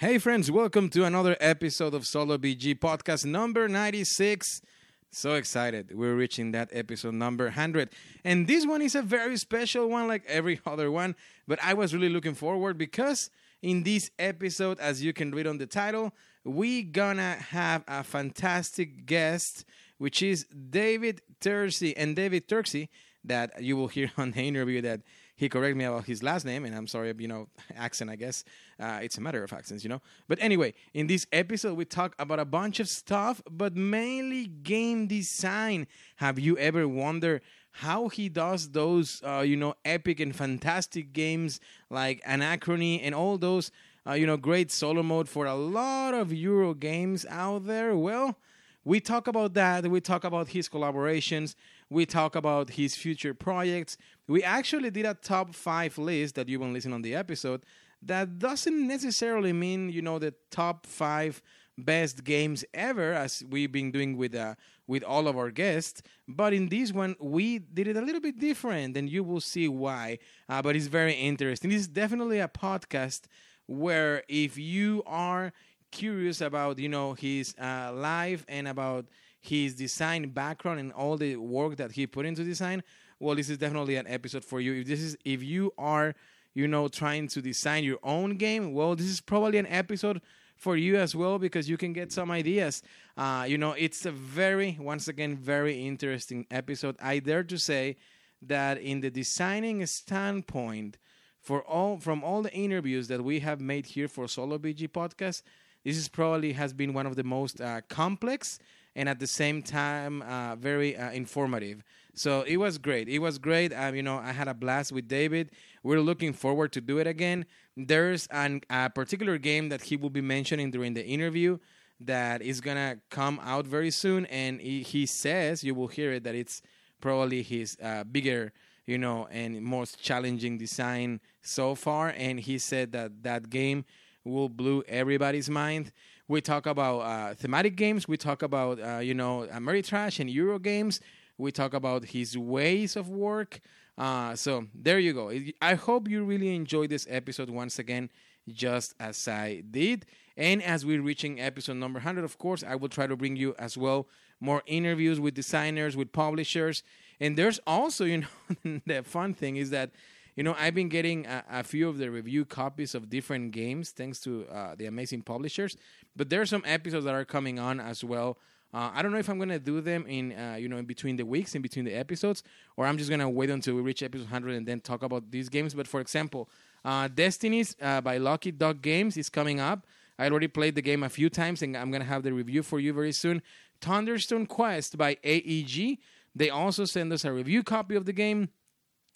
Hey, friends, welcome to another episode of Solo BG podcast number 96. So excited. We're reaching that episode number 100. And this one is a very special one, like every other one. But I was really looking forward because in this episode, as you can read on the title, we gonna have a fantastic guest, which is David Turczi. And David Turczi, that you will hear on the interview that he corrected me about his last name, and I'm sorry, you know, accent, I guess. Uh, it's a matter of accents, you know. But anyway, in this episode, we talk about a bunch of stuff, but mainly game design. Have you ever wondered how he does those, uh, you know, epic and fantastic games like Anachrony and all those, uh, you know, great solo mode for a lot of Euro games out there? Well, we talk about that. We talk about his collaborations. We talk about his future projects. We actually did a top five list that you will listen on the episode. That doesn't necessarily mean you know the top five best games ever, as we've been doing with uh, with all of our guests. But in this one, we did it a little bit different, and you will see why. Uh, but it's very interesting. This is definitely a podcast where if you are curious about you know his uh, life and about his design background and all the work that he put into design, well, this is definitely an episode for you. If this is if you are, you know, trying to design your own game, well, this is probably an episode for you as well because you can get some ideas. Uh, you know, it's a very, once again, very interesting episode. I dare to say that in the designing standpoint, for all from all the interviews that we have made here for Solo BG podcast, this is probably has been one of the most uh, complex and at the same time uh, very uh, informative. So it was great. It was great. Um, you know, I had a blast with David. We're looking forward to do it again. There's an, a particular game that he will be mentioning during the interview that is gonna come out very soon, and he, he says you will hear it that it's probably his uh, bigger, you know, and most challenging design so far. And he said that that game will blow everybody's mind. We talk about uh, thematic games. We talk about uh, you know Ameritrash and Euro games. We talk about his ways of work. Uh, so there you go. I hope you really enjoyed this episode once again, just as I did. And as we're reaching episode number 100, of course, I will try to bring you as well more interviews with designers, with publishers. And there's also, you know, the fun thing is that, you know, I've been getting a, a few of the review copies of different games thanks to uh, the amazing publishers. But there are some episodes that are coming on as well uh, I don't know if I'm gonna do them in uh, you know in between the weeks, in between the episodes, or I'm just gonna wait until we reach episode 100 and then talk about these games. But for example, uh, Destinies uh, by Lucky Duck Games is coming up. I already played the game a few times, and I'm gonna have the review for you very soon. Thunderstone Quest by AEG. They also send us a review copy of the game,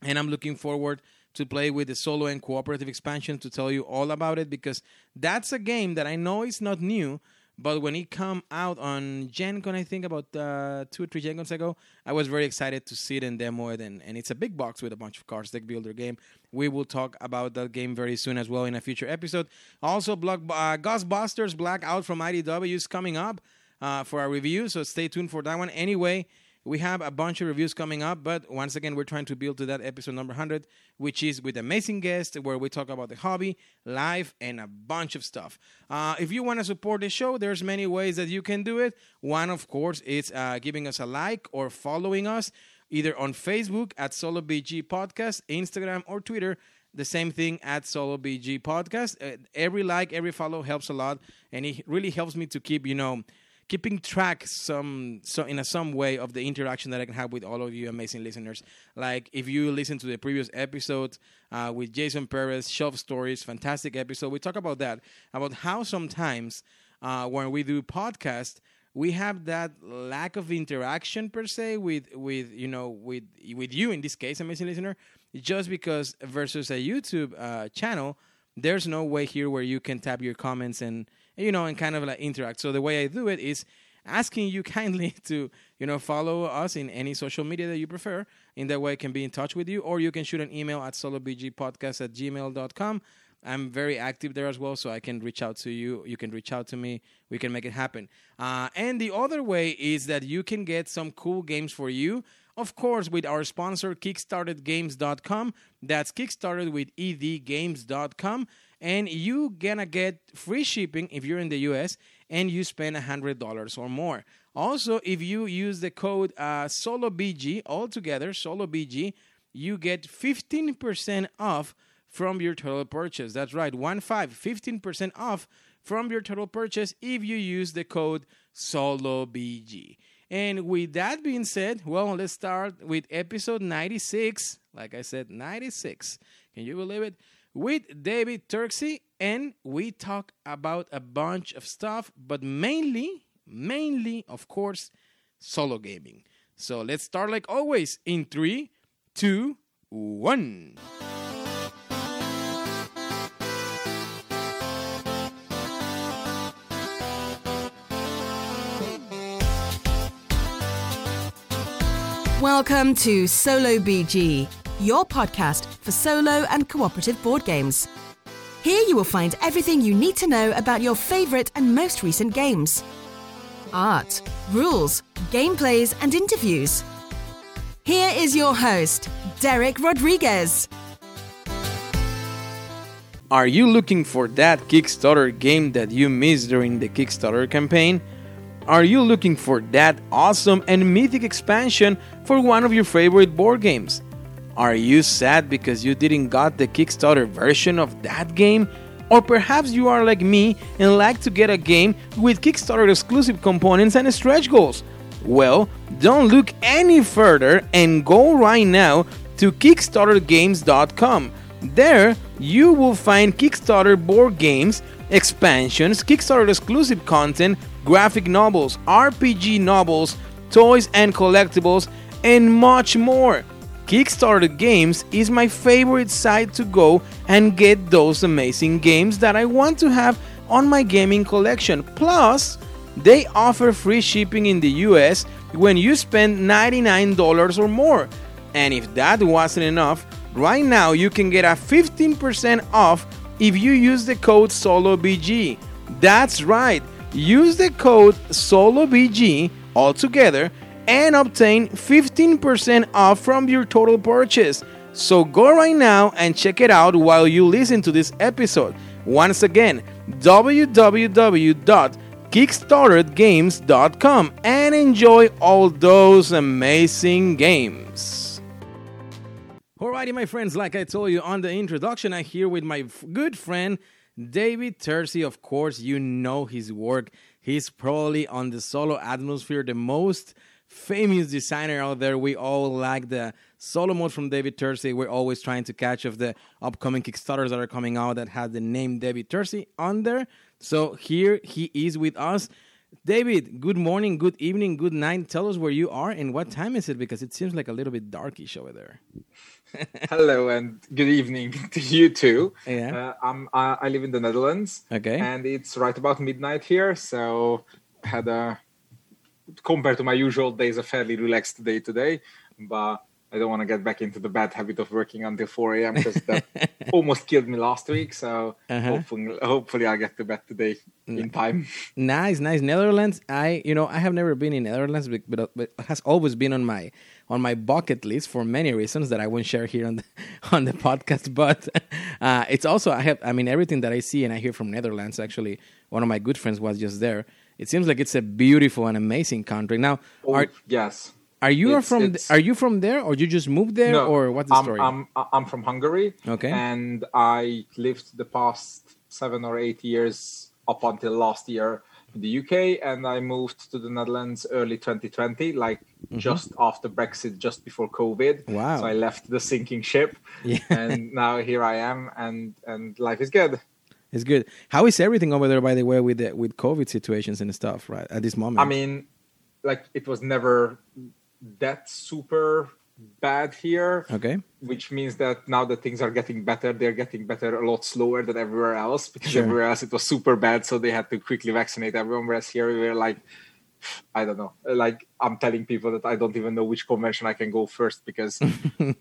and I'm looking forward to play with the solo and cooperative expansion to tell you all about it because that's a game that I know is not new but when it come out on Gen Con, I think about uh, two or three Gen Cons ago, I was very excited to see it and demo it. And, and it's a big box with a bunch of cards, deck builder game. We will talk about that game very soon as well in a future episode. Also, Block, uh, Ghostbusters Blackout from IDW is coming up uh, for our review, so stay tuned for that one. Anyway, we have a bunch of reviews coming up, but once again, we're trying to build to that episode number 100, which is with amazing guests where we talk about the hobby, life, and a bunch of stuff. Uh, if you want to support the show, there's many ways that you can do it. One, of course, is uh, giving us a like or following us either on Facebook at SoloBG Podcast, Instagram, or Twitter the same thing at Solo BG Podcast. Uh, every like, every follow helps a lot, and it really helps me to keep you know keeping track some so in a some way of the interaction that I can have with all of you amazing listeners. Like if you listen to the previous episode uh, with Jason Perez, Shelf Stories, fantastic episode. We talk about that about how sometimes uh, when we do podcast we have that lack of interaction per se with with you know with with you in this case amazing listener just because versus a youtube uh, channel there's no way here where you can tap your comments and you know, and kind of like interact. So the way I do it is asking you kindly to, you know, follow us in any social media that you prefer. In that way, I can be in touch with you, or you can shoot an email at solobgpodcast at gmail.com. I'm very active there as well, so I can reach out to you. You can reach out to me. We can make it happen. Uh, and the other way is that you can get some cool games for you. Of course, with our sponsor, Kickstartedgames.com. That's Kickstarted with edgames.com. And you gonna get free shipping if you're in the US and you spend $100 or more. Also, if you use the code uh, SoloBG altogether, SoloBG, you get 15% off from your total purchase. That's right, one five, 15% off from your total purchase if you use the code SoloBG. And with that being said, well, let's start with episode 96. Like I said, 96. Can you believe it? With David Turczi, and we talk about a bunch of stuff, but mainly, mainly, of course, solo gaming. So let's start like always in three, two, one. Welcome to Solo BG, your podcast for solo and cooperative board games. Here you will find everything you need to know about your favorite and most recent games art, rules, gameplays, and interviews. Here is your host, Derek Rodriguez. Are you looking for that Kickstarter game that you missed during the Kickstarter campaign? Are you looking for that awesome and mythic expansion for one of your favorite board games? Are you sad because you didn't got the Kickstarter version of that game? Or perhaps you are like me and like to get a game with Kickstarter exclusive components and stretch goals. Well, don't look any further and go right now to kickstartergames.com. There, you will find Kickstarter board games, expansions, Kickstarter exclusive content, graphic novels, RPG novels, toys and collectibles, and much more. Kickstarter Games is my favorite site to go and get those amazing games that I want to have on my gaming collection. Plus, they offer free shipping in the US when you spend $99 or more. And if that wasn't enough, right now you can get a 15% off if you use the code SOLOBG. That's right, use the code SOLOBG altogether and obtain 15% off from your total purchase. So go right now and check it out while you listen to this episode. Once again, www.kickstartedgames.com and enjoy all those amazing games. Alrighty, my friends, like I told you on the introduction, I'm here with my good friend David Turczi. Of course, you know his work. He's probably on the solo atmosphere the most famous designer out there. We all like the solo mode from David Turczi. We're always trying to catch of the upcoming Kickstarters that are coming out that have the name David Turczi on there. So here he is with us. David, good morning, good evening, good night. Tell us where you are and what time is it because it seems like a little bit darkish over there. Hello and good evening to you too. Yeah. Uh, I'm uh, I live in the Netherlands. Okay. And it's right about midnight here, so had a compared to my usual days a fairly relaxed day today, but I don't want to get back into the bad habit of working until 4 a.m. because that almost killed me last week. So Uh-huh. hopefully, hopefully I'll get to bed today in time. Nice, nice. Netherlands. I, you know, I have never been in Netherlands, but, but, but it has always been on my on my bucket list for many reasons that I won't share here on the on the podcast. But uh, it's also I have, I mean, everything that I see and I hear from Netherlands. Actually, one of my good friends was just there. It seems like it's a beautiful and amazing country. Now, Oh, are yes. are you it's- from it's- are you from there, or you just moved there, No, or what's the I'm, story? I'm I'm from Hungary. Okay. And I lived the past seven or eight years up until last year in the UK, and I moved to the Netherlands early 2020, like just after Brexit, just before COVID. Mm-hmm. Wow. So I left the sinking ship, Yeah. and now here I am, and and life is good. It's good. How is everything over there, by the way, with the, with COVID situations and stuff, right at this moment? I mean, like it was never that super bad here. okay. which means that now that things are getting better, they're getting better a lot slower than everywhere else because Sure. everywhere else it was super bad, so they had to quickly vaccinate everyone. Whereas here we were like, I don't know, like I'm telling people that I don't even know which convention I can go first because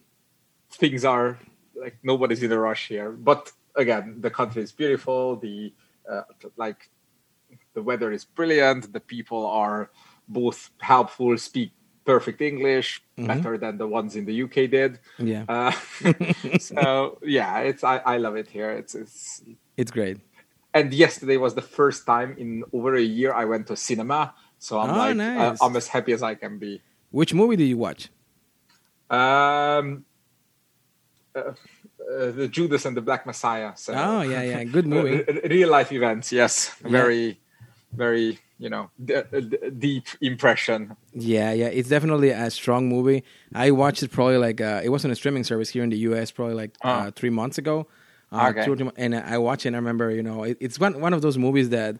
things are like nobody's in a rush here. But again, the country is beautiful. The uh, like the weather is brilliant. The people are both helpful, speak perfect English, Mm-hmm. better than the ones in the UK did. Yeah. Uh, so yeah, it's I, I love it here. It's it's It's great. and yesterday was the first time in over a year I went to cinema. So I'm Oh, like uh, nice. I'm as happy as I can be. Which movie did you watch? Um, uh, uh, the Judas and the Black Messiah. So Oh yeah, yeah, good movie. Uh, real life events. Yes, Yeah. very, very you know d- d- deep impression. Yeah, yeah, it's definitely a strong movie. I watched it probably like uh, it was on a streaming service here in the U.S. probably like uh, Oh. three months ago. Uh, Okay. two or three mo- and I watched it. and I remember, you know, it, it's one one of those movies that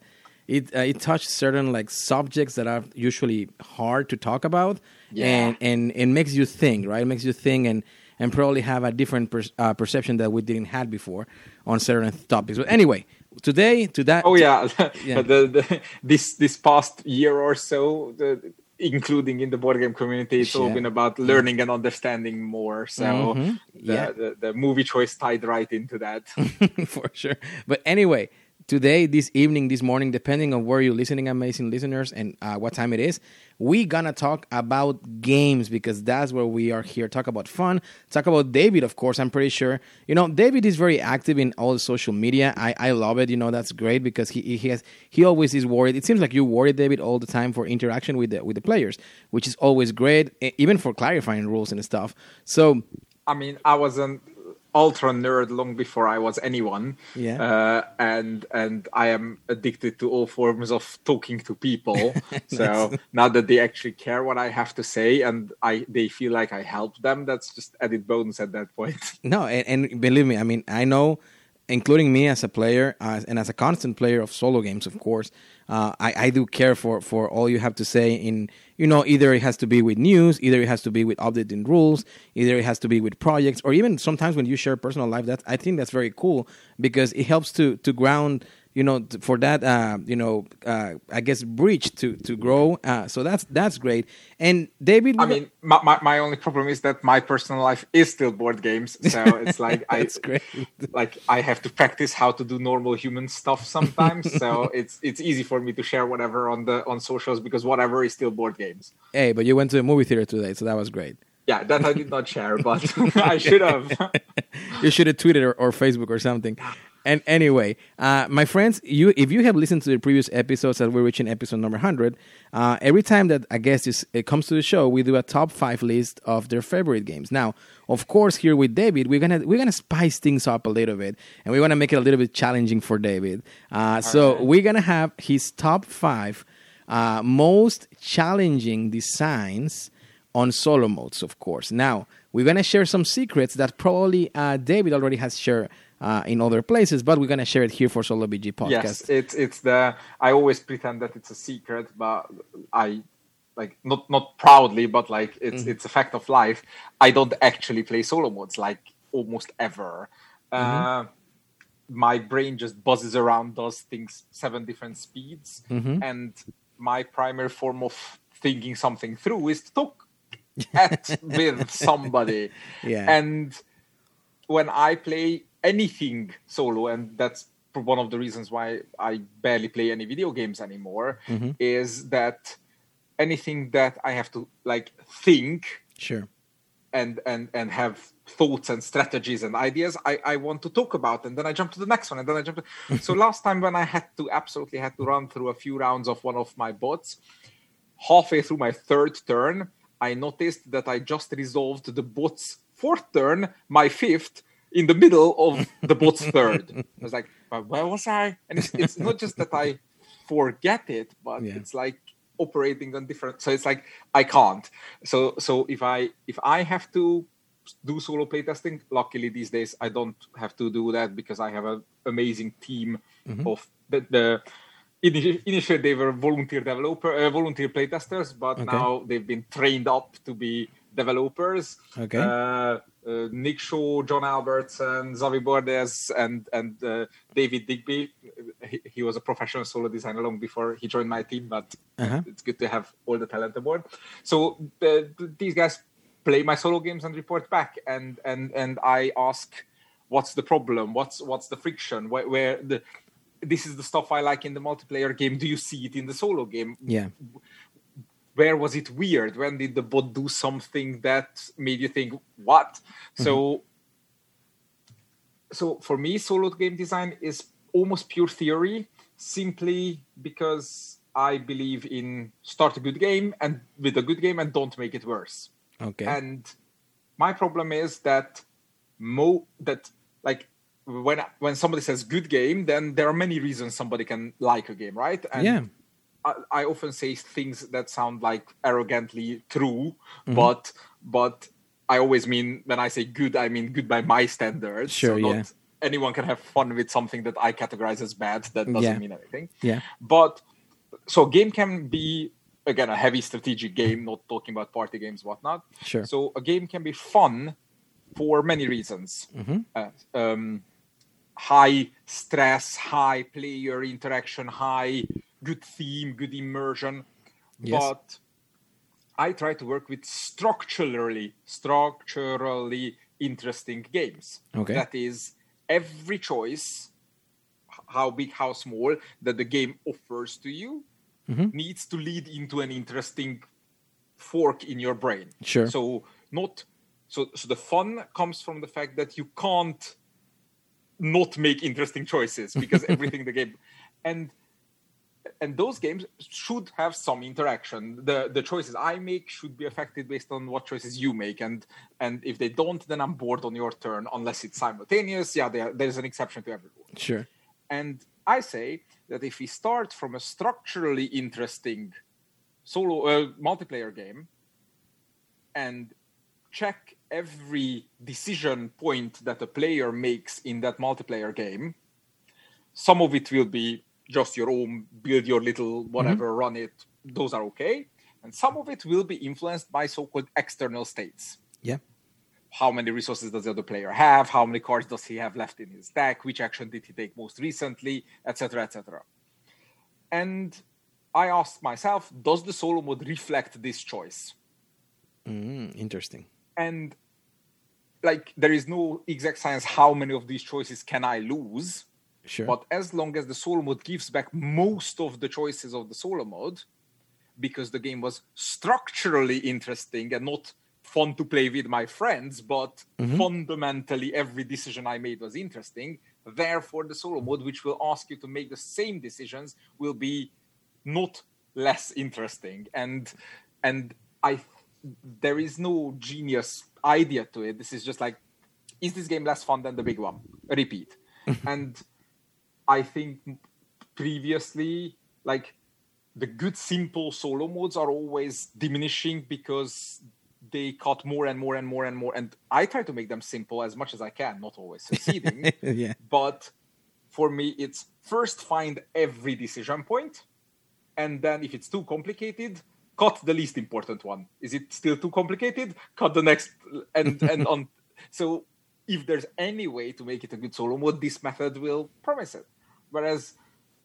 it uh, it touched certain like subjects that are usually hard to talk about, Yeah. and and it makes you think, right? It makes you think and and probably have a different per, uh, perception that we didn't had before on certain topics. But anyway, today to that. Oh yeah, Yeah. the, the, this this past year or so, the, including in the board game community, it's all been about learning and understanding more. So Mhm. the, Yeah. the the movie choice tied right into that. for sure. But anyway, today, this evening, this morning, depending on where you're listening, amazing listeners, and uh, what time it is, we gonna talk about games because that's where we are here. Talk about fun. Talk about David, of course. I'm pretty sure you know David is very active in all social media. I, I love it. You know that's great because he he has he always is worried. It seems like you worry David all the time for interaction with the with the players, which is always great, even for clarifying rules and stuff. So I mean, I was an ultra nerd long before I was anyone. Yeah. Uh, and and I am addicted to all forms of talking to people. So now that they actually care what I have to say and I they feel like I help them, that's just added bonus at that point. No, and, and believe me, I mean, I know, including me as a player uh, and as a constant player of solo games, of course, uh, I, I do care for, for all you have to say. In you know, either it has to be with news, either it has to be with updating rules, either it has to be with projects, or even sometimes when you share personal life. That I think that's very cool because it helps to to ground. You know, for that, uh, you know, uh, I guess bridge to to grow. Uh, so that's that's great. And David, I mean, my, my, my only problem is that my personal life is still board games. So it's like I great. like I have to practice how to do normal human stuff sometimes. so it's it's easy for me to share whatever on the on socials because whatever is still board games. Hey, but you went to a movie theater today, so that was great. Yeah, that I did not share, but I should have. you should have tweeted or, or Facebook or something. And anyway, uh, my friends, you if you have listened to the previous episodes that we're reaching episode number hundred, uh, every time that a guest is it comes to the show, we do a top five list of their favorite games. Now, of course, here with David, we're gonna we're gonna spice things up a little bit, and we want to make it a little bit challenging for David. Uh, so right. we're gonna have his top five uh, most challenging designs on solo modes, of course. Now, we're going to share some secrets that probably uh, David already has shared uh, in other places, but we're going to share it here for Solo BG podcast. yes, it's it's the. I always pretend that it's a secret, but I like not not proudly, but like it's it's a fact of life. I don't actually play solo modes like almost ever. Uh, my brain just buzzes around, does things seven different speeds, and my primary form of thinking something through is to talk at with somebody. Yeah. And when I play anything solo, and that's one of the reasons why I barely play any video games anymore, mm-hmm. is that anything that I have to like think Sure. and and and have thoughts and strategies and ideas I, I want to talk about and then I jump to the next one and then I jump to so last time when I had to absolutely had to run through a few rounds of one of my bots halfway through my third turn I noticed that I just resolved the bot's fourth turn my fifth in the middle of the bot's third I was like "But where was I and it's, it's not just that I forget it but Yeah. it's like operating on different so it's like i can't so so if i if i have to do solo playtesting luckily these days i don't have to do that because i have an amazing team of the, the initially they were volunteer developer uh, volunteer playtesters but Okay. now they've been trained up to be developers Okay. uh, uh, Nick Shaw, John Albertson, Xavi Bordes, and and uh, David Digby. He, he was a professional solo designer long before he joined my team, but Uh-huh. it's good to have all the talent aboard. So uh, these guys play my solo games and report back, and and and I ask, what's the problem? What's what's the friction? Where, where the this is the stuff I like in the multiplayer game. Do you see it in the solo game? Yeah. Where was it weird? When did the bot do something that made you think, what? Mm-hmm. So, so for me, solo game design is almost pure theory, simply because I believe in start a good game and with a good game and don't make it worse. Okay. And my problem is that mo that like when when somebody says good game, then there are many reasons somebody can like a game, right? And yeah. I, I often say things that sound like arrogantly true, mm-hmm. but but I always mean when I say good, I mean good by my standards. Sure, so yeah. Anyone can have fun with something that I categorize as bad. That doesn't yeah. mean anything. Yeah. But so game can be again a heavy strategic game, not talking about party games, whatnot. Sure. So a game can be fun for many reasons. Mm-hmm. Uh, um, high stress, high player interaction, high good theme, good immersion. Yes. But I try to work with structurally, structurally interesting games. Okay. That is every choice, how big, how small, that the game offers to you mm-hmm. needs to lead into an interesting fork in your brain. Sure. So not so so the fun comes from the fact that you can't not make interesting choices because everything the game and and those games should have some interaction. The the choices i make should be affected based on what choices you make. And and if they don't then i'm bored on your turn unless it's simultaneous. Yeah there, there's an exception to every rule. Sure. And i say that if we start from a structurally interesting solo uh, multiplayer game and check every decision point that a player makes in that multiplayer game some of it will be just your own build your little whatever mm-hmm. run it those are okay. And some of it will be influenced by so-called external states. Yeah. How many resources does the other player have? How many cards does he have left in his deck? Which action did he take most recently? Etc etc and i asked myself does the solo mode reflect this choice? Mm, interesting. And like there is no exact science how many of these choices can i lose Sure. But as long as the solo mode gives back most of the choices of the solo mode, because the game was structurally interesting and not fun to play with my friends, but Mhm. fundamentally every decision I made was interesting. Therefore, the solo mode, which will ask you to make the same decisions, will be not less interesting. And and I there is no genius idea to it. This is just like, is this game less fun than the big one? Repeat. and I think previously, like the good simple solo modes are always diminishing because they cut more and more and more and more. And I try to make them simple as much as I can, not always succeeding. yeah. But for me, it's first find every decision point, and then if it's too complicated, cut the least important one. Is it still too complicated? Cut the next, and and on. So if there's any way to make it a good solo mode, this method will promise it. Whereas,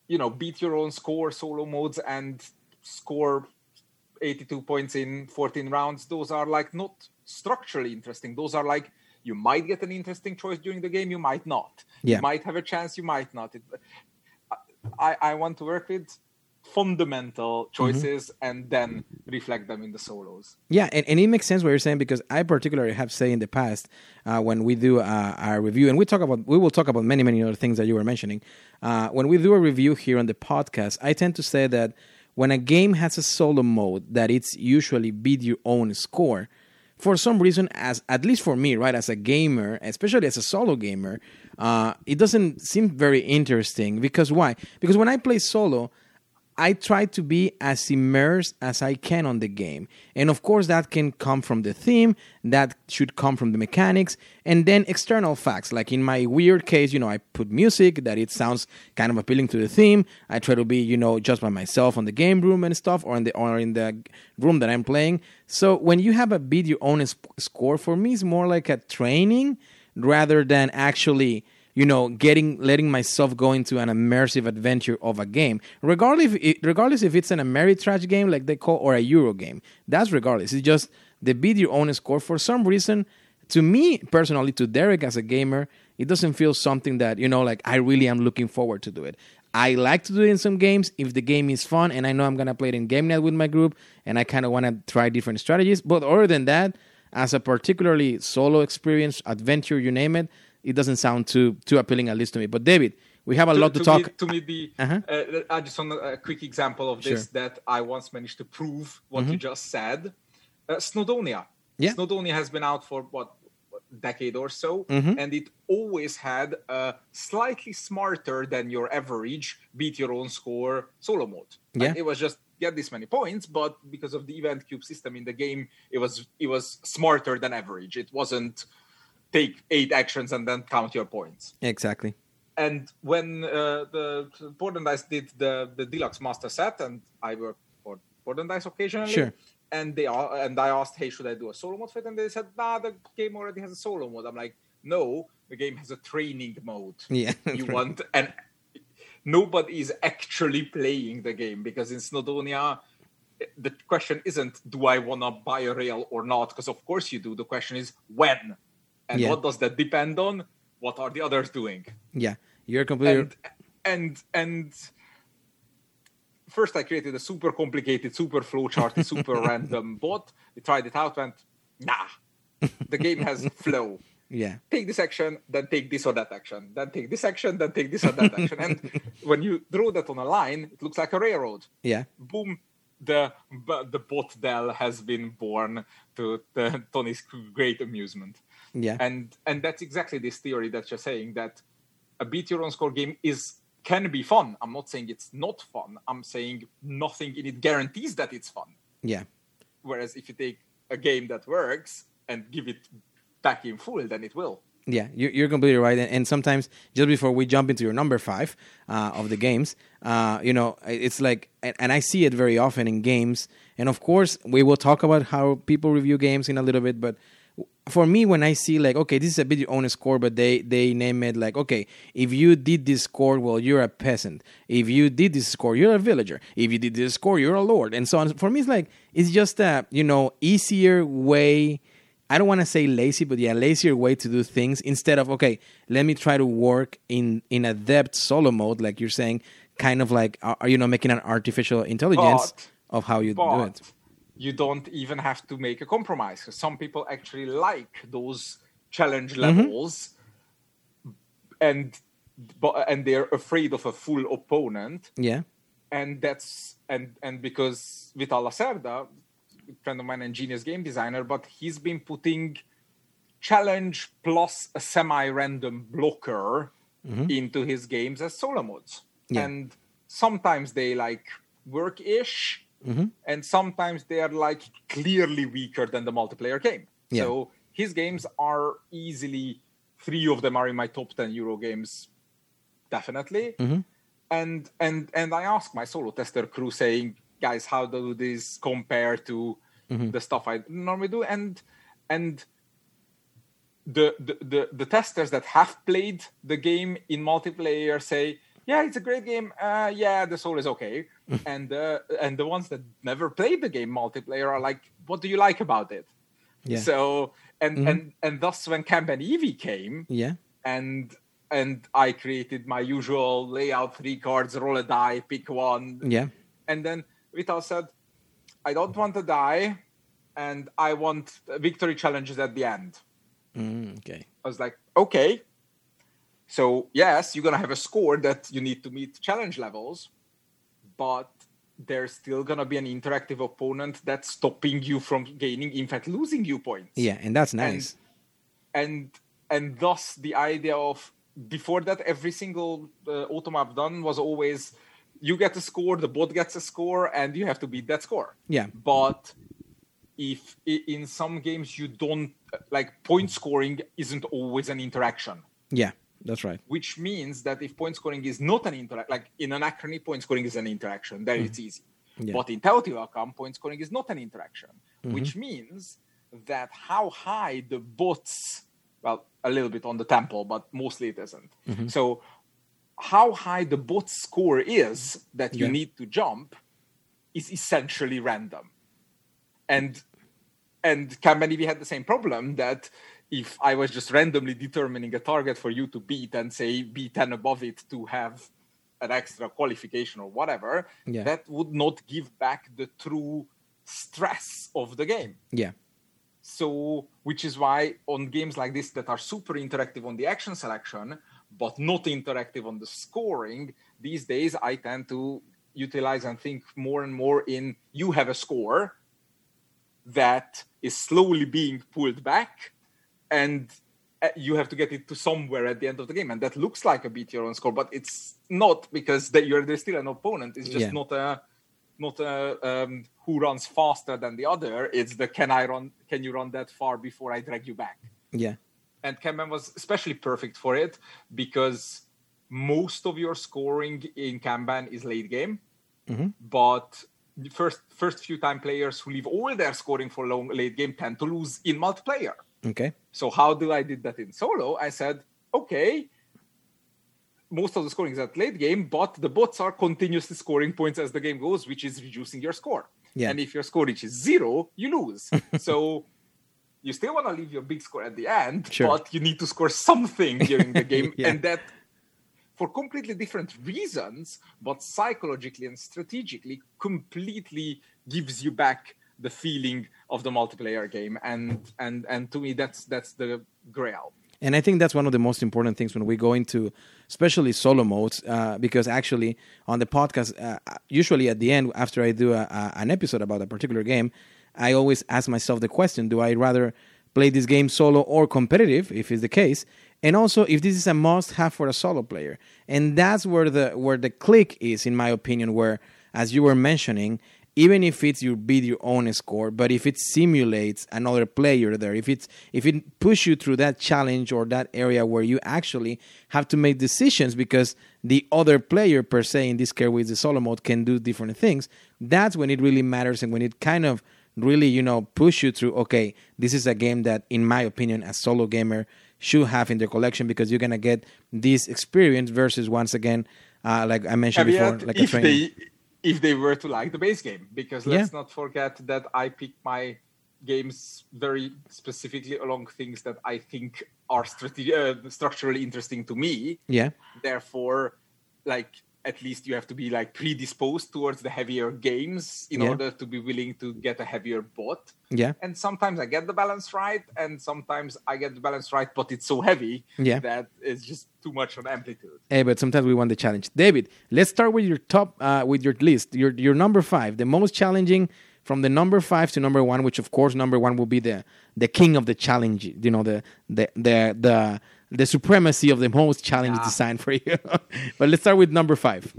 you know, beat your own score solo modes and score 82 points in 14 rounds, those are like not structurally interesting. Those are like you might get an interesting choice during the game, you might not. Yeah. You might have a chance, you might not. It, I, I want to work with fundamental choices and then reflect them in the solos. Yeah, and, and it makes sense what you're saying because I particularly have said in the past uh, when we do uh, our review, and we talk about we will talk about many many other things that you were mentioning. Uh, when we do a review here on the podcast, I tend to say that when a game has a solo mode, that it's usually beat your own score. For some reason, as at least for me, right, as a gamer, especially as a solo gamer, uh, it doesn't seem very interesting. Because why? Because when I play solo, I try to be as immersed as I can on the game. And of course, that can come from the theme, that should come from the mechanics, and then external facts. Like in my weird case, you know, I put music that it sounds kind of appealing to the theme. I try to be, you know, just by myself on the game room and stuff, or in the or in the room that I'm playing. So when you have a beat your own sp- score, for me, it's more like a training rather than actually you know, getting letting myself go into an immersive adventure of a game, regardless if, regardless if it's an Ameritrash game like they call or a Euro game. That's regardless. It's just the beat your own score. For some reason, to me personally, to Derek as a gamer, it doesn't feel something that you know, like I really am looking forward to do it. I like to do it in some games if the game is fun and I know I'm gonna play it in game with my group and I kind of want to try different strategies. But other than that, as a particularly solo experience, adventure, you name it, it doesn't sound too too appealing at least to me. But David, we have a lot to, talk. Me, to me, the Uh-huh. uh, I just want a quick example of this Sure. that I once managed to prove what you just said. Uh, Snowdonia. Yeah. Snowdonia has been out for what decade or so, Mm-hmm. and it always had a slightly smarter than your average beat your own score solo mode. Like, Yeah. it was just get this many points, but because of the event cube system in the game, it was it was smarter than average. It wasn't take eight actions and then count your points Exactly. and when uh, the Board and Dice did the, the deluxe master set, and I work for Board and Dice occasionally, Sure. and they are, and I asked, "Hey, should I do a solo mode for it?" And they said, "Nah, the game already has a solo mode." I'm like, "No, the game has a training mode. Yeah. you want and nobody is actually playing the game because in Snowdonia." The question isn't do I want to buy a rail or not? Because of course you do. The question is when, and Yeah. what does that depend on? What are the others doing? Yeah. You're completely. and and and first I created a super complicated, super flowcharty, super random bot. We tried it out, went nah. The game has flow. yeah. Take this action, then take this or that action, then take this action, then take this or that action. And when you draw that on a line, it looks like a railroad. Yeah. Boom, the the bot Dell has been born to the, Tony's great amusement Yeah. and and that's exactly this theory that you're saying that a beat your own score game is can be fun i'm not saying it's not fun i'm saying nothing in it guarantees that it's fun yeah. whereas if you take a game that works and give it back in full then it will Yeah, you- you're completely right. And, sometimes, just before we jump into your number five uh, of the games, uh, you know, it's like, and I see it very often in games. And of course, we will talk about how people review games in a little bit. But for me, when I see like, okay, this is a bit your own score, but they they name it like, okay, if you did this score, well, you're a peasant. If you did this score, you're a villager. If you did this score, you're a lord, and so on. For me, it's like it's just a you know easier way. I don't want to say lazy, but yeah, lazier way to do things instead of okay, let me try to work in in a depth solo mode, like you're saying, kind of like uh, you know making an artificial intelligence But- of how you do it. You don't even have to make a compromise 'cause some people actually like those challenge Mm-hmm. levels and but and they're afraid of a full opponent Yeah, and that's and and because Vital Lacerda, friend of mine and genius game designer, but he's been putting challenge plus a semi-random blocker into his games as solo modes, Yeah. and sometimes they like work-ish, and sometimes they are like clearly weaker than the multiplayer game. Yeah. So his games are easily three of them are in my top ten Euro games, definitely mm-hmm. and and and I asked my solo tester crew saying, guys, how do these compare to mm-hmm. the stuff I normally do? And and the, the the the testers that have played the game in multiplayer say, yeah, it's a great game. Uh, yeah, the soul is okay. and uh, and the ones that never played the game multiplayer are like, what do you like about it? Yeah. So and and and thus when Kanban EV came, yeah, and and I created my usual layout: three cards, roll a die, pick one, yeah, and then Vital said, "I don't want to die, and I want victory challenges at the end." mm, okay, I was like, "Okay." So yes, you're gonna have a score that you need to meet challenge levels, but there's still gonna be an interactive opponent that's stopping you from gaining, in fact, losing you points yeah, and that's nice. and and thus the idea of before that every single uh, automa i've done was always you get a score the bot gets a score and you have to beat that score Yeah. but if in some games you don't like point scoring isn't always an interaction yeah, that's right. which means that if point scoring is not an interact like in an anachrony point scoring is an interaction. Then it's mm-hmm. easy. Yeah. but in teotihuacan point scoring is not an interaction mm-hmm. which means that how high the bots well a little bit on the temple but mostly it isn't. Mm-hmm. So how high the bot score is that you Yeah. need to jump is essentially random. And and Kanban EV had the same problem that if I was just randomly determining a target for you to beat and say B10 above it to have an extra qualification or whatever, Yeah. that would not give back the true stress of the game. Yeah. So, which is why on games like this that are super interactive on the action selection, but not interactive on the scoring, these days I tend to utilize and think more and more in you have a score that is slowly being pulled back and uh, you have to get it to somewhere at the end of the game and that looks like a beat your own score but it's not because that you're there's still an opponent it's just Yeah. not a not a um, who runs faster than the other it's the can i run can you run that far before i drag you back Yeah. and Kanban was especially perfect for it because most of your scoring in Kanban is late game, Mhm. but the first first few time players who leave all their scoring for long late game tend to lose in multiplayer. Okay. So how do I did that in solo? I said, okay, most of the scoring is at late game, but the bots are continuously scoring points as the game goes, which is reducing your score. Yeah. And if your score reaches zero, you lose. so you still want to leave your big score at the end, Sure. but you need to score something during the game, Yeah. and that for completely different reasons, but psychologically and strategically, completely gives you back the feeling of the multiplayer game, and and and to me, that's that's the grail. And I think that's one of the most important things when we go into, especially solo modes, uh, because actually on the podcast, uh, usually at the end, after I do a, a, an episode about a particular game, I always ask myself the question: Do I rather play this game solo or competitive, if it's the case? And also, if this is a must-have for a solo player, and that's where the where the click is, in my opinion. Where, as you were mentioning, even if it's you beat your own score, but if it simulates another player there, if it's if it push you through that challenge or that area where you actually have to make decisions because the other player per se in this case with the solo mode can do different things, that's when it really matters and when it kind of really you know push you through. Okay, this is a game that, in my opinion, a solo gamer should have in their collection because you're gonna get this experience versus once again, uh, like I mentioned before, like a training. they if they were to like the base game, because let's Yeah. not forget that I pick my games very specifically along things that I think are strate- uh, structurally interesting to me. yeah. Therefore, like at least you have to be like predisposed towards the heavier games in Yeah. order to be willing to get a heavier bot. Yeah. And sometimes I get the balance right, and sometimes I get the balance right, but it's so heavy Yeah. that it's just too much on amplitude. Hey, but sometimes we want the challenge. David, let's start with your top, uh, with your list. Your your number five, the most challenging from the number five to number one, which of course number one will be the the king of the challenge. You know the the the the, the supremacy of the most challenge Yeah. design for you. but let's start with number five.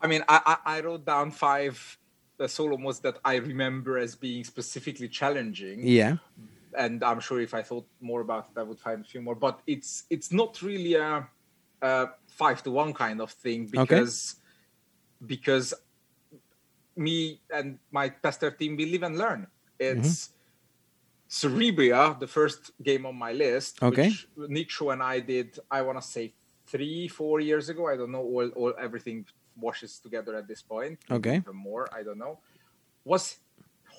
I mean, I, I, I wrote down five the solo modes that I remember as being specifically challenging. Yeah. And I'm sure if I thought more about it, I would find a few more. But it's it's not really a, a five to one kind of thing because because me and my tester team we live and learn. Mm-hmm. It's Cerebria, the first game on my list, Okay. which Nicho and I did. I want to say three, four years ago. I don't know. All, all everything washes together at this point. Okay. even more. I don't know. Was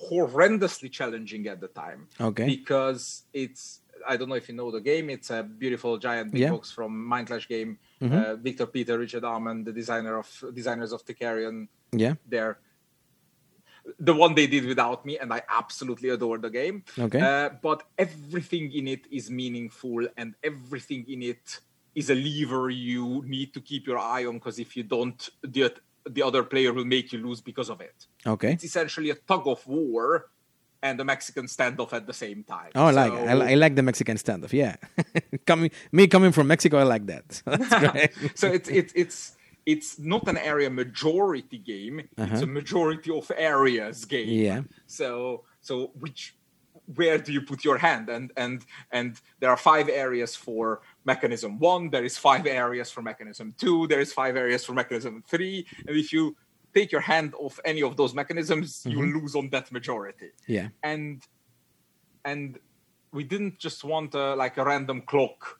horrendously challenging at the time. Okay. Because it's I don't know if you know the game. It's a beautiful giant big Yeah. Mm-hmm. box from Mind Clash game. Uh, Victor Peter, Richard Amann, the designer of designers of Trickerion, Yeah. there. The one they did without me, and I absolutely adore the game. Okay. Uh, but everything in it is meaningful, and everything in it is a lever you need to keep your eye on because if you don't, the the other player will make you lose because of it. Okay. It's essentially a tug of war and a Mexican standoff at the same time. Oh, I like So- I, I like the Mexican standoff. Yeah. coming me coming from Mexico, I like that. So so it's it's it's it's not an area majority game. It's a majority of areas game. Uh-huh. Yeah. So so which where do you put your hand? And and and there are five areas for mechanism one. There is five areas for mechanism two. There is five areas for mechanism three. And if you take your hand off any of those mechanisms, you Mm-hmm. lose on that majority Yeah. and and we didn't just want a, like a random clock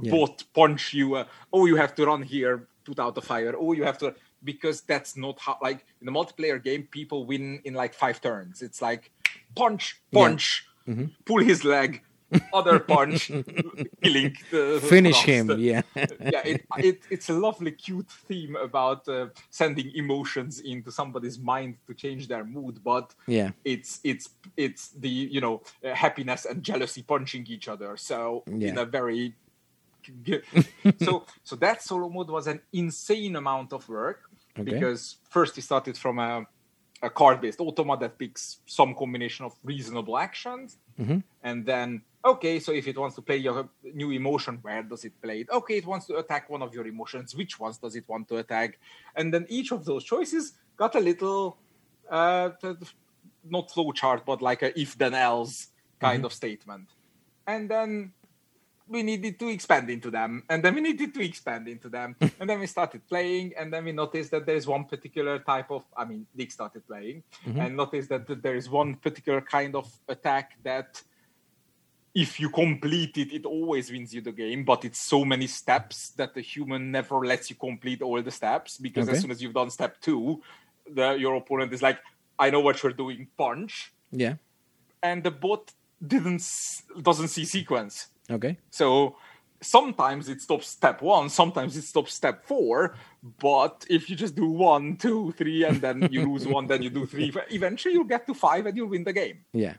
Yeah. bot punch you uh, oh you have to run here put out the fire oh you have to because that's not how like in the multiplayer game people win in like five turns it's like punch Yeah. punch pull his leg other punch, killing the Finish him. Yeah. yeah, it, it, it's a lovely, cute theme about uh, sending emotions into somebody's mind to change their mood, but Yeah. it's it's it's the you know uh, happiness and jealousy punching each other. So in a very so so that solo mode was an insane amount of work Okay. because first we started from a a card-based automa that picks some combination of reasonable actions, Mm-hmm. and then okay, so if it wants to play your new emotion, where does it play it? Okay, it wants to attack one of your emotions. Which ones does it want to attack? And then each of those choices got a little, uh, not flow chart, but like a if then else kind of statement. And then we needed to expand into them and then we needed to expand into them hmm. and then we started playing and then we noticed that there's one particular type of i mean nick started playing mm-hmm. and noticed that there is one particular kind of attack that if you complete it it always wins you the game but it's so many steps that the human never lets you complete all the steps because Okay. as soon as you've done step two the your opponent is like i know what you're doing punch Yeah. and the bot didn't doesn't see sequence Okay. so sometimes it stops step one, sometimes it stops step four. But if you just do one, two, three, and then you lose one, then you do three, eventually you'll get to five and you'll win the game. Yeah.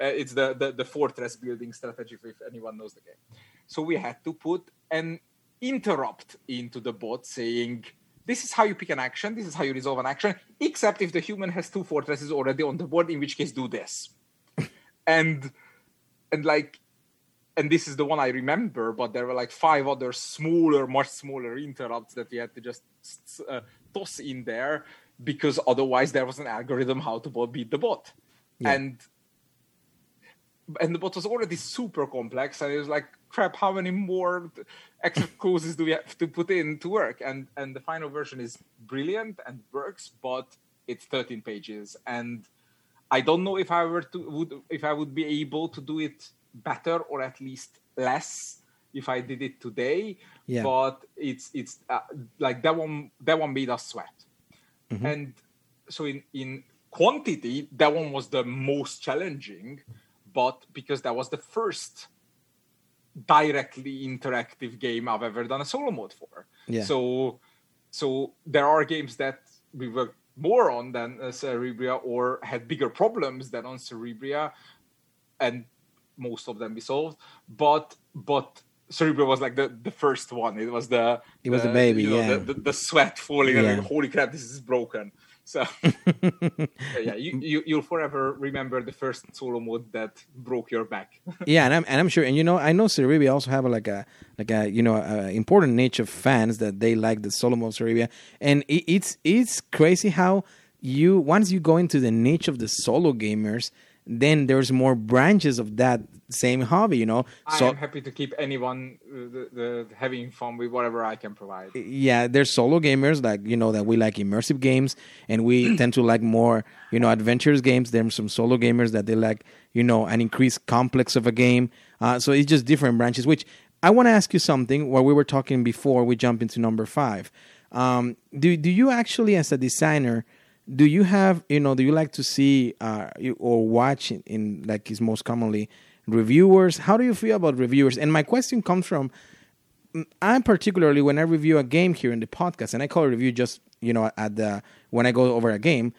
Uh, it's the, the the fortress building strategy if anyone knows the game. So we had to put an interrupt into the bot saying, "This is how you pick an action. This is how you resolve an action. Except if the human has two fortresses already on the board, in which case do this." and and like and this is the one I remember, but there were like five other smaller, much smaller interrupts that we had to just uh, toss in there because otherwise there was an algorithm how to bot beat the bot, Yeah. and and the bot was already super complex, and it was like, crap, how many more extra clauses do we have to put in to work? And and the final version is brilliant and works, but it's 13 pages, and I don't know if I were to would if I would be able to do it better or at least less if I did it today. Yeah. But it's it's uh, like that one that one made us sweat, Mm-hmm. and so in in quantity that one was the most challenging, but because that was the first directly interactive game I've ever done a solo mode for. Yeah. So so there are games that we worked more on than uh, Cerebria or had bigger problems than on Cerebria, and most of them be solved. But but Cerebria was like the, the first one. It was the It was the baby, you know, yeah. the, the, the sweat falling and like, holy crap, this is broken. So yeah, you, you you'll forever remember the first solo mode that broke your back. yeah, and I'm and I'm sure, and you know, I know Cerebria also have like a like a you know a important niche of fans that they like the solo mode Cerebria, and it, it's it's crazy how you once you go into the niche of the solo gamers, then there's more branches of that same hobby, you know. I So am happy to keep anyone uh, the, the, having fun with whatever I can provide. yeah, there's solo gamers like you know that we like immersive games, and we tend to like more you know adventures games. There's some solo gamers that they like you know an increased complex of a game. Uh, so it's just different branches. Which I want to ask you something. While we were talking before, we jump into number five. Um, do do you actually, as a designer, do you have you know do you like to see uh, or watch in, in like is most commonly reviewers? How do you feel about reviewers? And my question comes from I particularly when I review a game here in the podcast, and I call review just you know at the when I go over a game,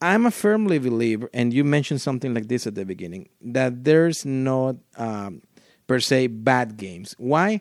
I'm a firmly believer, and you mentioned something like this at the beginning that there's not um, per se bad games. Why?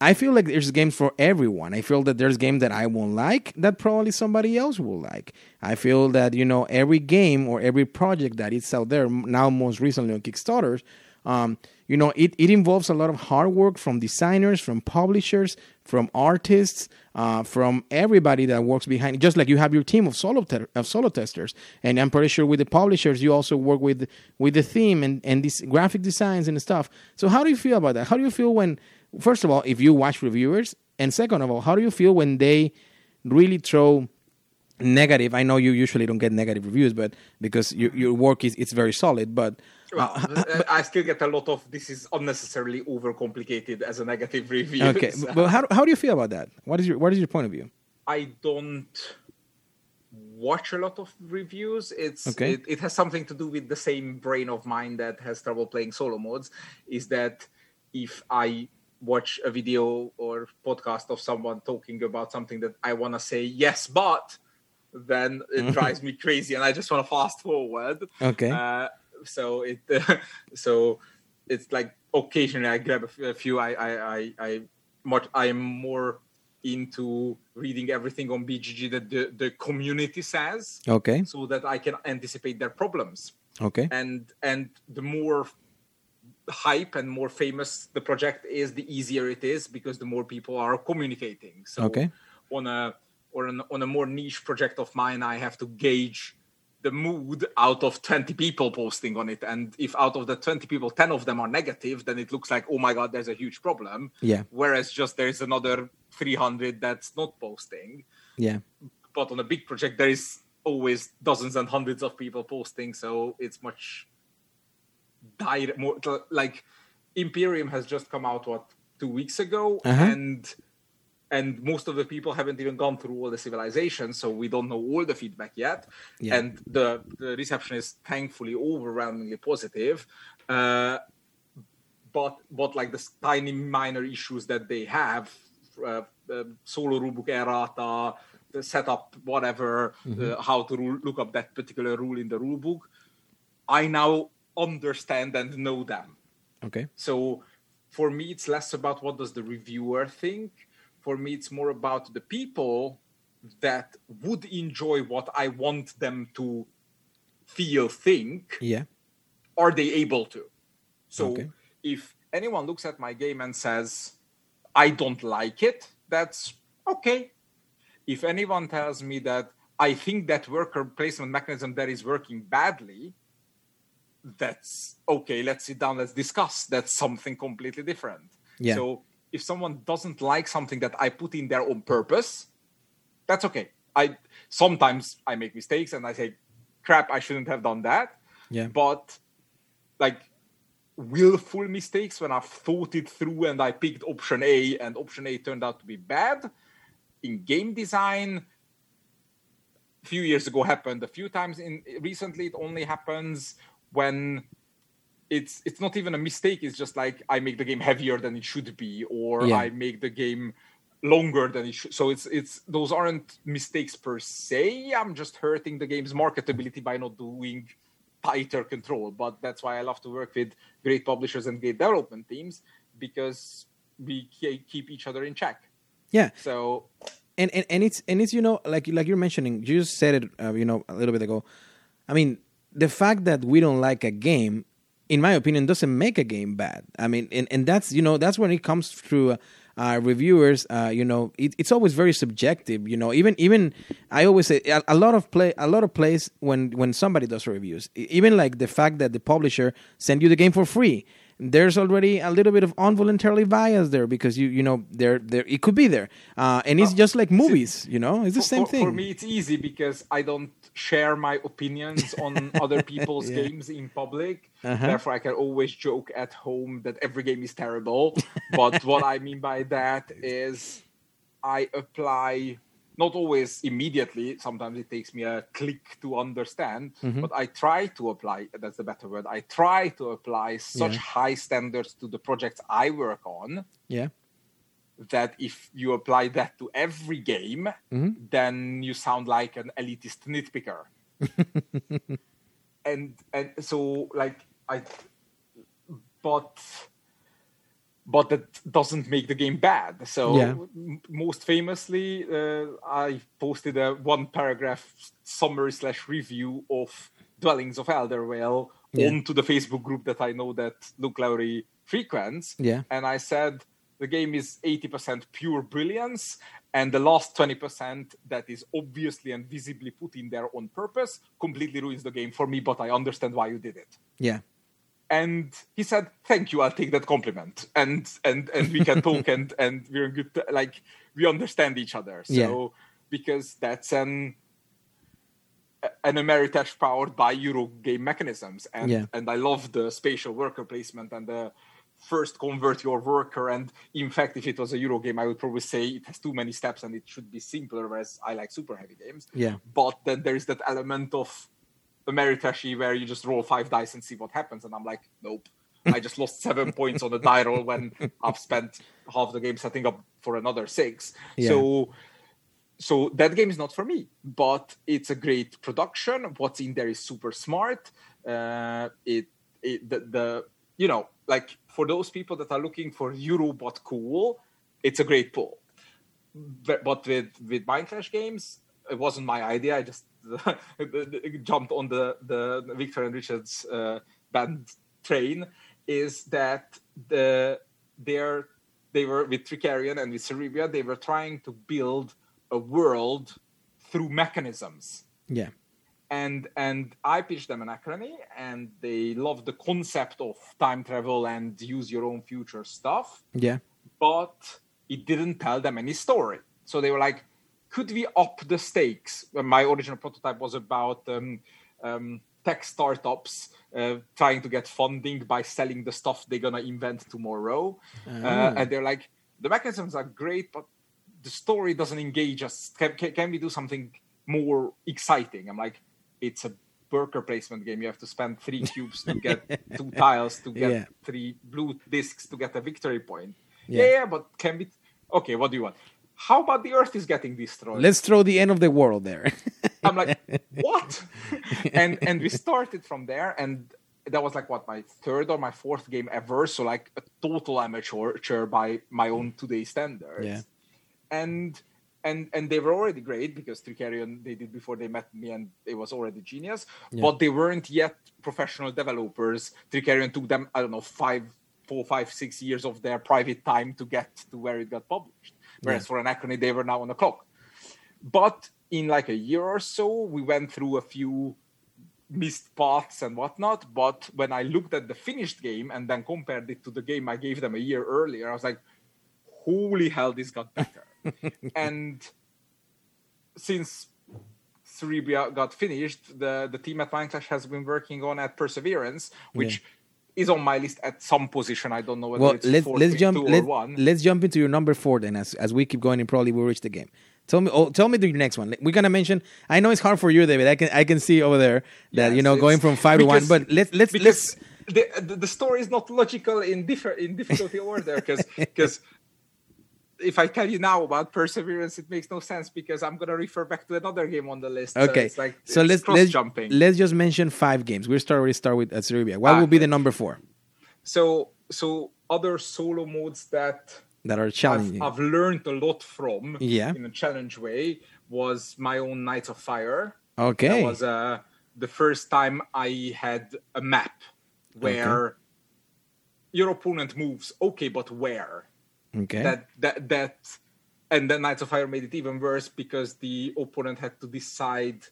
I feel like there's games for everyone. I feel that there's games that I won't like that probably somebody else will like. I feel that you know every game or every project that is out there now, most recently on Kickstarter, um, you know it, it involves a lot of hard work from designers, from publishers, from artists, uh, from everybody that works behind. it. Just like you have your team of solo of solo testers, and I'm pretty sure with the publishers you also work with with the theme and and these graphic designs and stuff. So how do you feel about that? How do you feel when first of all, if you watch reviewers, and second of all, how do you feel when they really throw negative? I know you usually don't get negative reviews, but because your your work is it's very solid. But Well, uh, I still get a lot of this is unnecessarily overcomplicated as a negative review. okay, so but how how do you feel about that? What is your what is your point of view? I don't watch a lot of reviews. It's Okay. it, it has something to do with the same brain of mine that has trouble playing solo modes. Is that if I watch a video or podcast of someone talking about something that I want to say yes, but then it drives me crazy, and I just want to fast forward. Okay. Uh, so it so it's like occasionally I grab a few. I I I, I much I am more into reading everything on BGG that the, the community says, okay. so that I can anticipate their problems. Okay. And and the more hype and more famous the project is, the easier it is because the more people are communicating. So Okay. on a or an, on a more niche project of mine, I have to gauge the mood out of 20 people posting on it. And if out of the 20 people, 10 of them are negative, then it looks like, oh my God, there's a huge problem. Yeah. Whereas just there's another 300 that's not posting. Yeah. But on a big project, there is always dozens and hundreds of people posting. So it's much direct, more like Imperium has just come out, what, two weeks ago? Uh-huh. And and most of the people haven't even gone through all the civilizations, so we don't know all the feedback yet. Yeah. And the, the reception is thankfully overwhelmingly positive. Uh, but but like the tiny minor issues that they have, uh, uh, solo rulebook errata, the setup, whatever, uh, how to rule, look up that particular rule in the rulebook, I now understand and know them. Okay. So for me, it's less about what does the reviewer think. For me, it's more about the people that would enjoy what I want them to feel, think. Yeah. Are they able to? So Okay. if anyone looks at my game and says, I don't like it, that's okay. If anyone tells me that I think that worker placement mechanism that is working badly, that's okay. Let's sit down, let's discuss. That's something completely different. Yeah. So if someone doesn't like something that I put in there on purpose, that's okay. I sometimes I make mistakes and I say, crap, I shouldn't have done that. Yeah. But like willful mistakes when I've thought it through and I picked option A and option A turned out to be bad. In game design, a few years ago happened a few times. In recently, it only happens when it's it's not even a mistake. It's just like I make the game heavier than it should be, or Yeah. I make the game longer than it should. So it's it's those aren't mistakes per se. I'm just hurting the game's marketability by not doing tighter control. But that's why I love to work with great publishers and great development teams because we keep each other in check. Yeah. So and, and and it's and it's you know like like you're mentioning you just said it uh, you know a little bit ago i mean the fact that we don't like a game in my opinion doesn't make a game bad. I mean and, and that's you know that's when it comes through uh, uh, reviewers uh, you know it, it's always very subjective you know even even i always say a, a lot of play a lot of plays when when somebody does reviews even like the fact that the publisher send you the game for free there's already a little bit of involuntarily bias there because you you know there there it could be there uh, and it's just like movies you know it's the same for- thing For me, it's easy because I don't share my opinions on other people's Yeah. games in public. Uh-huh. Therefore, I can always joke at home that every game is terrible. but what I mean by that is I apply not always immediately. Sometimes it takes me a click to understand, Mm-hmm. but I try to apply. That's the better word. I try to apply such Yeah. high standards to the projects I work on yeah that if you apply that to every game, Mm-hmm. then you sound like an elitist nitpicker. and and so like I, but but that doesn't make the game bad. So Yeah. m- most famously, uh, I posted a one paragraph summary slash review of Dwellings of Eldervale Yeah. onto the Facebook group that I know that Luke Laurie frequents. Yeah. And I said the game is 80% pure brilliance, and the last 20% that is obviously and visibly put in there on purpose completely ruins the game for me, but I understand why you did it yeah and he said thank you i'll take that compliment and and and we can talk and and we're in good like we understand each other so Yeah. because that's an an Ameritrash powered by Euro game mechanisms, and Yeah. and I love the spatial worker placement and the first convert your worker. And in fact, if it was a Euro game, I would probably say it has too many steps and it should be simpler. Whereas I like super heavy games. Yeah. But then there is that element of a meritocracy where you just roll five dice and see what happens. And I'm like, nope. I just lost seven points on the die roll when I've spent half the game setting up for another six. Yeah. So so that game is not for me, but it's a great production. What's in there is super smart. Uh, it, it the, the you know like for those people that are looking for Euro but cool, it's a great pull. But, but with with Mindclash games, it wasn't my idea. I just jumped on the the Victor and Richards uh, band train. Is that the they're they were with Trickerion and with Cerebria, they were trying to build a world through mechanisms Yeah. and and I pitched them Anachrony, and they loved the concept of time travel and use your own future stuff, Yeah. but it didn't tell them any story. So they were like, "Could we up the stakes?" My original prototype was about um, um, tech startups uh, trying to get funding by selling the stuff they're gonna invent tomorrow, uh, and they're like, "The mechanisms are great, but the story doesn't engage us. Can, can, can we do something more exciting? I'm like, it's a worker placement game. You have to spend three cubes to get two tiles to get Yeah. three blue discs to get a victory point. Yeah. Yeah. yeah, but can we? Okay, what do you want? How about the Earth is getting destroyed? Let's throw the end of the world there. I'm like, what? and and we started from there, and that was like what my third or my fourth game ever. So like a total amateur by my own today standards. Yeah. And and and they were already great because Trickerion they did before they met me, and it was already genius. But they weren't yet professional developers. Trickerion took them I don't know five, four, five, six years of their private time to get to where it got published. Whereas for Anachrony, they were now on the clock. But in like a year or so we went through a few missed paths and whatnot. But when i looked at the finished game and then compared it to the game i gave them a year earlier i was like holy hell this got better. And since Cerebria got finished, the, the team at Mindclash has been working on at Perseverance, which is on my list at some position. I don't know whether well, it's let's four, let's three, jump let, or one. let's jump into your number four then as as we keep going and probably we'll reach the game. Tell me oh, tell me the next one. We're gonna mention I know it's hard for you, David. I can I can see over there that Yes, you know going from five to one, but let's let's let's the, the the story is not logical in differ in difficulty order because because if I tell you now about perseverance, it makes no sense because I'm gonna refer back to another game on the list. So Okay, it's like so let's let's jumping. let's just mention five games. We'll start already start with uh, Cerebria. What Ah, will be the number four So so other solo modes that that are I've, challenging? I've learned a lot from Yeah. in a challenge way was my own Nights of Fire. okay, That was uh, the first time I had a map where your opponent moves. Okay, but where? Okay, that that that and then Nights of Fire made it even worse because the opponent had to decide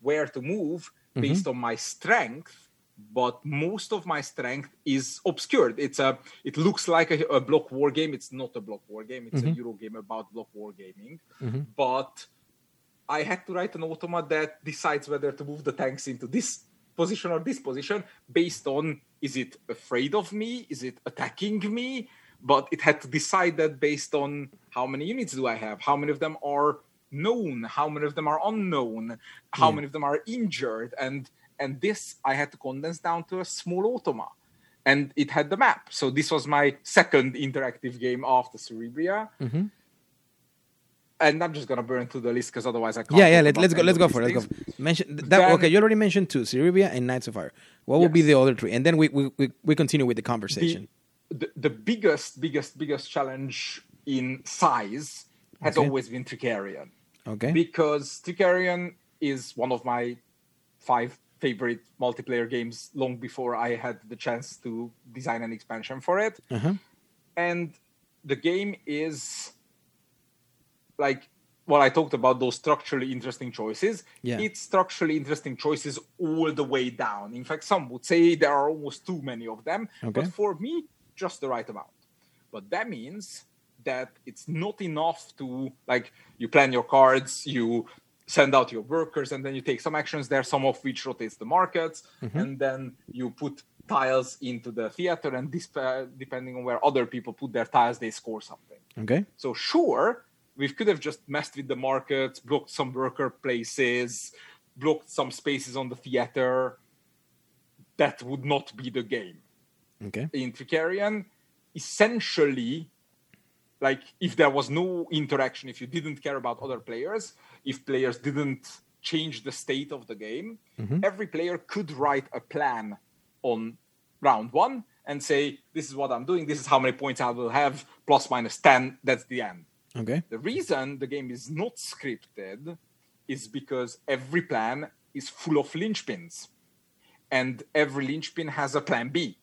where to move mm-hmm. based on my strength but most of my strength is obscured. It's a it looks like a, a block war game. It's not a block war game. It's a mm-hmm. euro game about block war gaming. Mm-hmm. But i had to write an automa that decides whether to move the tanks into this position or this position based on is it afraid of me? Is it attacking me but it had to decide that based on how many units do i have how many of them are known how many of them are unknown how hmm. many of them are injured and and this i had to condense down to a small automa and it had the map so this was my second interactive game after cerebria mm-hmm. and i'm just gonna burn through the list because otherwise i can't yeah, yeah. Let, let's go. Let's go for it. Let's go. Mention that. Then- okay, you already mentioned two: Cerebria and Nights of Fire. What will be the other three? And then we we, we, we continue with the conversation. the, the biggest, biggest, biggest challenge in size has Okay. always been Trickerion. okay. Because Trickerion is one of my five favorite multiplayer games long before I had the chance to design an expansion for it. Uh-huh. And the game is like what I talked about those structurally interesting choices. Yeah. It's structurally interesting choices all the way down. In fact, some would say there are almost too many of them. Okay. But for me, just the right amount. But that means that it's not enough to like you plan your cards, you send out your workers, and then you take some actions there, some of which rotates the markets, and then you put tiles into the theater, and this, uh, depending on where other people put their tiles, they score something. Okay. So sure, we could have just messed with the markets, blocked some worker places, blocked some spaces on the theater. That would not be the game. Okay. In Trickerion, essentially, like if there was no interaction, if you didn't care about other players, if players didn't change the state of the game, mm-hmm. every player could write a plan on round one and say, This is what I'm doing, this is how many points I will have, plus minus 10, that's the end. Okay. The reason the game is not scripted is because every plan is full of linchpins, and every linchpin has a plan B.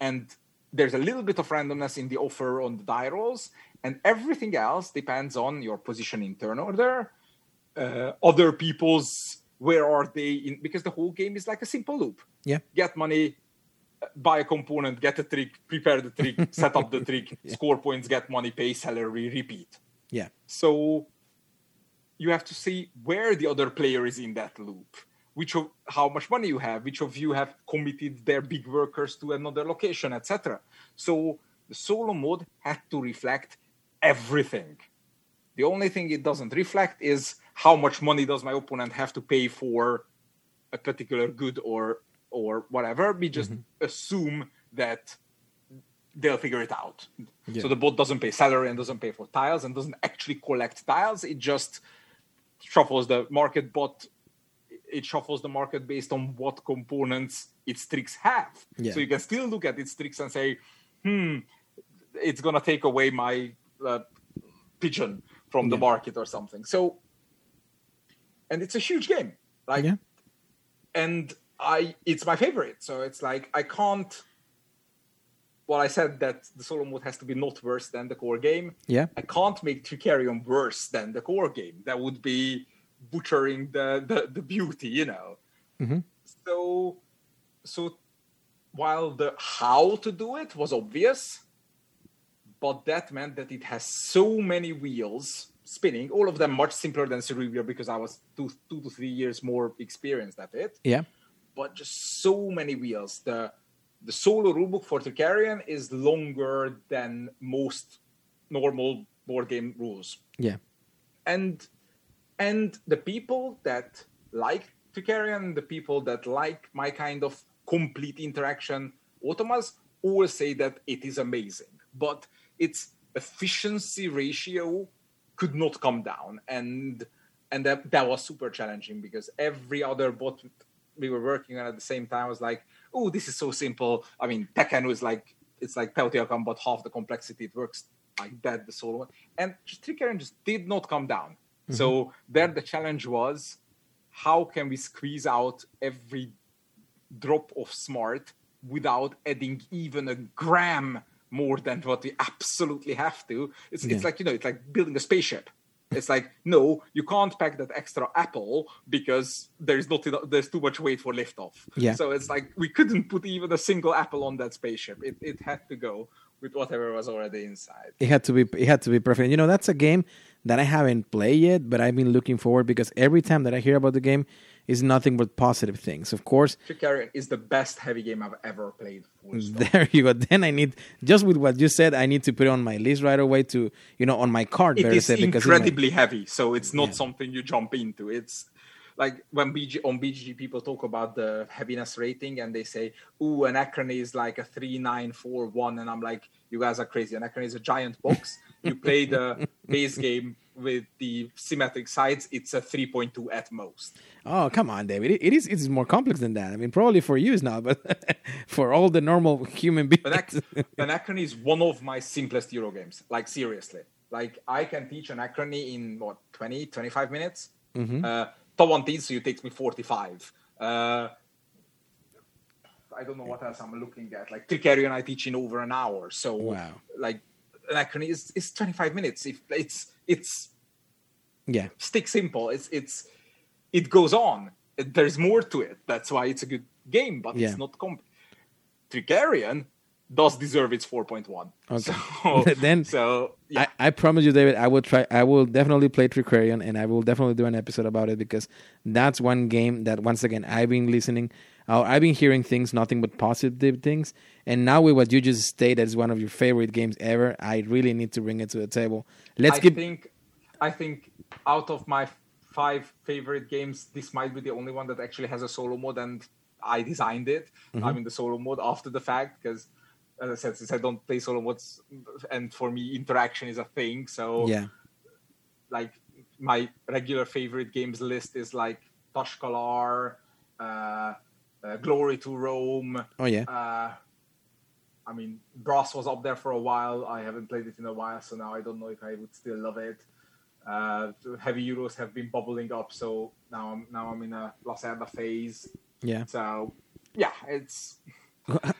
And there's a little bit of randomness in the offer on the die rolls, and everything else depends on your position in turn order, uh, other people's where are they in because the whole game is like a simple loop. Yeah. Get money, buy a component, get a trick, prepare the trick, set up the trick, score points, get money, pay salary, repeat. Yeah. So you have to see where the other player is in that loop, which of how much money you have, which of you have committed their big workers to another location, etc. So the solo mode had to reflect everything. The only thing it doesn't reflect is how much money does my opponent have to pay for a particular good or or whatever. We just mm-hmm. assume that they'll figure it out. Yeah. So the bot doesn't pay salary and doesn't pay for tiles and doesn't actually collect tiles. It just shuffles the market bot. It shuffles the market based on what components its tricks have. Yeah. So you can still look at its tricks and say, hmm, it's gonna take away my uh, pigeon from the market or something. So, and it's a huge game. Like, Yeah. and I, it's my favorite. So it's like I can't. Well, I said that the solo mode has to be not worse than the core game. Yeah. I can't make Trickerion worse than the core game. That would be butchering the the, the beauty, you know. Mhm. So, so while the how to do it was obvious, but that meant that it has so many wheels spinning, all of them much simpler than Cerebria because I was two two to three years more experienced at it Yeah. but just so many wheels. The the solo rulebook for Trickerion is longer than most normal board game rules. Yeah. And and the people that like Trickerion, the people that like my kind of complete interaction automas, all say that it is amazing. But its efficiency ratio could not come down. And and that, that was super challenging because every other bot we were working on at the same time was like, oh, this is so simple. I mean, Tekhenu was like, it's like Teotihuacan, but half the complexity. It works like that, the solo one. And just just did not come down. So mm-hmm. there the challenge was, how can we squeeze out every drop of smart without adding even a gram more than what we absolutely have to? It's, Yeah. it's like, you know, it's like building a spaceship. It's like no, you can't pack that extra apple because there's not enough, there's too much weight for liftoff. Yeah. So it's like we couldn't put even a single apple on that spaceship. It it had to go with whatever was already inside. It had to be it had to be perfect. You know, that's a game that I haven't played yet, but I've been looking forward because every time that I hear about the game is nothing but positive things. Of course, Trickerion is the best heavy game I've ever played. there you go. Then I need just with what you said, I need to put it on my list right away to you know on my card. It is because it's my- incredibly heavy, so it's not Yeah. something you jump into. It's like when BG on BGG people talk about the heaviness rating and they say, "Ooh, Anachrony is like a three nine four one," and I'm like, "You guys are crazy. Anachrony is a giant box. you play the base game with the symmetric sides. It's a three point two at most." Oh come on, David! It, it is it is more complex than that. I mean, probably for you it's not, but for all the normal human beings, An, ac- Acrony is one of my simplest Euro games. Like seriously, like I can teach Anachrony in what 20, 25 minutes. Mm-hmm. Uh, teach you takes me forty five. Uh, I don't know what else I'm looking at. Like Trickerion, I teach in over an hour. So Wow. like Anachrony is, is twenty five minutes. If it's it's yeah, stick simple. It's it's it goes on. There's more to it. That's why it's a good game, but Yeah. it's not comp. Trickerion, does deserve its 4.1. Okay. So, Then so yeah. I, I promise you, David, I will try. I will definitely play Trickerion, and I will definitely do an episode about it because that's one game that once again I've been listening, uh, I've been hearing things, nothing but positive things, and now with what you just stated as one of your favorite games ever, I really need to bring it to the table. Let's I give. think I think out of my five favorite games, this might be the only one that actually has a solo mode, and I designed it. Mm-hmm. I'm in the solo mode after the fact because, as I said, since I don't play solo modes, and for me interaction is a thing. So yeah, like my regular favorite games list is like Tashkalar, uh, uh, Glory to Rome. oh yeah, Uh, I mean, Brass was up there for a while. I haven't played it in a while, so now I don't know if I would still love it. Uh, heavy Euros have been bubbling up, so now I'm now I'm in a Lacerda phase. yeah. So yeah, it's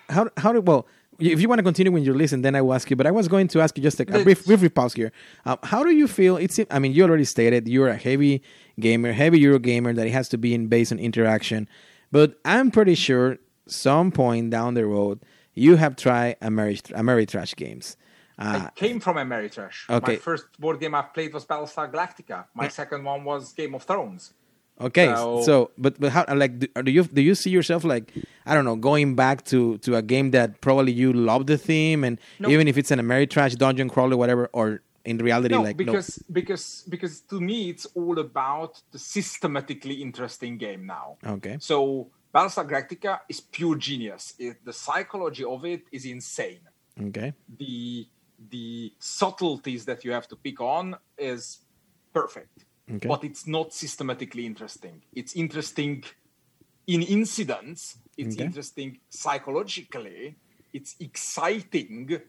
How how do well? If you want to continue with your list, and then I will ask you. But I was going to ask you just a, a brief brief pause here. Um, how do you feel? It's I mean, you already stated you're a heavy gamer, heavy Euro gamer that it has to be in based on interaction. But I'm pretty sure some point down the road you have tried Ameri- Ameritrash games. Uh, I came from Ameritrash. Okay. My first board game I've played was Battlestar Galactica. My second one was Game of Thrones. Okay, so, So- but but how like do, do you do you see yourself like I don't know going back to to a game that probably you love the theme and No. even if it's an Ameritrash dungeon crawler whatever or in reality No, like because because because to me it's all about the systematically interesting game now. okay So Battlestar Galactica is pure genius. It, the psychology of it is insane. okay The the subtleties that you have to pick on is perfect. Okay. But it's not systematically interesting. It's interesting in incidents. It's Okay. interesting psychologically. It's exciting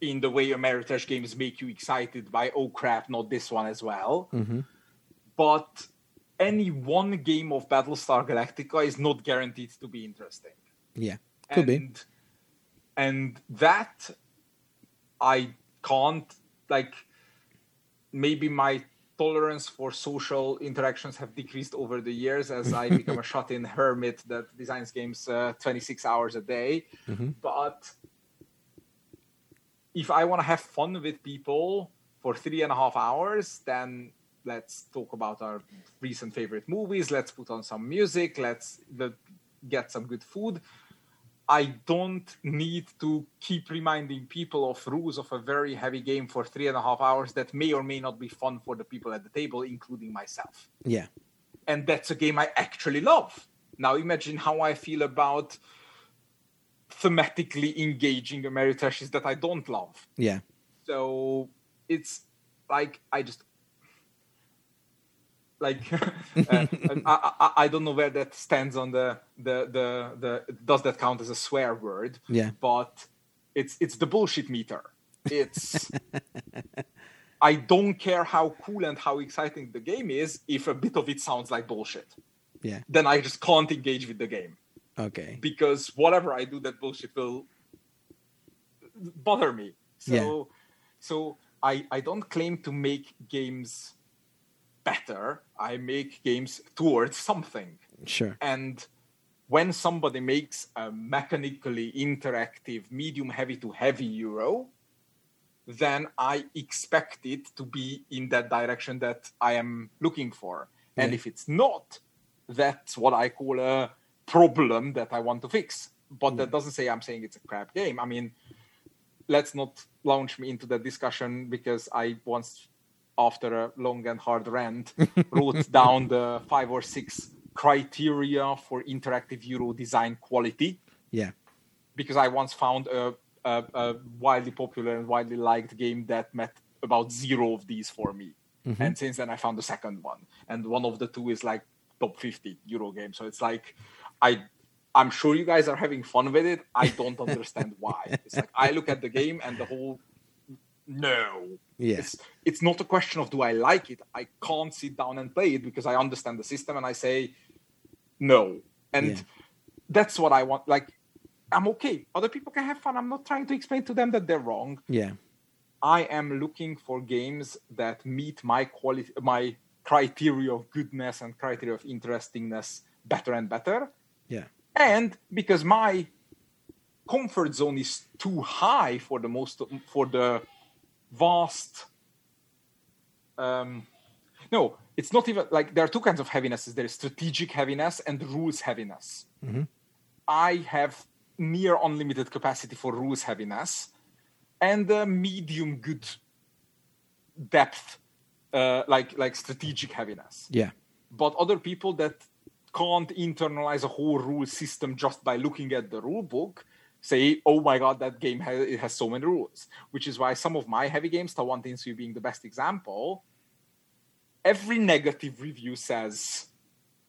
in the way Ameritrash games make you excited by oh crap, not this one as well. Mm-hmm. But any one game of Battlestar Galactica is not guaranteed to be interesting. yeah could be and, And that I can't like maybe my tolerance for social interactions have decreased over the years as I become a shut-in hermit that designs games uh, 26 hours a day. But if I want to have fun with people for three and a half hours, then let's talk about our recent favorite movies. Let's put on some music. Let's the, get some good food. I don't need to keep reminding people of rules of a very heavy game for three and a half hours that may or may not be fun for the people at the table, including myself. yeah And that's a game I actually love. Now imagine how I feel about thematically engaging Ameritrashes that I don't love. yeah So it's like I just like uh, I, I, I don't know where that stands on the the the the does that count as a swear word? Yeah. But it's it's the bullshit meter. It's I don't care how cool and how exciting the game is if a bit of it sounds like bullshit. yeah Then I just can't engage with the game okay because whatever I do, that bullshit will bother me. So, Yeah. so I I don't claim to make games better. I make games towards something. sure And when somebody makes a mechanically interactive, medium heavy to heavy Euro, then I expect it to be in that direction that I am looking for. And if it's not, that's what I call a problem that I want to fix. But that doesn't say I'm saying it's a crap game. I mean, let's not launch me into that discussion because I once, after a long and hard rant, wrote down the five or six criteria for interactive Euro design quality yeah because I once found a, a, a widely popular and widely liked game that met about zero of these for me. Mm-hmm. And since then, I found the second one, and one of the two is like top 50 Euro game. So it's like, I, I'm sure you guys are having fun with it. I don't understand why. It's like I look at the game and the whole, no. Yes. It's it's not a question of do I like it. I can't sit down and play it because I understand the system and I say, no. And Yeah. that's what I want. Like, I'm okay. Other people can have fun. I'm not trying to explain to them that they're wrong. yeah I am looking for games that meet my quality, my criteria of goodness and criteria of interestingness better and better. yeah And because my comfort zone is too high for the most for the vast um no it's not even like there are two kinds of heavinesses. There is strategic heaviness and rules heaviness. I have near unlimited capacity for rules heaviness and a medium good depth uh, like like strategic heaviness. Yeah. but other people that can't internalize a whole rule system just by looking at the rule book say oh my god that game has, it has so many rules which is why some of my heavy games Tawantinsuyu being the best example every negative review says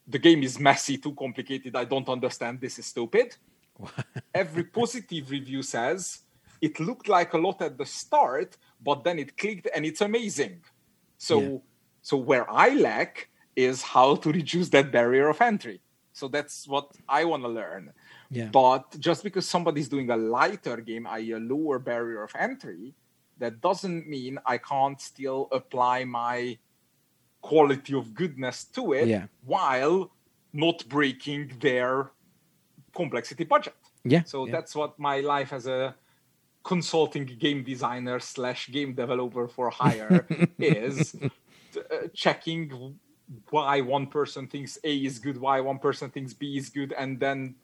the game is messy too complicated i don't understand this is stupid. Every positive review says it looked like a lot at the start but then it clicked and it's amazing. So Yeah. so where i lack is how to reduce that barrier of entry. So that's what i want to learn Yeah. but just because somebody's doing a lighter game i.e. a lower barrier of entry that doesn't mean i can't still apply my quality of goodness to it Yeah. while not breaking their complexity budget Yeah. so yeah. that's what my life as a consulting game designer slash game developer for hire is uh, checking why one person thinks A is good, why one person thinks B is good, and then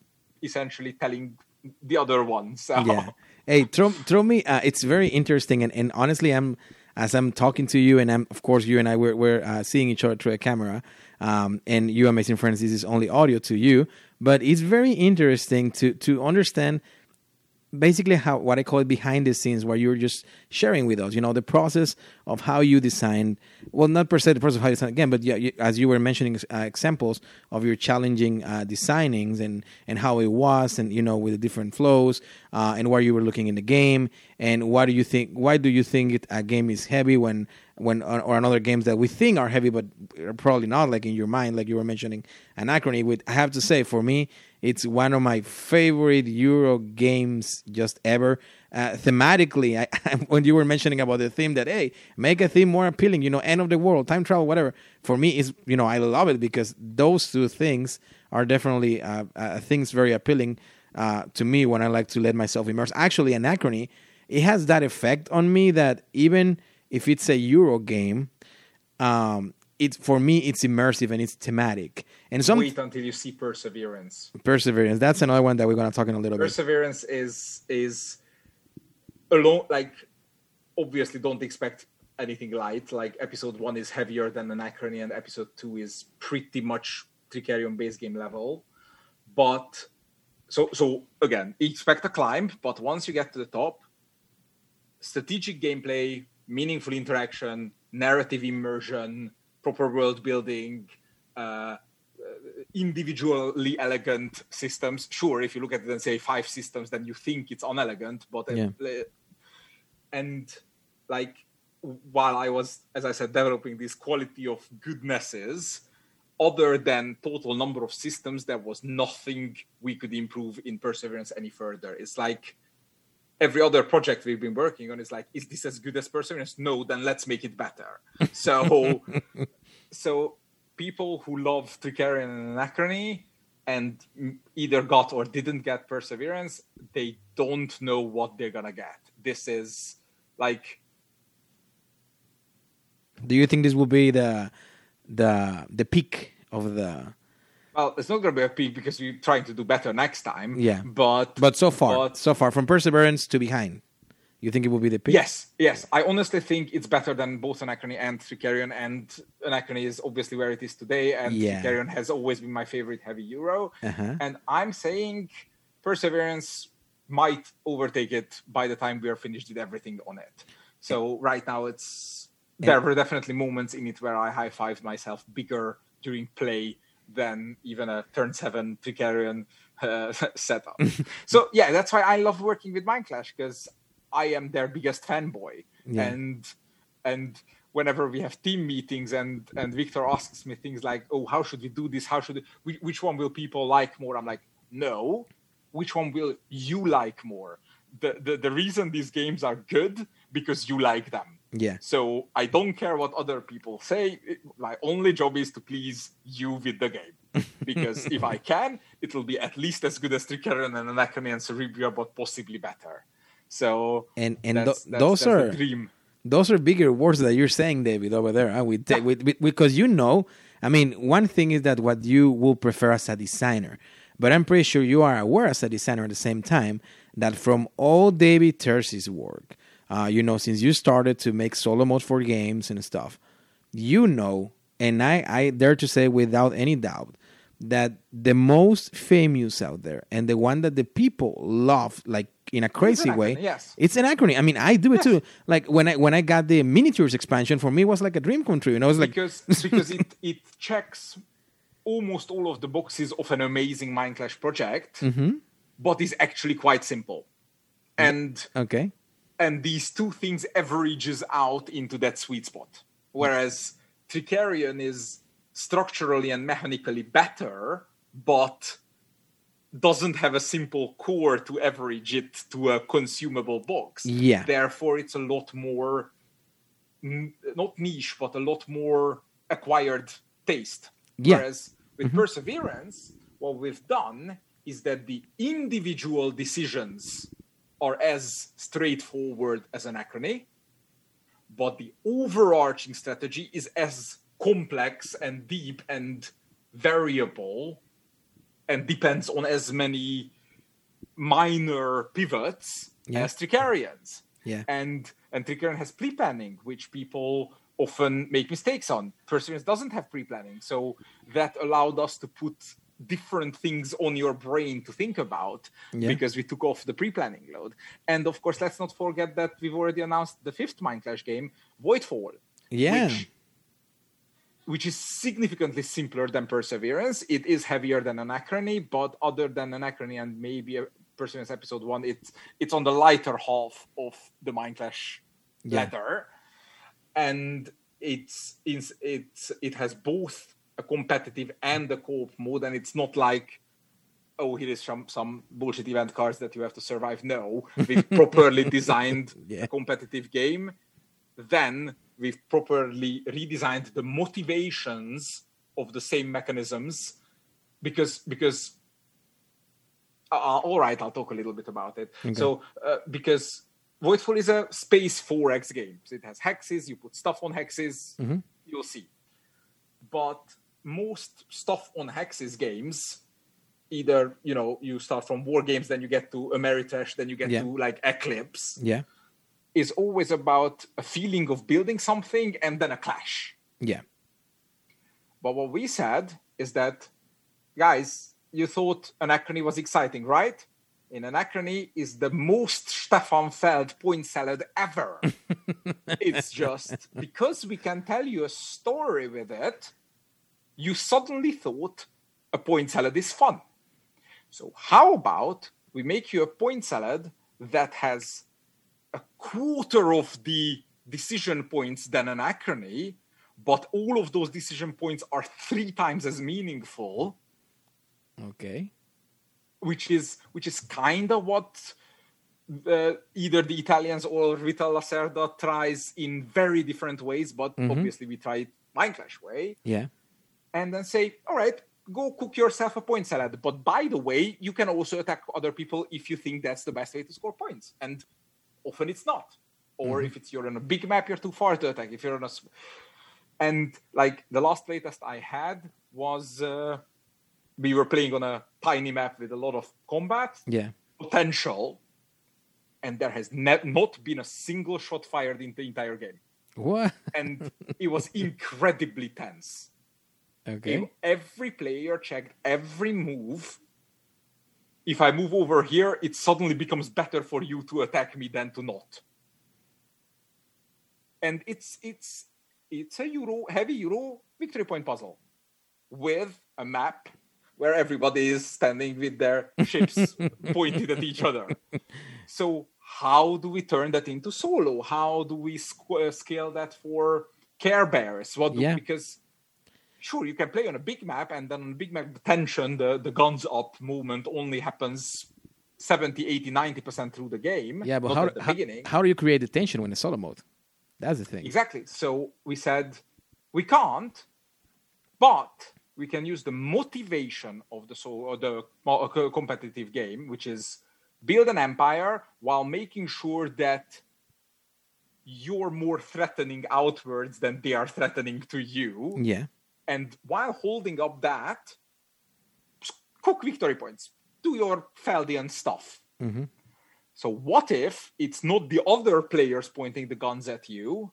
essentially telling the other ones. So, yeah. Hey, throw throw me. Uh, it's very interesting, and, and honestly, I'm as I'm talking to you, and I'm of course you and I we're we're uh, seeing each other through a camera, um, and you amazing friends. This is only audio to you, but it's very interesting to to understand basically how what I call it behind the scenes, where you're just sharing with us, you know, the process of how you design. Well, not per se the process of how you design again, but yeah, you, as you were mentioning uh, examples of your challenging uh, designings and and how it was, and you know, with the different flows uh, and where you were looking in the game, and why do you think why do you think it, a game is heavy when when or, another games that we think are heavy but are probably not like in your mind like you were mentioning anachrony with i have to say for me it's one of my favorite euro games just ever. Uh, thematically I, when you were mentioning about the theme that hey make a theme more appealing you know end of the world time travel whatever for me is you know i love it because those two things are definitely uh, uh, things very appealing uh, to me when i like to let myself immerse. Actually anachrony it has that effect on me that even if it's a Euro game, um, it's for me it's immersive and it's thematic. And some wait until you see Perseverance. perseverance. That's another one that we're gonna talk in a little bit. Perseverance is is alone. Like, obviously, don't expect anything light. Like, episode one is heavier than Anachrony, and episode two is pretty much Trickerion base game level. But so so again, expect a climb. But once you get to the top, strategic gameplay, meaningful interaction, narrative immersion, proper world building, uh, individually elegant systems. Sure, if you look at it and say five systems, then you think it's unelegant, but Yeah. and like while I was, as I said, developing this quality of goodnesses, other than total number of systems, there was nothing we could improve in Perseverance any further. It's like every other project we've been working on is like, is this as good as Perseverance? No, then let's make it better. So, so people who love Trickerion and Anachrony and either got or didn't get Perseverance, they don't know what they're gonna get. This is like Do you think this will be the the the peak of the? Well, it's not gonna be a peak because we're trying to do better next time. Yeah. but But so far, but- so far from perseverance to behind, you think it will be the peak? Yes, yes. I honestly think it's better than both Anachrony and Trickerion, and Anachrony is obviously where it is today, and Yeah. Trickerion has always been my favorite heavy Euro. Uh-huh. And I'm saying Perseverance might overtake it by the time we are finished with everything on it. So right now, it's there were definitely moments in it where I high fived myself bigger during play than even a turn seven Trickerion uh, setup. so yeah, that's why I love working with Mindclash because I am their biggest fanboy, Yeah. and and whenever we have team meetings and and Victor asks me things like, "Oh, how should we do this? How should we, which one will people like more?" I'm like, "No, which one will you like more?" The, the the reason these games are good because you like them. Yeah. So I don't care what other people say. My only job is to please you with the game. Because if I can, it'll be at least as good as Trickerion and Anachrony and Cerebria, but possibly better. So And and that's, tho- that's, those that's are the dream. those are bigger words that you're saying, David, over there. Huh? We take with, with, because you know, I mean, one thing is that what you will prefer as a designer, but I'm pretty sure you are aware as a designer at the same time that from all David Turczi's work, uh, you know, since you started to make solo modes for games and stuff, you know, and I, I dare to say without any doubt that the most famous out there and the one that the people love, like in a crazy way, yes. it's Anachrony. I mean, I do it too. Like when I when I got the miniatures expansion, for me it was like a dream come true. You know, it was like because because it it checks almost all of the boxes of an amazing Mind Clash project, Mm-hmm. but is actually quite simple. And okay, and these two things averages out into that sweet spot. Whereas Trickerion is structurally and mechanically better, but doesn't have a simple core to average it to a consumable box. Yeah. Therefore, it's a lot more n- not niche, but a lot more acquired taste. Yeah. Whereas with mm-hmm. Perseverance, what we've done is that the individual decisions are as straightforward as Anachrony, but the overarching strategy is as complex and deep and variable and depends on as many minor pivots Yeah. as Trickerion's yeah, and and Trickerion has pre-planning, which people often make mistakes on. Perseverance doesn't have pre-planning, so that allowed us to put different things on your brain to think about Yeah. because we took off the pre-planning load. And of course, let's not forget that we've already announced the fifth Mindclash game, Voidfall, yeah, which which is significantly simpler than Perseverance. It is heavier than Anachrony, but other than Anachrony and maybe a Perseverance episode one, it's it's on the lighter half of the Mindclash Yeah. ladder, and it's it's it's it has both a competitive and a co-op mode, and it's not like oh here is some some bullshit event cards that you have to survive. No, we've properly designed Yeah. a competitive game. Then we've properly redesigned the motivations of the same mechanisms because because uh, all right i'll talk a little bit about it. So uh, because voidfall is a space 4x game so it has hexes. You put stuff on hexes. You'll see. But most stuff on hexes games either you know you start from war games then you get to ameritrash then you get Yeah. to like eclipse yeah, is always about a feeling of building something and then a clash. yeah, But what we said is that, guys, you thought Anachrony was exciting, right? In Anachrony is the most Stefan Feld point salad ever. it's just because we can tell you a story with it, you suddenly thought a point salad is fun. So how about we make you a point salad that has a quarter of the decision points than Anachrony, but all of those decision points are three times as meaningful, okay, which is which is kind of what the, either the Italians or Vital Lacerda tries in very different ways, but mm-hmm. obviously we try it Mindclash way, yeah, and then say, all right, go cook yourself a point salad. But by the way, you can also attack other people if you think that's the best way to score points. And often it's not. Or if it's you're on a big map, you're too far to attack. If you're on a and like the last playtest I had was uh, we were playing on a tiny map with a lot of combat yeah, potential, and there has ne- not been a single shot fired in the entire game, what? and it was incredibly tense. Okay, If every player checked every move. If I move over here, it suddenly becomes better for you to attack me than to not. And it's it's it's a Euro heavy Euro victory point puzzle with a map where everybody is standing with their ships pointed at each other. So how do we turn that into solo? How do we scale that for Care Bears? What do, Yeah. because sure you can play on a big map and then on a big map the tension the, the guns up movement only happens 70 80 90% through the game yeah, but how, at the how beginning how do you create the tension when it's solo mode? That's the thing. exactly so we said we can't but we can use the motivation of the soul or the uh, competitive game, which is build an empire while making sure that you're more threatening outwards than they are threatening to you. Yeah. And while holding up that, cook victory points, do your Feldian stuff. Mm-hmm. So what if it's not the other players pointing the guns at you,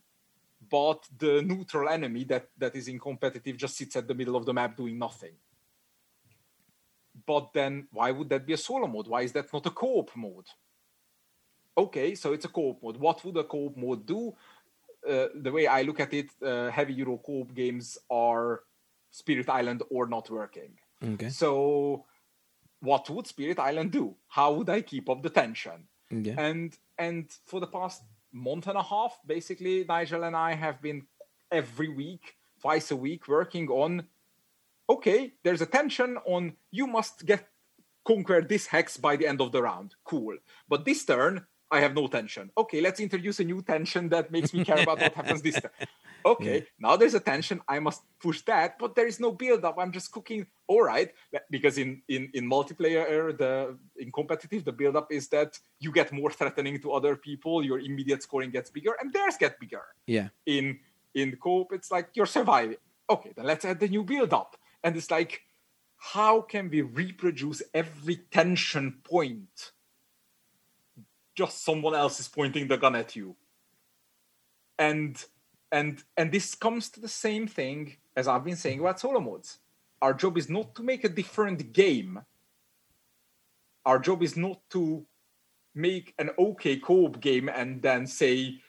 but the neutral enemy that, that is in competitive just sits at the middle of the map doing nothing? But then why would that be a solo mode? Why is that not a co-op mode? Okay, so it's a co-op mode. What would a co-op mode do? Uh, the way I look at it, uh, heavy Euro co-op games are Spirit Island or not working. Okay. So, what would Spirit Island do? How would I keep up the tension? Yeah. And and for the past month and a half, basically, Nigel and I have been every week, twice a week, working on. Okay, there's a tension on you must get conquer this hex by the end of the round. Cool, but this turn I have no tension. Okay, let's introduce a new tension that makes me care about what happens this turn. Okay, Yeah. now there's a tension. I must push that, but there is no build up. I'm just cooking. All right, because in in in multiplayer, the in competitive, the build up is that you get more threatening to other people. Your immediate scoring gets bigger, and theirs get bigger. Yeah. In in co-op, it's like you're surviving. Okay, then let's add the new build up, and it's like, how can we reproduce every tension point? Just someone else is pointing the gun at you, and and and this comes to the same thing as I've been saying about solo modes. Our job is not to make a different game. Our job is not to make an okay co-op game and then say,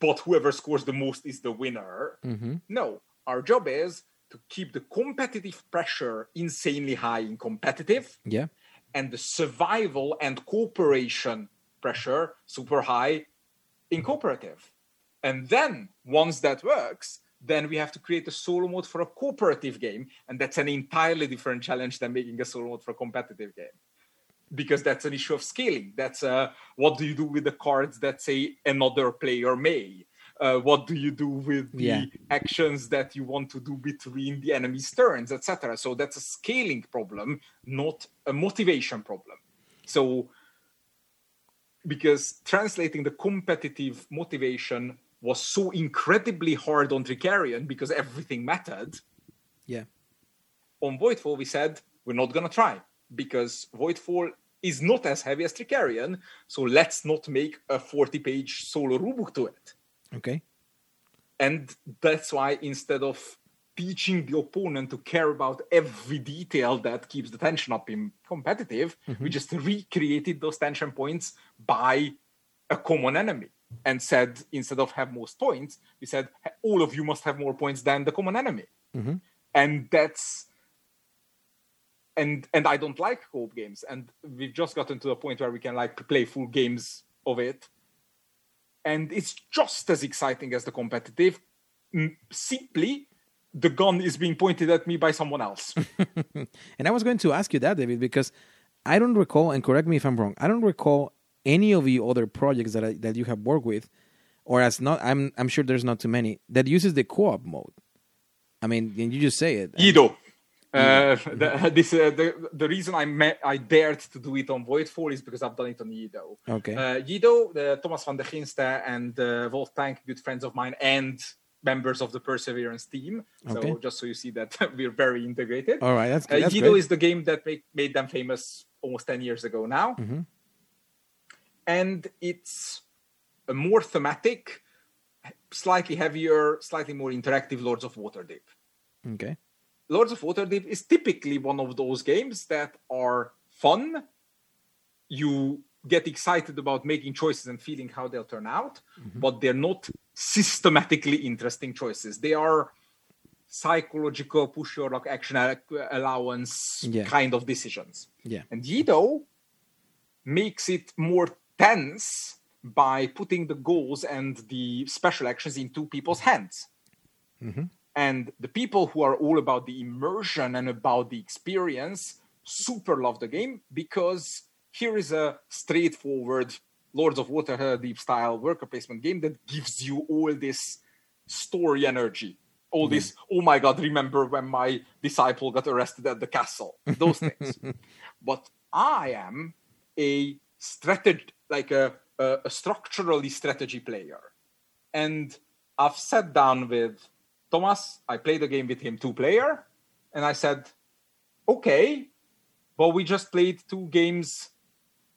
but whoever scores the most is the winner. Mm-hmm. No, our job is to keep the competitive pressure insanely high in competitive Yeah. and the survival and cooperation pressure super high in cooperative. And then once that works, then we have to create a solo mode for a cooperative game, and that's an entirely different challenge than making a solo mode for a competitive game. Because that's an issue of scaling. That's uh, what do you do with the cards that say another player may? Uh, what do you do with the Yeah. actions that you want to do between the enemy's turns, etc.? So that's a scaling problem, not a motivation problem. So because translating the competitive motivation was so incredibly hard on Trickerion because everything mattered. Yeah. On Voidfall, we said we're not gonna try because Voidfall is not as heavy as Trickerion, so let's not make a 40-page solo rulebook to it. Okay. And that's why instead of teaching the opponent to care about every detail that keeps the tension up in competitive, we just recreated those tension points by a common enemy and said instead of have most points, we said all of you must have more points than the common enemy. Mhm. And that's and and I don't like co-op games, and we've just gotten to a point where we can like play full games of it, and it's just as exciting as the competitive. Simply, the gun is being pointed at me by someone else. And I was going to ask you that, David, because I don't recall, and correct me if I'm wrong, I don't recall any of the other projects that I, that you have worked with, or as not, I'm I'm sure there's not too many that uses the co-op mode. I mean, and you just say it. Yedo. Uh, the, this uh, the the reason I met, I dared to do it on Voidfall is because I've done it on Yedo. Okay. Uh, Yedo, uh, Thomas Vande Ginste, and uh, Wolf Plancke, good friends of mine, and members of the Perseverance team. So just so you see that we're very integrated. All right, that's, Uh, that's Yedo is the game that make, made them famous almost 10 years ago now. Mhm. And it's a more thematic, slightly heavier, slightly more interactive Lords of Waterdeep. okay. Lords of Waterdeep is typically one of those games that are fun. You get excited about making choices and feeling how they'll turn out, but they're not systematically interesting choices. They are psychological push your luck action allowance Yeah. kind of decisions. Yeah. And Yedo makes it more tense by putting the goals and the special actions into people's hands. Mm-hmm. And the people who are all about the immersion and about the experience super love the game because here is a straightforward Lords of Waterdeep style worker placement game that gives you all this story energy All mm-hmm. this, oh my God, remember when my disciple got arrested at the castle? Those things. but I am a strategy, like a, a, a structurally strategy player. And I've sat down with Thomas, I played a game with him two player, and I said, okay, but we just played two games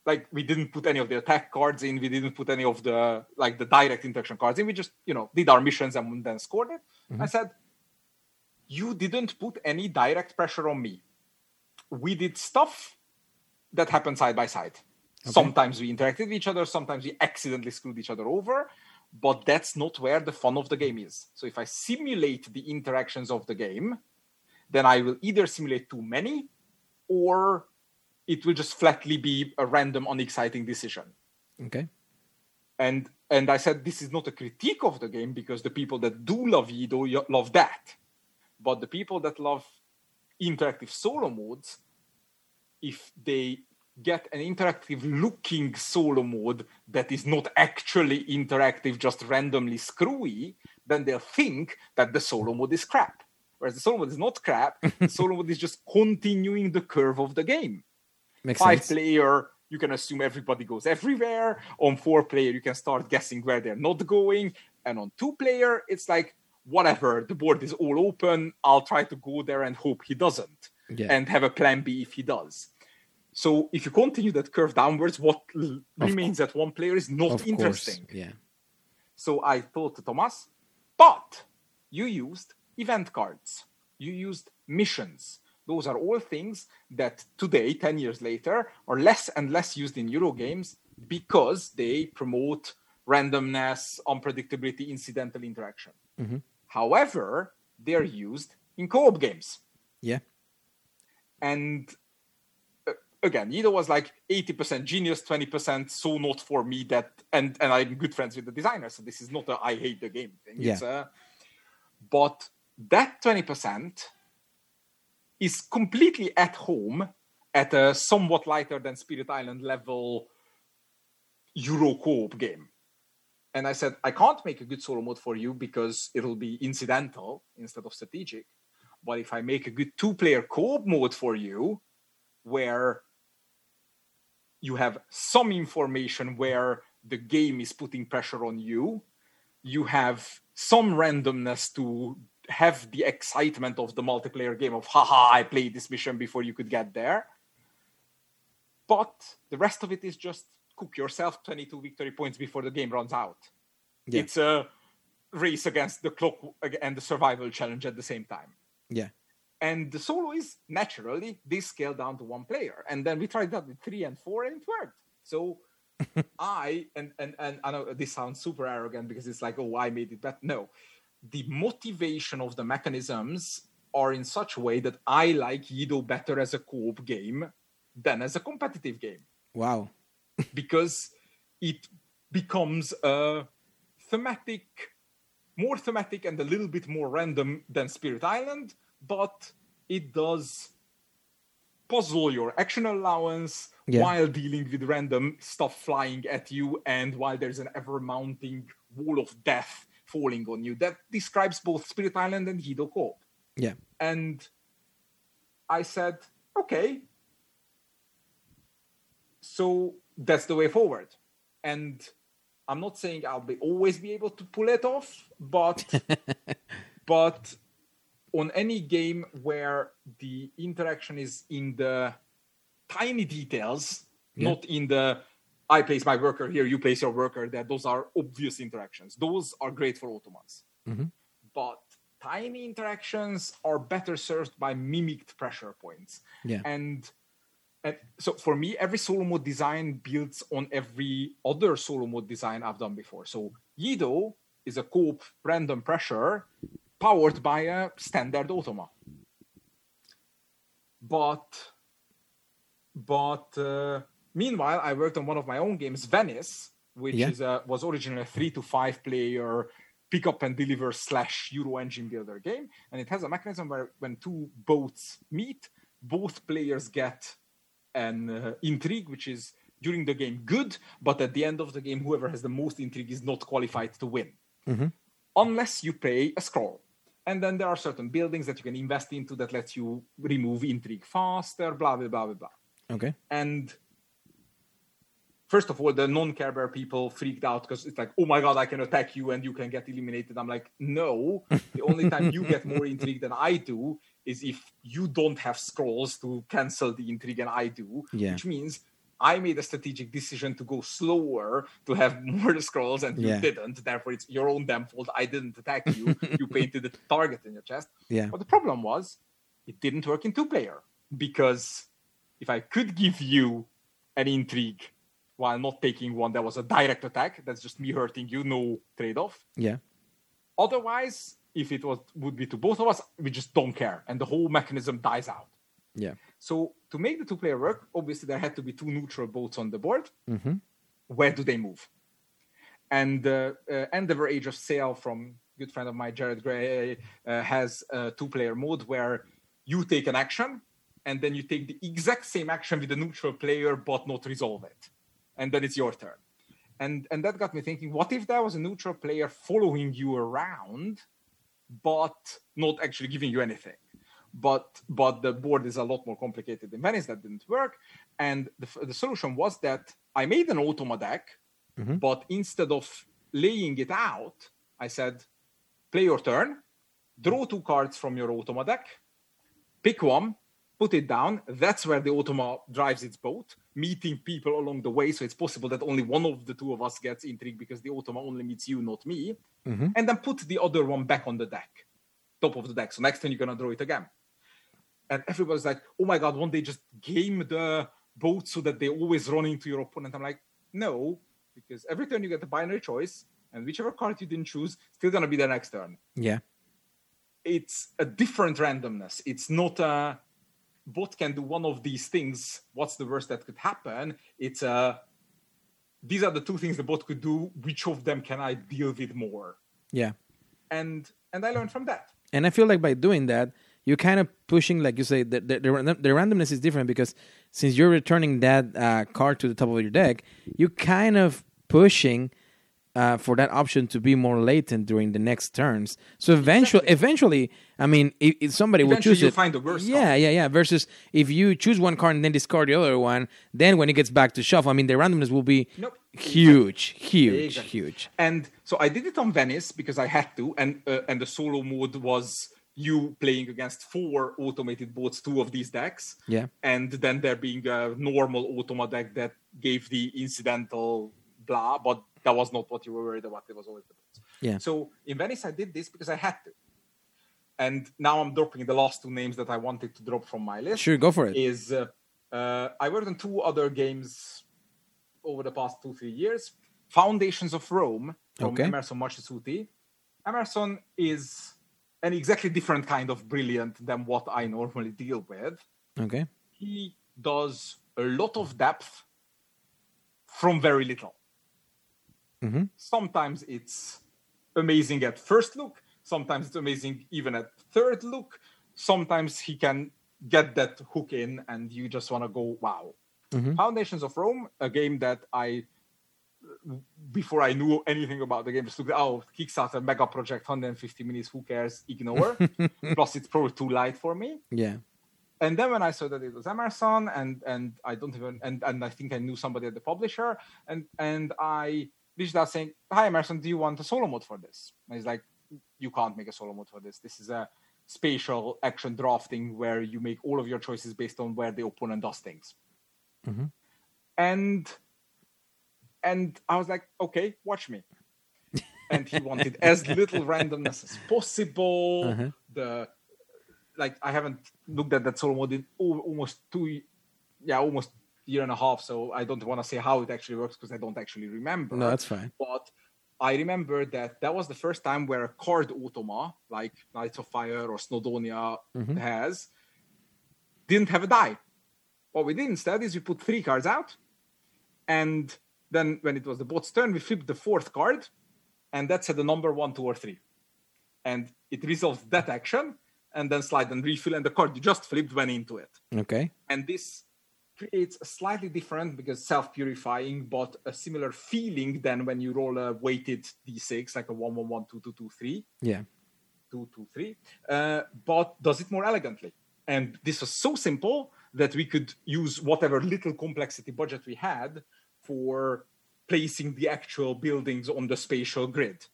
like we didn't put any of the attack cards in we didn't put any of the like the direct interaction cards in we just you know did our missions and then scored it mm-hmm. i said you didn't put any direct pressure on me we did stuff that happened side by side okay. sometimes we interacted with each other sometimes we accidentally screwed each other over but that's not where the fun of the game is so if i simulate the interactions of the game then i will either simulate too many or it will just flatly be a random, unexciting decision. Okay. And and I said this is not a critique of the game because the people that do love Yedo love that, but the people that love interactive solo modes, if they get an interactive looking solo mode that is not actually interactive, just randomly screwy, then they'll think that the solo mode is crap. Whereas the solo mode is not crap, the solo mode is just continuing the curve of the game. Makes Five sense. player, you can assume everybody goes everywhere. On four player, you can start guessing where they're not going. And on two player, it's like whatever. The board is all open. I'll try to go there and hope he doesn't, yeah. and have a plan B if he does. So if you continue that curve downwards, what l- remains at one player is not of interesting. Course. Yeah. So I thought to Thomas, but you used event cards. You used missions. Those are all things that today, 10 years later, are less and less used in Euro games because they promote randomness, unpredictability, incidental interaction. Mm-hmm. However, they're used in co-op games. Yeah. And uh, again, Yedo was like 80% genius, 20% so not for me that and and I'm good friends with the designer. So this is not a I hate the game thing. Yeah. It's a, but that 20% is completely at home at a somewhat lighter than Spirit Island level Euro co-op game. And I said, I can't make a good solo mode for you because it'll be incidental instead of strategic. But if I make a good two-player co-op mode for you, where you have some information where the game is putting pressure on you, you have some randomness to have the excitement of the multiplayer game of haha i played this mission before you could get there. But the rest of it is just cook yourself 22 victory points before the game runs out. Yeah. it's a race against the clock and the survival challenge at the same time. Yeah. And the solo is naturally this scaled down to one player. And then we tried that with three and four and it worked. So i and, and and i know this sounds super arrogant because it's like oh i made it but no the motivation of the mechanisms are in such a way that I like Yedo better as a co-op game than as a competitive game. Wow. because it becomes a thematic, more thematic and a little bit more random than Spirit Island, but it does puzzle your action allowance yeah. while dealing with random stuff flying at you and while there's an ever mounting wall of death falling on you. That describes both Spirit Island and Yedo Co. Yeah. And I said, okay. So that's the way forward. And I'm not saying I'll be always be able to pull it off, but but on any game where the interaction is in the tiny details, yeah. not in the I place my worker here, you place your worker there. Those are obvious interactions. Those are great for automats. Mm-hmm. But tiny interactions are better served by mimicked pressure points. Yeah. And and so for me, every solo mode design builds on every other solo mode design I've done before. So Yedo is a co-op random pressure powered by a standard automa. But but uh, Meanwhile, I worked on one of my own games, Venice, which yeah. is a, was originally a three to five player pick up and deliver slash Euro engine builder game, and it has a mechanism where when two boats meet, both players get an uh, intrigue, which is during the game good, but at the end of the game, whoever has the most intrigue is not qualified to win, mm-hmm. unless you pay a scroll. And then there are certain buildings that you can invest into that lets you remove intrigue faster, blah, blah, blah, blah, blah. Okay. And first of all, the non-care bear people freaked out because it's like, oh my god, I can attack you and you can get eliminated. I'm like, no. The only time you get more intrigue than I do is if you don't have scrolls to cancel the intrigue and I do, Yeah. which means I made a strategic decision to go slower to have more scrolls and you Yeah. didn't. Therefore, it's your own damn fault. I didn't attack you. you painted a target in your chest. Yeah. But the problem was it didn't work in two player because if I could give you an intrigue while not taking one that was a direct attack, that's just me hurting you, no trade off. Yeah. Otherwise, if it was would be to both of us, we just don't care, and the whole mechanism dies out. Yeah. So to make the two player work, obviously there had to be two neutral boats on the board. Mm-hmm. Where do they move? And uh, uh, Endeavor Age of Sail from good friend of mine, Jarratt Gray, uh, has a two player mode where you take an action and then you take the exact same action with the neutral player but not resolve it. And then it's your turn. And, and that got me thinking what if there was a neutral player following you around but not actually giving you anything? but but the board is a lot more complicated in Venice. That didn't work, and the, the solution was that I made an automa deck, Mhm. but instead of laying it out, I said, play your turn, draw two cards from your automa deck, pick one, put it down. That's where the automa drives its boat, meeting people along the way. So it's possible that only one of the two of us gets intrigued because the automa only meets you, not me. Mhm. And then put the other one back on the deck, top of the deck. So next turn you're gonna draw it again and everybody's like, "Oh my god, won't they just game the boat so that they always run into your opponent?" I'm like, "No, because every turn you get a binary choice, and whichever card you didn't choose, still gonna be the next turn. Yeah. It's a different randomness. It's not a bot can do one of these things. What's the worst that could happen? It's a these are the two things the bot could do. Which of them can I deal with more? Yeah. And and I learned from that. And I feel like by doing that, you're kind of pushing, like you say, the, the, the, the randomness is different because since you're returning that uh, card to the top of your deck, you're kind of pushing uh, for that option to be more latent during the next turns. So eventually, eventually, I mean, if, if somebody will choose you'll it, find the worst yeah, card. yeah, yeah. Versus if you choose one card and then discard the other one, then when it gets back to shuffle, I mean, the randomness will be Nope. huge, huge, Exactly. huge. And so I did it on Venice because I had to, and uh, and the solo mode was you playing against four automated boats, two of these decks, Yeah. and then there being a normal automa deck that gave the incidental blah, but that was not what you were worried about. It was always the boats. Yeah. So in Venice, I did this because I had to. And now I'm dropping the last two names that I wanted to drop from my list Sure, go for it. is uh, uh, I worked on two other games over the past two three years. Foundations of Rome from Okay. Emerson Matsuuchi. Emerson is an exactly different kind of brilliant than what I normally deal with. Okay. He does a lot of depth from very little. Mhm. Sometimes it's amazing at first look. Sometimes it's amazing even at third look. Sometimes he can get that hook in, and you just want to go, wow. Mhm. Foundations of Rome, a game that I, before I knew anything about the game, just looked, oh, Kickstarter mega project, 150 minutes, who cares? Ignore. Plus, it's probably too light for me Yeah. and then when I saw that it was Emerson, and and I don't even and and I think I knew somebody at the publisher, and and I out saying, "Hi Emerson, do you want a solo mode for this?" And he's like, "You can't make a solo mode for this. This is a spatial action drafting where you make all of your choices based on where the opponent does things." Mhm. And and I was like, "Okay, watch me." and he wanted as little randomness as possible. Uh-huh. The like I haven't looked at that solo mode in almost two, yeah, almost year and a half. So I don't want to say how it actually works because I don't actually remember. No, that's fine. But I remember that that was the first time where a card automa, like Nights of Fire or Snowdonia Mhm. has, didn't have a die. What we did instead is we put three cards out, and then when it was the bot's turn, we flipped the fourth card, and that said the number one, two, or three. And it resolved that action, and then slide and refill, and the card you just flipped went into it Okay. and this a slightly different because self-purifying but a similar feeling than when you roll a weighted d6 like a 1 1 1 2 2 2 3 Yeah. two, two, three, uh, but does it more elegantly. And this was so simple that we could use whatever little complexity budget we had for placing the actual buildings on the spatial grid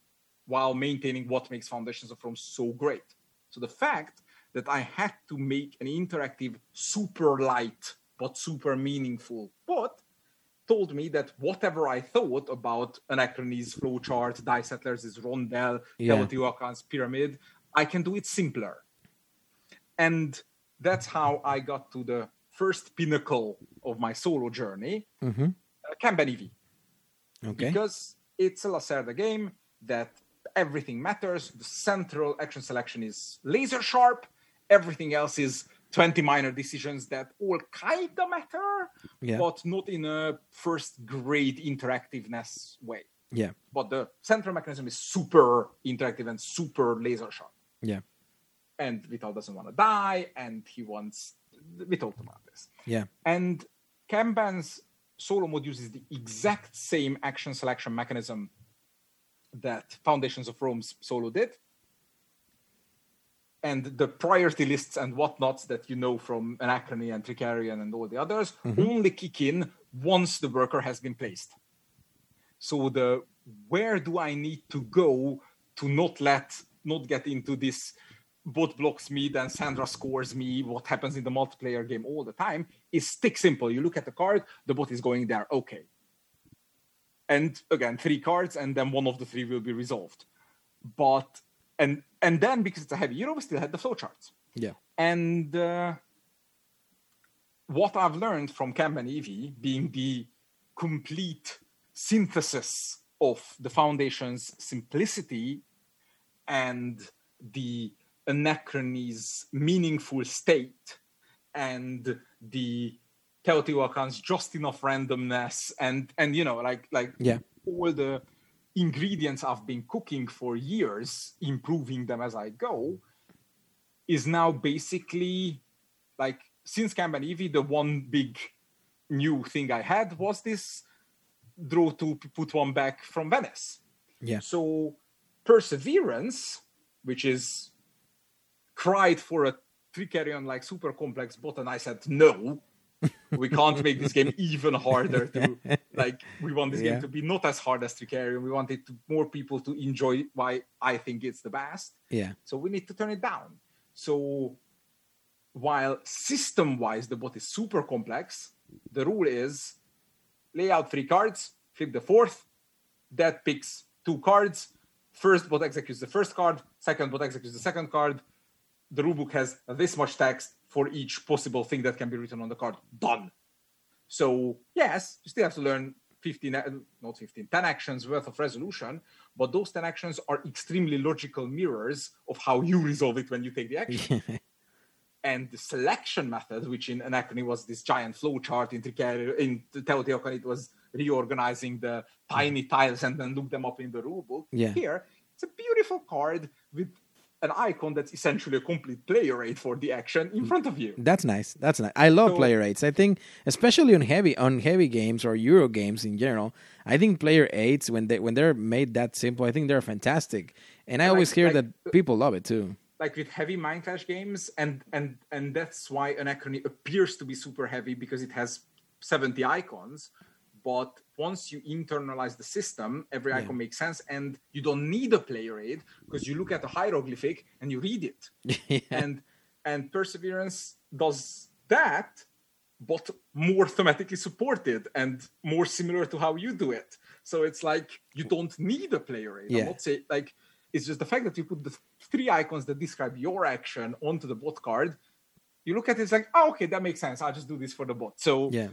while maintaining what makes Foundations of Rome so great. So the fact that I had to make an interactive, super light, but super meaningful bot told me that whatever I thought about Anachrony's flowchart, Die Settlers' is rondel, Yeah. Teotihuacan's pyramid, I can do it simpler. And that's how I got to the first pinnacle of my solo journey, Mm-hmm. uh, Okay. because it's a Lacerda game that everything matters. The central action selection is laser sharp. Everything else is 20 minor decisions that all kind of matter, Yeah. but not in a first grade interactiveness way. yeah. But the central mechanism is super interactive and super laser sharp. Yeah. And Vital doesn't want to die, and he wants. We talked about this. Yeah. And Kanban's solo mode uses the exact same action selection mechanism that Foundations of Rome's solo did. And the priority lists and whatnots that you know from Anachrony and Trickerion and all the others mm-hmm. only kick in once the worker has been placed. So the where do I need to go to not let not get into this bot blocks me, then Sandra scores me, what happens in the multiplayer game all the time is stick simple. You look at the card, the bot is going there. Okay. And again, three cards, and then one of the three will be resolved. But and and then because it's a heavy Euro, we still had the flowcharts. Yeah. And uh, what I've learned from Kanban EV being the complete synthesis of the foundation's simplicity and the anachrony's meaningful state and the Teotihuacan's just enough randomness and and you know like like Yeah. all the ingredients I've been cooking for years, improving them as I go, is now basically like since Kanban EV, the one big new thing I had was this draw to put one back from Venice. Yeah. So perseverance, which is cried for a Trickerion like super complex bot, and I said no. we can't make this game even harder to like we want this Yeah. game to be not as hard as Trickerion. We want it to more people to enjoy why I think it's the best. Yeah. So we need to turn it down. So while system wise the bot is super complex, the rule is lay out three cards, flip the fourth, that picks two cards. First bot executes the first card, second bot executes the second card. The rulebook has this much text for each possible thing that can be written on the card. Done. So, yes, you still have to learn 15, uh, not 15, 10 actions worth of resolution, but those 10 actions are extremely logical mirrors of how you resolve it when you take the action. and the selection method, which in Anachrony was this giant flowchart, in Trickerion, in Teotihuacan it was reorganizing the tiny tiles and then look them up in the rulebook. Yeah. Here, it's a beautiful card with an icon that's essentially a complete player aid for the action in mm. front of you. That's nice. That's nice. I love So- player aids. I think, especially on heavy on heavy games or Euro games in general, I think player aids when they when they're made that simple, I think they're fantastic. And I always like- hear like- that people love it too. like with heavy Mindclash games and and and that's why anachrony appears to be super heavy because it has 70 icons but once you internalize the system every icon makes sense and you don't need a player aid because you look at a hieroglyphic and you read it. And and perseverance does that but more thematically supported and more similar to how you do it. So it's like you don't need a player aid. Yeah. i'm not saying like it's just the fact that you put the three icons that describe your action onto the bot card you look at it it's like oh okay that makes sense. I'll just do this for the bot. So yeah.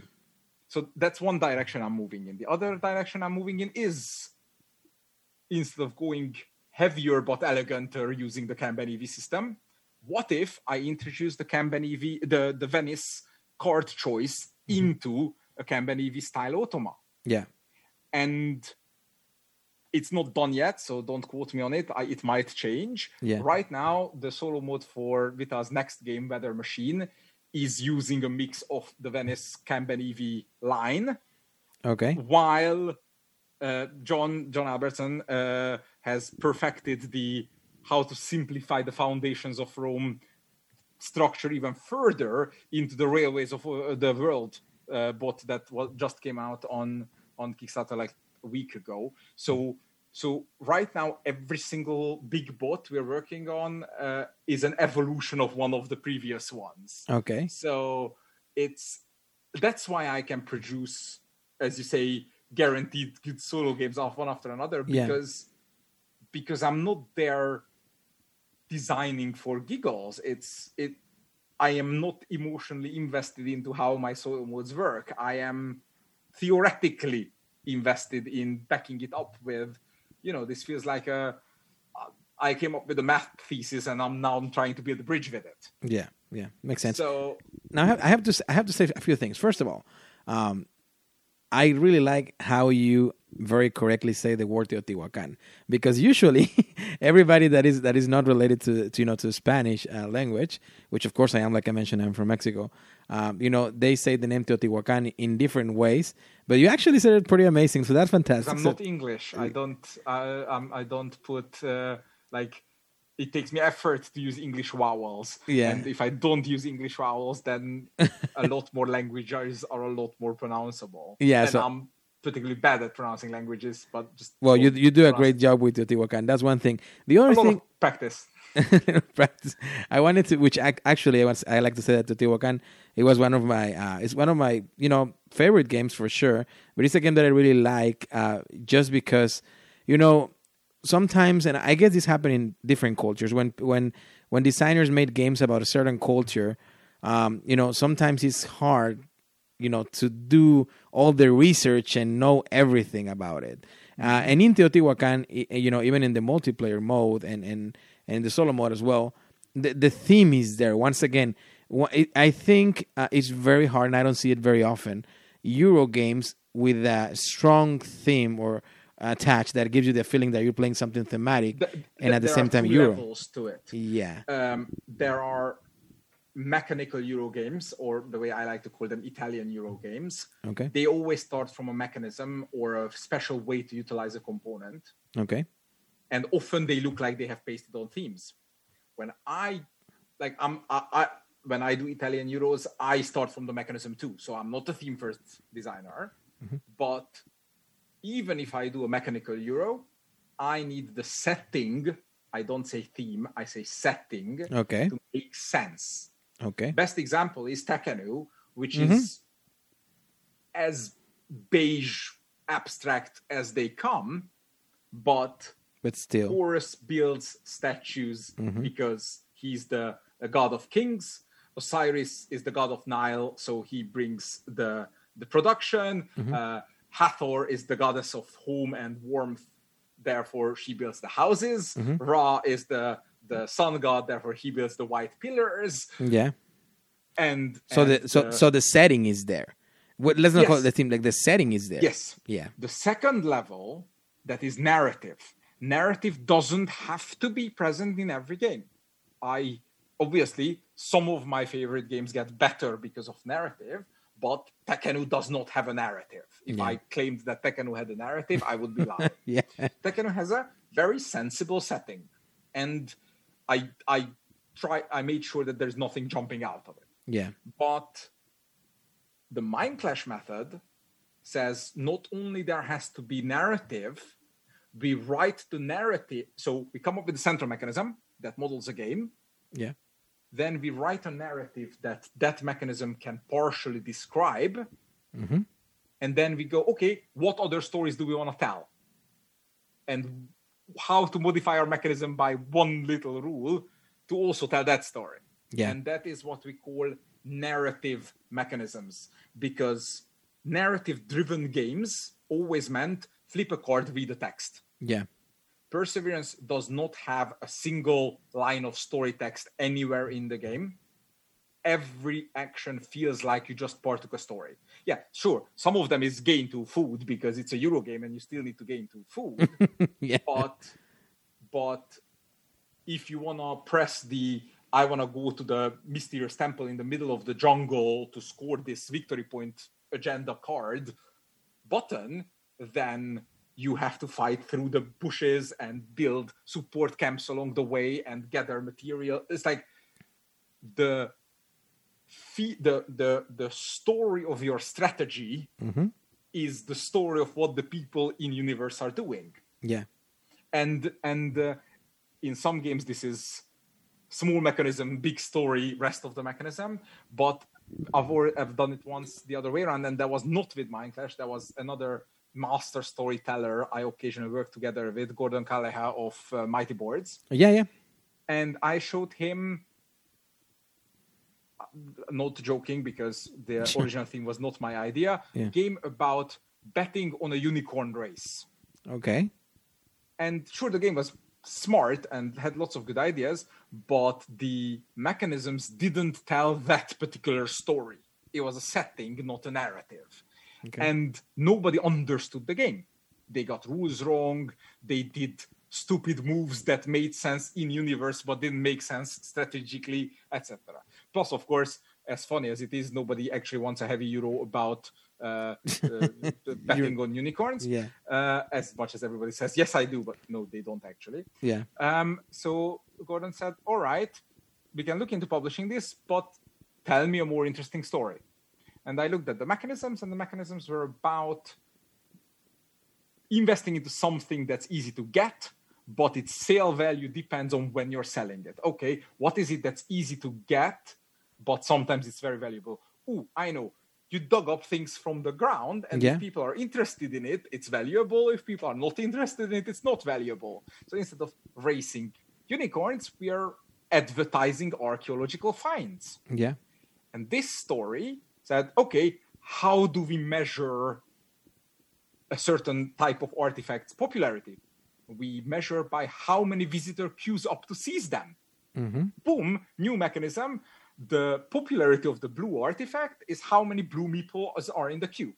So that's one direction I'm moving in. The other direction I'm moving in is instead of going heavier but eleganter using the Kanban EV system, what if I introduce the Kanban EV, the, the Venice card choice mm-hmm. into a Kanban EV style automa? Yeah. and it's not done yet, so don't quote me on it. I, it might change. Yeah. Right now, the solo mode for Vital's next game, Weather Machine, is using a mix of the Venice Kanban EV line, Okay. while uh, John John Albertson uh, has perfected the how to simplify the foundations of Rome structure even further into the railways of uh, the world uh, bot that was, just came out on on Kickstarter like a week ago. So so right now every single big bot we're working on uh, is an evolution of one of the previous ones. Okay. So it's that's why I can produce, as you say, guaranteed good solo games off one after another Yeah. because because I'm not there designing for giggles. It's it I am not emotionally invested into how my solo modes work. I am theoretically invested in backing it up with, you know, this feels like a I came up with a math thesis and I'm now trying to build a bridge with it. Yeah. Yeah. Makes sense. So now I have, I have to I have to say a few things. First of all, um, I really like how you very correctly say the word Teotihuacan because usually everybody that is that is not related to, to you know to Spanish uh, language, which of course I am, like I mentioned, I'm from Mexico. Um, you know they say the name Teotihuacan in different ways, but you actually said it pretty amazing. So that's fantastic. I'm So- not English. I don't. I, I'm, I don't put uh, like. It takes me effort to use English vowels. Yeah. And if I don't use English vowels, then a lot more languages are a lot more pronounceable. Yeah, And so- I'm particularly bad at pronouncing languages, but just well, you you do a great job with Teotihuacan. That's one thing. The other thing. practice. practice. I wanted to, which ac- actually I, was, I like to say that to Teotihuacan. It was one of my, uh, it's one of my, you know, favorite games for sure. But it's a game that I really like, uh, just because, you know, sometimes, and I guess this happened in different cultures. When when when designers made games about a certain culture, um, you know, sometimes it's hard, you know, to do all the research and know everything about it. Uh, and in Teotihuacan, you know, even in the multiplayer mode and and and the solo mode as well, the the theme is there. Once again, I think uh, it's very hard, and I don't see it very often. Euro games with a strong theme or attached that gives you the feeling that you're playing something thematic, Th- and at the same time Euro. levels to it. Yeah. um, there are mechanical Euro games, or the way I like to call them, Italian Euro games. Okay. They always start from a mechanism or a special way to utilize a component, Okay. And often they look like they have pasted on themes. When I like, I'm I, I when I do Italian Euros, I start from the mechanism too. So I'm not a theme first designer, but even if I do a mechanical Euro, I need the setting. I don't say theme, I say setting Okay. to make sense. Okay. Best example is Tekhenu, which Mhm. is as beige abstract as they come, but But still. Horus builds statues Mhm. because he's the, the god of kings. Osiris is the god of Nile, so he brings the the production. Mm-hmm. Uh, Hathor is the goddess of home and warmth, therefore she builds the houses. Mm-hmm. Ra is the the sun god, therefore he builds the white pillars. Yeah. And So and the so so the setting is there. Let's not call it the theme. Like the setting is there. yes, Yeah. The second level, that is narrative. Narrative doesn't have to be present in every game. I obviously some of my favorite games get better because of narrative, but Tekhenu does not have a narrative. If Yeah. I claimed that Tekhenu had a narrative, I would be lying. Yeah. Tekhenu has a very sensible setting, and I I try I made sure that there's nothing jumping out of it. Yeah. But the Mindclash method says not only there has to be narrative, we write the narrative. So we come up with the central mechanism that models a game. Yeah. Then we write a narrative that that mechanism can partially describe. Mm-hmm. And then we go, okay, what other stories do we want to tell? And how to modify our mechanism by one little rule to also tell that story. Yeah. And that is what we call narrative mechanisms because narrative driven games always meant flip a card, read a text. Yeah. Perseverance does not have a single line of story text anywhere in the game. Every action feels like you just partook a story. Yeah, sure. Some of them is gain to food because it's a Euro game and you still need to gain to food. Yeah. but but if you wanna press the I wanna go to the mysterious temple in the middle of the jungle to score this victory point agenda card button, then you have to fight through the bushes and build support camps along the way and gather material. It's like the the the the story of your strategy Mhm. is the story of what the people in universe are doing Yeah. and and uh, in some games this is small mechanism big story rest of the mechanism but i've already i've done it once the other way around and that was not with mindclash that was another master storyteller i occasionally work together with gordon Calleja of uh, mighty boards Yeah, yeah. and I showed him. uh, Not joking because the original theme was not my idea. Yeah. Game about betting on a unicorn race, Okay. and sure, the game was smart and had lots of good ideas, but the mechanisms didn't tell that particular story. It was a setting, not a narrative, Okay. and nobody understood the game. They got rules wrong. They did stupid moves that made sense in universe but didn't make sense strategically, etc. Plus, of course, as funny as it is, nobody actually wants a heavy euro about uh, uh, betting on unicorns. Yeah. Uh, as much as everybody says, yes, I do, but no, they don't actually. Yeah. Um, so Gordon said, "All right, we can look into publishing this, but tell me a more interesting story." And I looked at the mechanisms, and the mechanisms were about investing into something that's easy to get, but its sale value depends on when you're selling it. Okay, what is it that's easy to get, but sometimes it's very valuable? Ooh, I know. You dug up things from the ground, and Yeah. if people are interested in it, it's valuable. If people are not interested in it, it's not valuable. So instead of racing unicorns, we are advertising archaeological finds. Yeah. And this story said, okay, how do we measure a certain type of artifact's popularity? We measure by how many visitor queues up to seize them. Mm-hmm. Boom, new mechanism. The popularity of the blue artifact is how many blue meeples are in the queue.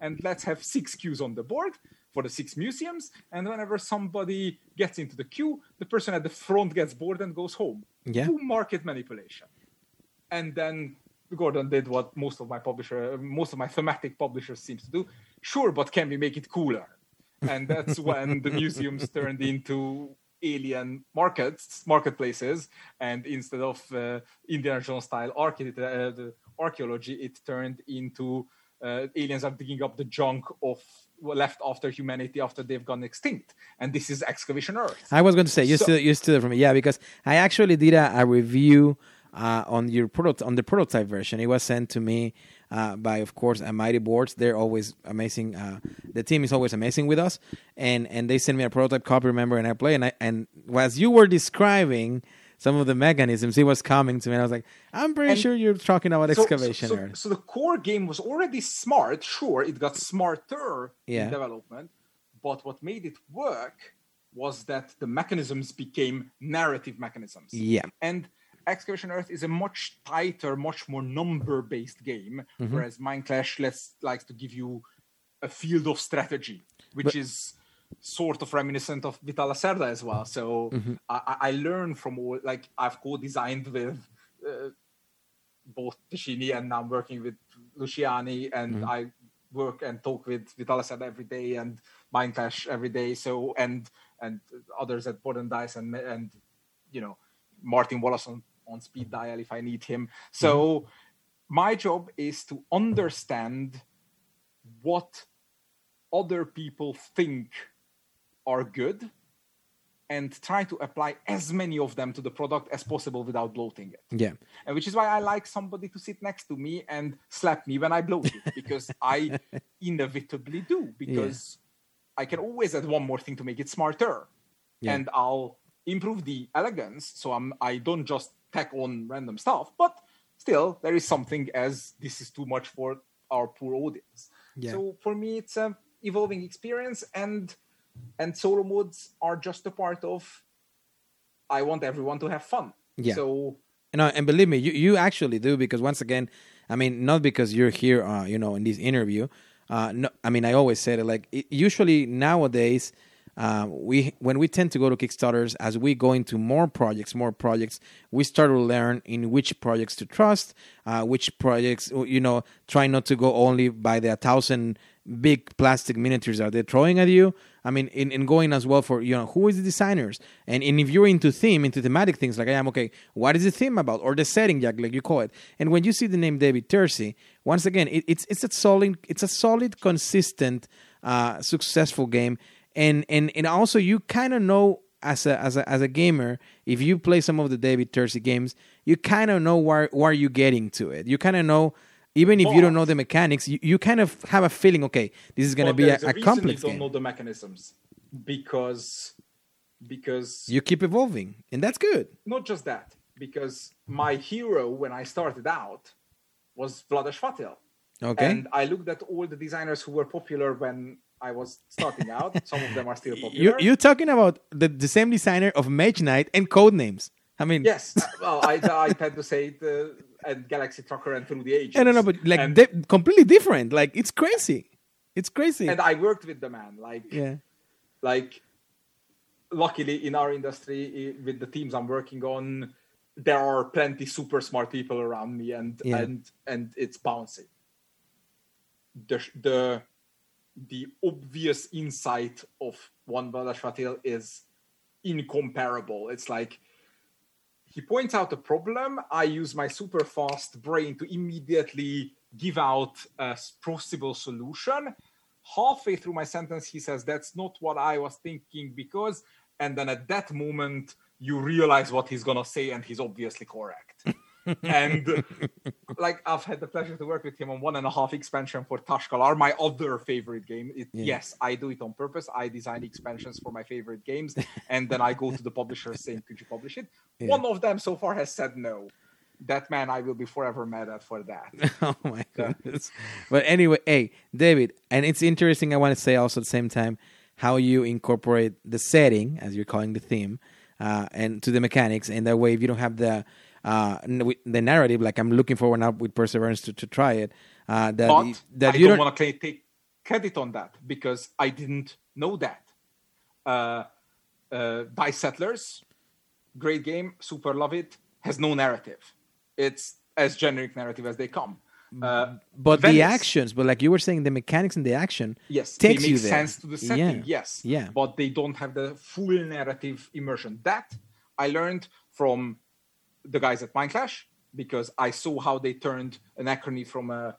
And let's have six queues on the board for the six museums. And whenever somebody gets into the queue, the person at the front gets bored and goes home. Yeah. Boom, market manipulation and then Gordon did what most of my publisher, most of my thematic publishers seems to do. Sure, but can we make it cooler? And that's when the museums turned into alien markets, marketplaces, and instead of uh, Indiana Jones style arche- uh, archaeology, it turned into uh, aliens are digging up the junk of left after humanity after they've gone extinct, and this is excavation Earth. I was going to say you So- still you it from me. Yeah, because I actually did a, a review uh, on your on the prototype version. It was sent to me uh, by, of course, uh, Mighty Boards. They're always amazing. Uh, the team is always amazing with us, and and they sent me a prototype copy. Remember, and I play, and I and as you were describing some of the mechanisms, it was coming to me, and I was like, I'm pretty And sure you're talking about So- excavation So, so, so the core game was already smart. Sure, it got smarter Yeah. in development, but what made it work was that the mechanisms became narrative mechanisms. Yeah. And Excavation Earth is a much tighter, much more number-based game, Mm-hmm. whereas Minecraft less likes to give you a field of strategy, which But- is sort of reminiscent of Vital Lacerda as well. So Mm-hmm. I, I- I learn from all, like I've co-designed with uh, both Tascini and now I'm working with Luciani and Mm-hmm. I work and talk with Vital Lacerda every day and Mindclash every day. So and and others at Board and Dice and and you know Martin Wallace on, on speed dial if I need him. Mm-hmm. So my job is to understand what other people think are good and try to apply as many of them to the product as possible without bloating it. Yeah. And which is why I like somebody to sit next to me and slap me when I bloat it because I inevitably do because I can always add one more thing to make it smarter. Yeah. And I'll improve the elegance so I'm I don't just tack on random stuff, but still there is something as this is too much for our poor audience. Yeah. So for me it's an evolving experience and and solo modes are just a part of I want everyone to have fun. Yeah. So No, and believe me, you, you actually do because once again, I mean, not because you're here, uh, you know, in this interview. Uh, no, I mean, I always said it. Like it, usually nowadays, uh, we when we tend to go to Kickstarters, as we go into more projects, more projects, we start to learn in which projects to trust, uh, which projects you know, try not to go only by the thousand big plastic miniatures that they're throwing at you. I mean, in, in going as well for you know who is the designers, and, and if you're into theme, into thematic things like I am, okay, what is the theme about or the setting, Jack, like you call it. And when you see the name David Turczi, once again, it, it's it's a solid, it's a solid, consistent, uh, successful game, and and and also you kind of know as a as a as a gamer, if you play some of the David Turczi games, you kind of know where where you're getting to it. You kind of know even if you don't know the mechanics, you, you kind of have a feeling, okay, this is going to be a, a, a complex you don't game. know the mechanisms because because you keep evolving, and that's good. Not just that, because my hero when I started out was Vlaada Chvátil. Okay. And I looked at all the designers who were popular when I was starting out. Some of them are still popular. You, you're talking about the, the same designer of Mage Knight and Codenames. I mean, yes. Well, I, I tend to say the and Galaxy Trucker and Through the Ages. I don't know, but like and, they completely different. Like it's crazy. It's crazy. And I worked with the man. Like yeah, like luckily in our industry with the teams I'm working on, there are plenty super smart people around me, and yeah. and and it's bouncy. The the the obvious insight of one Vlaada Chvátil is incomparable. It's like he points out a problem. I use my super fast brain to immediately give out a possible solution. Halfway through my sentence, he says, That's not what I was thinking because, and then at that moment, you realize what he's going to say, and he's obviously correct. and like I've had the pleasure to work with him on one and a half expansion for Tash-Kalar, my other favorite game. It, yeah. Yes, I do it on purpose. I design expansions for my favorite games, and then I go to the publisher saying, "Could you publish it?" Yeah. One of them so far has said no. That man, I will be forever mad at for that. oh my goodness! but anyway, hey, David, and it's interesting. I want to say also at the same time how you incorporate the setting, as you're calling the theme, uh, and to the mechanics, and that way, if you don't have the uh, the narrative. Like I'm looking forward now with perseverance to, to try it. Uh, that but that I you don't want to take credit on that because I didn't know that. Uh, uh, Dice Settlers, great game, super love it. Has no narrative. It's as generic narrative as they come. Uh, but Venice, the actions, but like you were saying, the mechanics and the action, yes, takes they make sense to the setting, yeah. yes, yeah. But they don't have the full narrative immersion. That I learned from the guys at Mindclash because I saw how they turned Anachrony from a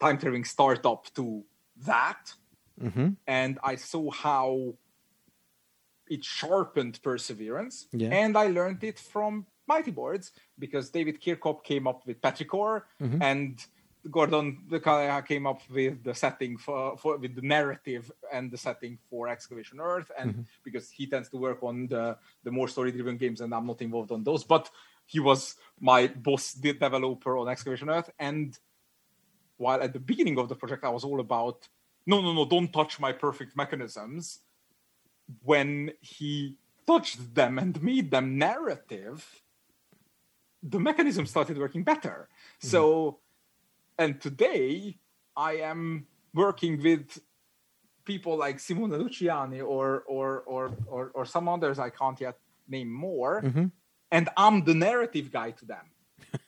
time traveling startup to that. Mm-hmm. And I saw how it sharpened perseverance. Yeah. And I learned it from Mighty Boards because David Chircop came up with Petrichor mm-hmm. and Gordon came up with the setting for, for, with the narrative and the setting for Excavation Earth, and mm-hmm. because he tends to work on the the more story driven games, and I'm not involved on those. But he was my boss the developer on Excavation Earth. And while at the beginning of the project, I was all about, no, no, no, don't touch my perfect mechanisms. When he touched them and made them narrative, the mechanism started working better. Mm-hmm. So, and today I am working with people like Simone Luciani or or or or, or some others I can't yet name more. Mm-hmm and I'm the narrative guy to them.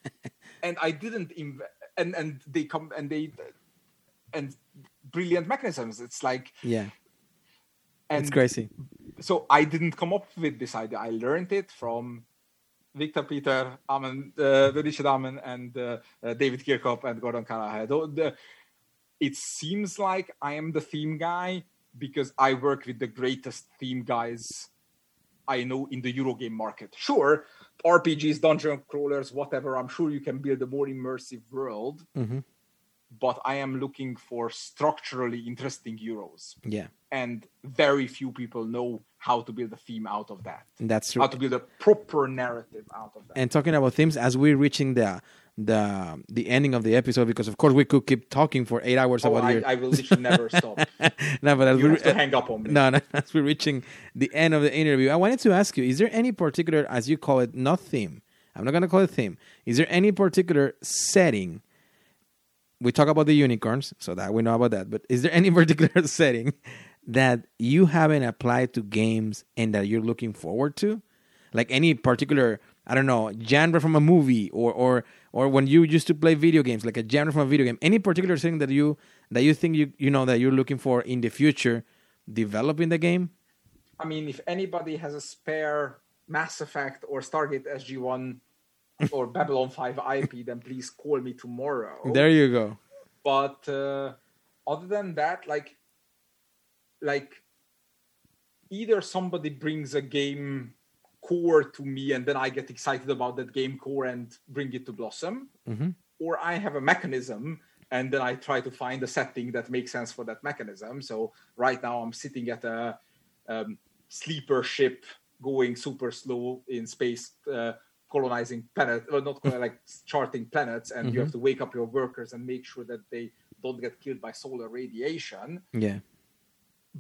and I didn't inv- and and they come and they and brilliant mechanisms. It's like yeah, and it's crazy. So I didn't come up with this idea. I learned it from Victor Peter Amann, uh, Richard Amann, and uh, uh, David Chircop and Gordon. The, it seems like I am the theme guy because I work with the greatest theme guys I know in the Eurogame market. Sure, RPGs, dungeon crawlers, whatever, I'm sure you can build a more immersive world. Mm-hmm. But I am looking for structurally interesting Euros. Yeah. And very few people know how to build a theme out of that. That's true. How to build a proper narrative out of that. And talking about themes, as we're reaching the the the ending of the episode because of course we could keep talking for eight hours oh, about I, your... I will literally never stop. no, but as you we have to hang up on me. No, no, as we're reaching the end of the interview, I wanted to ask you: Is there any particular, as you call it, not theme? I'm not going to call it theme. Is there any particular setting? We talk about the unicorns, so that we know about that. But is there any particular setting that you haven't applied to games and that you're looking forward to? Like any particular, I don't know, genre from a movie or or or when you used to play video games, like a genre from a video game. Any particular thing that you that you think you you know that you're looking for in the future developing the game? I mean, if anybody has a spare Mass Effect or Stargate SG1 or Babylon 5 IP, then please call me tomorrow. There you go. But uh, other than that, like, like either somebody brings a game core to me and then I get excited about that game core and bring it to Blossom, Mhm. or I have a mechanism and then I try to find a setting that makes sense for that mechanism. So right now I'm sitting at a um, sleeper ship going super slow in space, uh, colonizing planet, well, not like charting planets, and you have to wake up your workers and make sure that they don't get killed by solar radiation Yeah.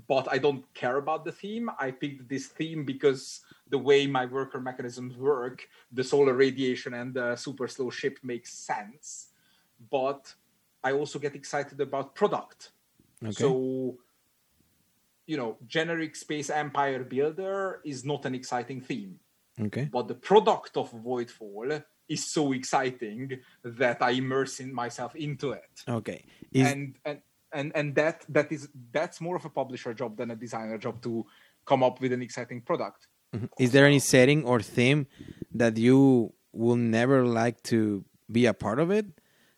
But I don't care about the theme. I picked this theme because the way my worker mechanisms work, the solar radiation and the super slow ship makes sense. But I also get excited about product. Okay. So, you know, generic space empire builder is not an exciting theme, okay. but the product of Voidfall is so exciting that I immerse in myself into it Okay. Is and and and and that that is that's more of a publisher job than a designer job to come up with an exciting product is there any setting or theme that you will never like to be a part of it?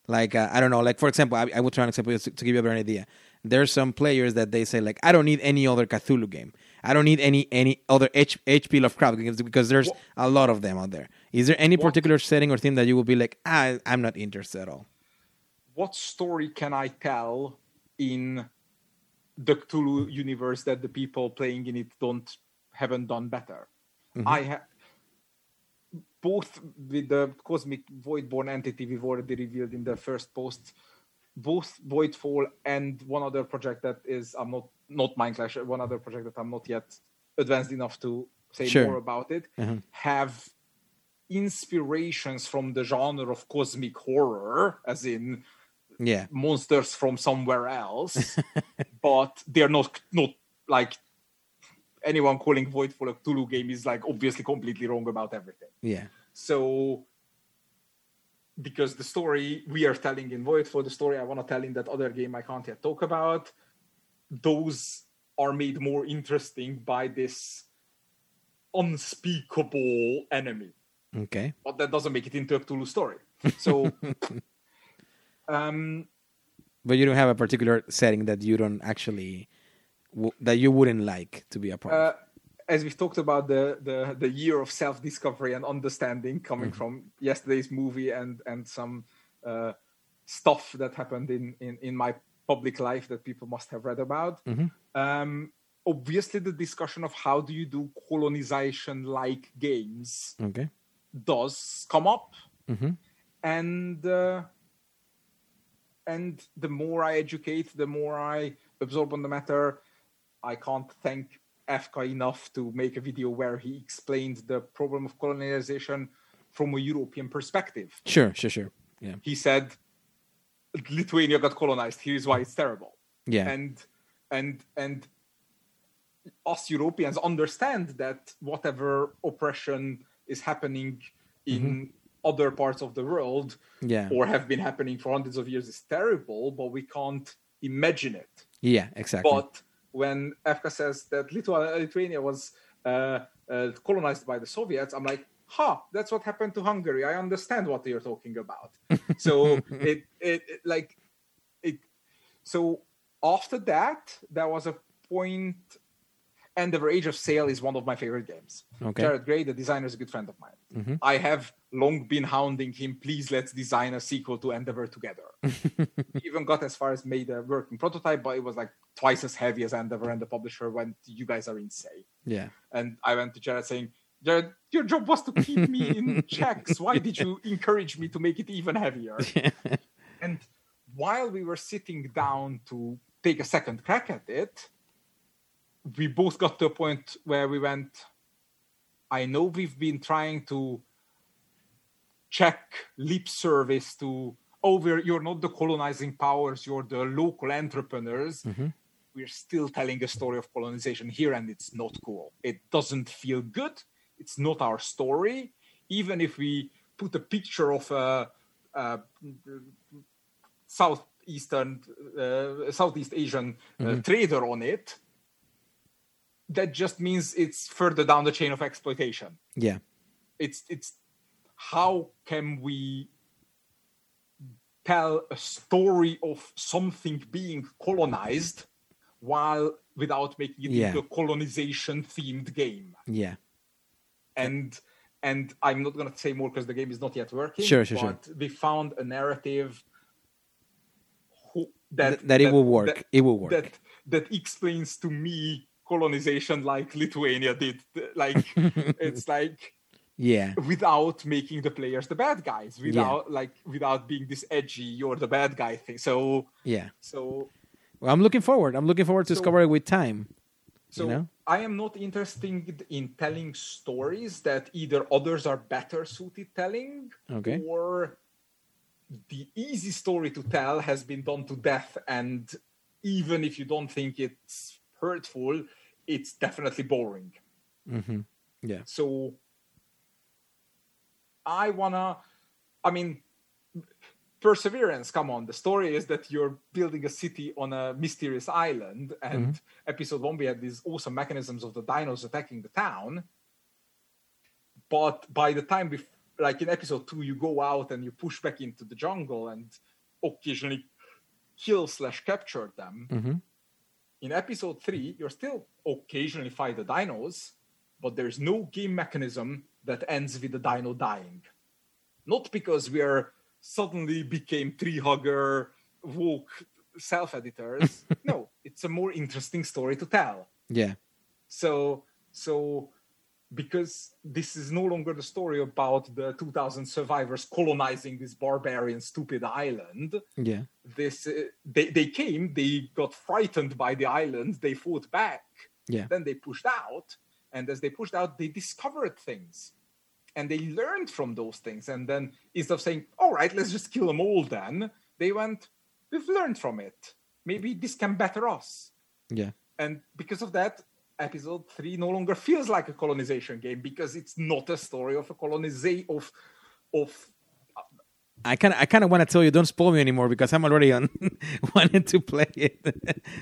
Like uh, I don't know, like for example, I, I will try an example to, to give you a better idea. There's some players that they say like, I don't need any other Cthulhu game. I don't need any any other H, HP Lovecraft games because there's What- a lot of them out there. Is there any What- particular setting or theme that you will be like, ah, I'm not interested at all? what story can i tell in the cthulhu universe that the people playing in it don't haven't done better i have both with the cosmic voidborn entity we've already revealed in the first post both voidfall and one other project that is i'm not not mindclash one other project that i'm not yet advanced enough to say Sure. more about it Mhm. have inspirations from the genre of cosmic horror as in Yeah. monsters from somewhere else, but they're not not like anyone calling Voidfall a Cthulhu game is like obviously completely wrong about everything. Yeah. So because the story we are telling in Voidfall, the story I want to tell in that other game I can't yet talk about, those are made more interesting by this unspeakable enemy Okay. but that doesn't make it into a Cthulhu story. So, um, But you don't have a particular setting that you don't actually that you wouldn't like to be a part of. uh, as we've talked about the the, the year of self discovery and understanding coming Mm-hmm. from yesterday's movie and and some uh, stuff that happened in, in in my public life that people must have read about. Mm-hmm. Um, obviously, the discussion of how do you do colonization like games Okay. does come up mm-hmm. and uh, and the more i educate the more i absorb on the matter i can't thank Efka enough to make a video where he explained the problem of colonization from a european perspective Sure. Sure. Sure. Yeah. he said lithuania got colonized here's why it's terrible Yeah. and and and us Europeans understand that whatever oppression is happening in mm-hmm. Other parts of the world yeah. or have been happening for hundreds of years is terrible, but we can't imagine it. yeah. Exactly. But when Efka says that Lithu- Lithuania was uh, uh, colonized by the Soviets, I'm like, huh, that's what happened to Hungary. I understand what you're talking about. so it, it, it like it. So after that, there was a point. Endeavor Age of Sail is one of my favorite games. Okay. Jarratt Gray, the designer, is a good friend of mine. Mm-hmm. I have long been hounding him, please let's design a sequel to Endeavor together. we even got as far as made a working prototype, but it was like twice as heavy as Endeavor, and the publisher went, You guys are insane. yeah. And I went to Jarratt saying, Jarratt, your job was to keep me in checks. Why did you encourage me to make it even heavier? and while we were sitting down to take a second crack at it, we both got to a point where we went, I know we've been trying to check lip service to, oh, we're, you're not the colonizing powers, you're the local entrepreneurs. we're still telling a story of colonization here, and it's not cool. It doesn't feel good. It's not our story. Even if we put a picture of a, a southeastern, uh, Southeast Asian uh, trader on it, that just means it's further down the chain of exploitation. Yeah. It's it's how can we tell a story of something being colonized while without making it Yeah. into a colonization themed game Yeah. and and i'm not going to say more because the game is not yet working Sure, sure, sure. but we found a narrative who, that, Th- that it will work. that- It will work. that that explains to me colonization like lithuania did like it's like Yeah. without making the players the bad guys without like without being this edgy you're the bad guy thing so Yeah. so Well, I'm looking forward. I'm looking forward to So- discover it with time. so know? i am not interested in telling stories that either others are better suited telling Okay. or the easy story to tell has been done to death and even if you don't think it's hurtful it's definitely boring Mm-hmm. Yeah. so i wanna i mean perseverance come on the story is that you're building a city on a mysterious island and episode one we had these awesome mechanisms of the dinos attacking the town but by the time we like in episode two you go out and you push back into the jungle and occasionally kill slash capture them Mm-hmm. In episode three, you're still occasionally fight the dinos, but there's no game mechanism that ends with the dino dying. Not because we are suddenly became tree hugger woke self editors. no, it's a more interesting story to tell. Yeah. So so because this is no longer the story about the 2000 survivors colonizing this barbarian stupid island Yeah. this uh, they, they came they got frightened by the island they fought back Yeah. then they pushed out and as they pushed out they discovered things and they learned from those things and then instead of saying all right let's just kill them all then they went we've learned from it maybe this can better us Yeah. and because of that episode 3 no longer feels like a colonization game because it's not a story of a colonization of of I kind of I kind of want to tell you don't spoil me anymore because I'm already on wanting to play it.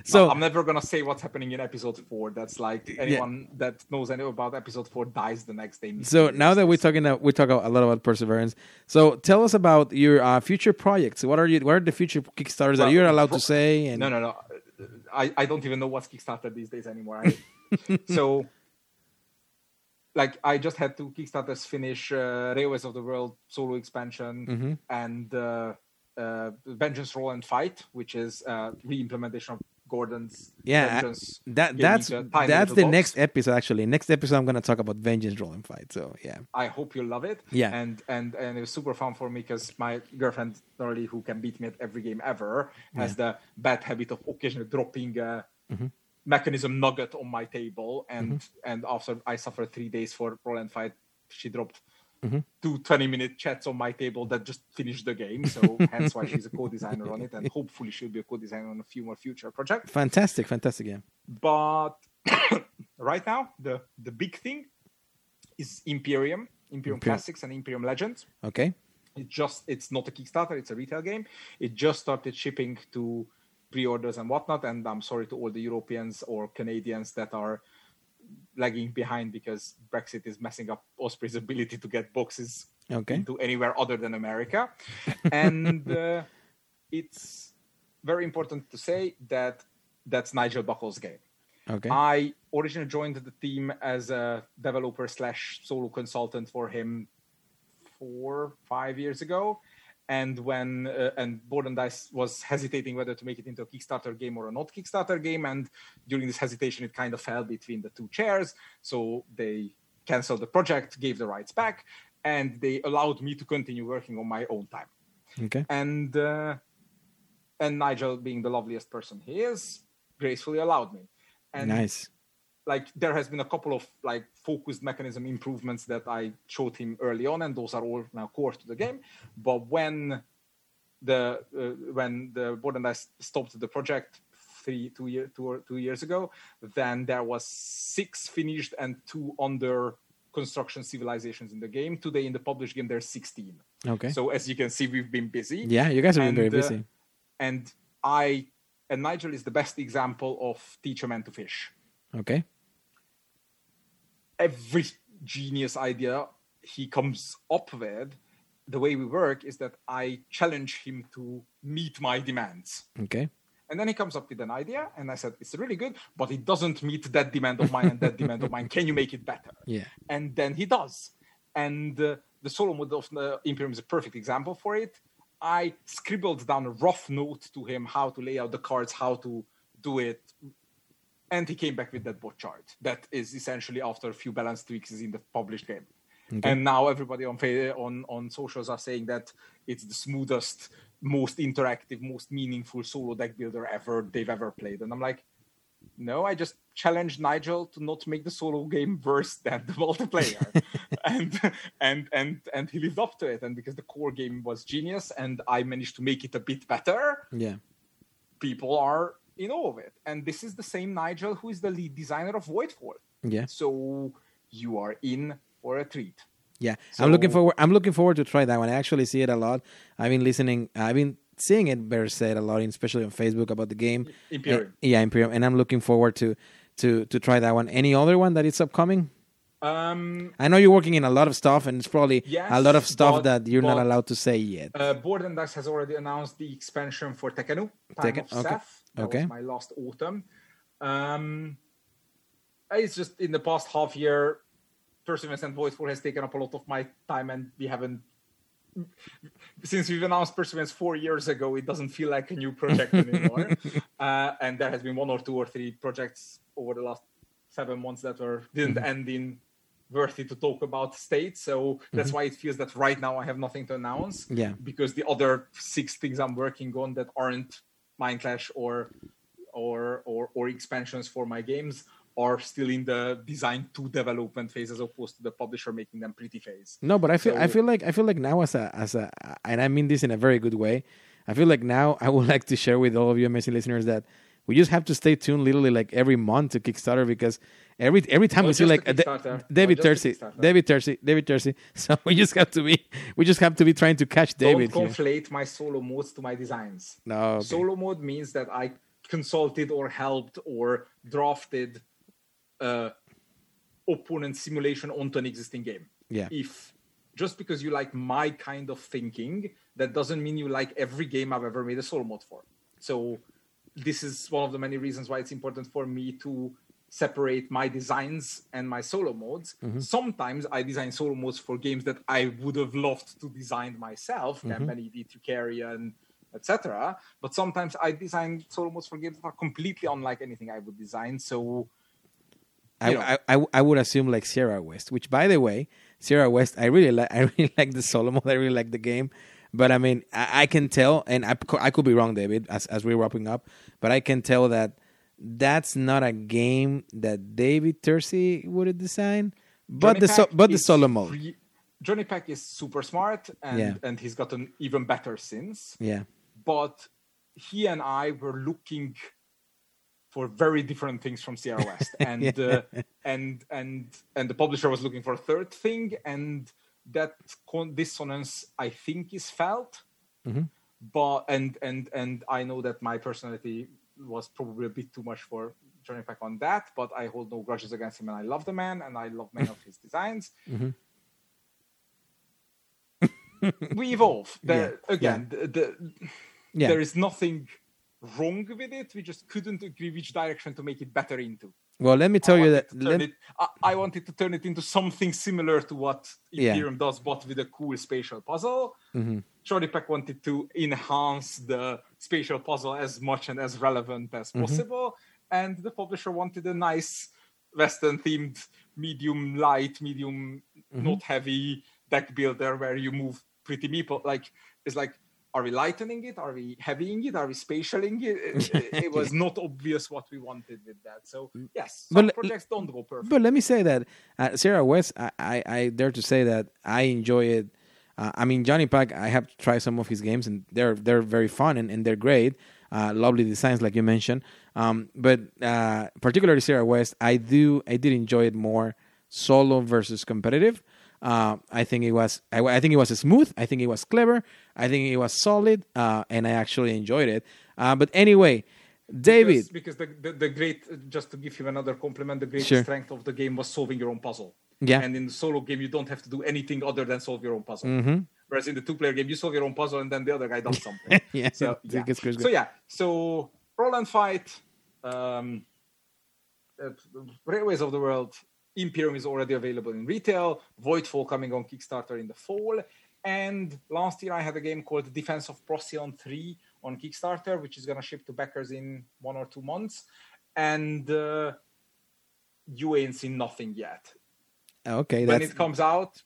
so I'm never gonna say what's happening in episode four. That's like anyone that knows anything about episode four dies the next day. so now that we're talking uh, we talk a lot about perseverance. So tell us about your uh, future projects. What are you what are the future Kickstarters that you're allowed pro- to say and no, no, no. I, I don't even know what's Kickstarter these days anymore. I, so, like, I just had two Kickstarters finish uh, Railways of the World solo expansion Mm-hmm. and uh, uh, Vengeance Roll and Fight, which is uh, re-implementation of Gordon's Yeah, Vengeance. that that's tiny that's the box. next episode actually. Next episode I'm going to talk about Vengeance Roll and Fight. So, yeah. I hope you love it. Yeah. And and and it was super fun for me because my girlfriend Noralie, who can beat me at every game ever, has the bad habit of occasionally dropping a Mm-hmm. Mechanism nugget on my table. And and after I suffered three days for roll and fight, she dropped Mm-hmm. two 20 minute chats on my table that just finished the game. So hence why she's a co-designer on it, and hopefully she'll be a co-designer on a few more future projects. Fantastic, fantastic game. But right now, the the big thing is Imperium, Imperium Imperium. Classics, and Imperium Legends. Okay? It just it's not a Kickstarter; it's a retail game. It just started shipping to pre-orders and whatnot. And I'm sorry to all the Europeans or Canadians that are lagging behind because Brexit is messing up Osprey's ability to get boxes Okay. into anywhere other than America. and uh, it's very important to say that that's Nigel Buckle's game. Okay. I originally joined the team as a developer slash solo consultant for him four, five years ago. And when uh, and Board and Dice was hesitating whether to make it into a Kickstarter game or a not Kickstarter game, and during this hesitation, it kind of fell between the two chairs. So they canceled the project, gave the rights back, and they allowed me to continue working on my own time okay. and uh, and Nigel, being the loveliest person he is, gracefully allowed me. And nice. Like there has been a couple of like focused mechanism improvements that I showed him early on, and those are all now core to the game. But when the uh, when the board and I stopped the project three, two year, two or two years ago, then there was six finished and two under construction civilizations in the game. Today in the published game, there's 16. Okay. So as you can see, we've been busy. yeah, you guys have been very and, uh, busy. And I and Nigel is the best example of teach a man to fish. Okay. Every genius idea he comes up with, the way we work is that I challenge him to meet my demands. Okay. And then he comes up with an idea, and I said, It's really good, but it doesn't meet that demand of mine and that demand of mine. Can you make it better? Yeah. And then he does. And uh, the solo mode of the Imperium is a perfect example for it. I scribbled down a rough note to him how to lay out the cards, how to do it. And he came back with that bot chart that is essentially after a few balance tweaks is in the published game. And now everybody on on on socials are saying that it's the smoothest, most interactive, most meaningful solo deck builder ever they've ever played. And I'm like, no, I just challenged Nigel to not make the solo game worse than the multiplayer, and and and and he lived up to it. And because the core game was genius, and I managed to make it a bit better, Yeah. people are in awe of it. And this is the same Nigel who is the lead designer of Voidfall. Yeah. So you are in for a treat. Yeah, I'm looking forward. I'm looking forward to try that one. I actually see it a lot. I've been listening. I've been seeing it better said a lot, especially on Facebook about the game. Imperium. Uh, yeah, Imperium, and I'm looking forward to to to try that one. Any other one that is upcoming? Um, I know you're working in a lot of stuff, and it's probably Yes, a lot of stuff but- that you're not allowed to say yet. uh, Board and Dice has already announced the expansion for Tekhenu, Time Tekken- of okay, Seth. That okay. was my last autumn. Um, it's just in the past half year, Perseverance and Voidfall has taken up a lot of my time, and we haven't. Since we've announced Perseverance four years ago, it doesn't feel like a new project anymore. uh, and there has been one or two or three projects over the last seven months that were didn't Mm-hmm. end in worthy to talk about state. So that's why it feels that right now I have nothing to announce. Mm-hmm. Yeah. Because the other six things I'm working on that aren't Mindclash or or or or expansions for my games are still in the design to development phase as opposed to the publisher making them pretty phase. No, but I feel I feel like I feel like now as a as a and I mean this in a very good way. I feel like now I would like to share with all of you amazing listeners that we just have to stay tuned literally like every month to Kickstarter because every every time Not we see like a Da- David Not just the Turczi, Kickstarter. David Turczi, David Turczi. So we just have to be we just have to be trying to catch David Don't here. conflate my solo modes to my designs. No, okay. Solo mode means that I consulted or helped or drafted uh, opponent simulation onto an existing game. Yeah. If just because you like my kind of thinking, that doesn't mean you like every game I've ever made a solo mode for. So this is one of the many reasons why it's important for me to separate my designs and my solo modes. Mm-hmm. Sometimes I design solo modes for games that I would have loved to design myself, Campany, D2 and etc. But sometimes I design solo modes for games that are completely unlike anything I would design. So I. I, I I would assume like Sierra West, which by the way, Sierra West, I really like. I really like the solo mode. I really like the game, but I mean, I, I can tell, and I, I could be wrong, David, as as we're wrapping up, but I can tell that that's not a game that David Turczi would have designed, but Johnny the so, but the solo mode, pre- Jonny Pac is super smart and, Yeah. and he's gotten even better since. yeah, But he and I were looking for very different things from Sierra West, and uh, and and and the publisher was looking for a third thing, and that con- dissonance I think is felt. Mm-hmm. But and and and I know that my personality was probably a bit too much for Jonny Pac on that, but I hold no grudges against him, and I love the man, and I love many of his designs. Mm-hmm. we evolve. The, Yeah, Again, the, the, yeah. there is nothing wrong with it. We just couldn't agree which direction to make it better into. Well, let me tell I you that. Let, it, I, I wanted to turn it into something similar to what Yeah. Does, but with a cool spatial puzzle. Mhm. Jonny Pac wanted to enhance the spatial puzzle as much and as relevant as Mm-hmm. possible, and the publisher wanted a nice Western themed, medium light, medium Mm-hmm. not heavy deck builder where you move pretty meeple. Like it's like. Are we lightening it? Are we heavying it? Are we spatialing it? It, was not obvious what we wanted with that. So yes, But some le- projects don't go perfect. But let me say that uh, Sierra West, I, I, I dare to say that I enjoy it. Uh, I mean, Jonny Pac, I have tried some of his games and they're they're very fun and, and they're great. uh, lovely designs, like you mentioned. Um, but uh, particularly Sierra West, I do I did enjoy it more solo versus competitive. Uh, I think it was I, I think it was smooth. I think it was clever. I think it was solid, uh, and I actually enjoyed it. Uh, but anyway, David, because, because the, the, the great just to give you another compliment, the great Sure. strength of the game was solving your own puzzle. Yeah. And in the solo game, you don't have to do anything other than solve your own puzzle. Mm-hmm. Whereas in the two-player game, you solve your own puzzle and then the other guy does something. yeah, So it yeah. So yeah. So roll and fight. Um, uh, Railways of the World. Imperium is already available in retail. Voidfall coming on Kickstarter in the fall. And last year I had a game called Defense of Procyon 3 on Kickstarter, which is going to ship to backers in one or two months. And uh, you ain't seen nothing yet. okay, when that's it comes out,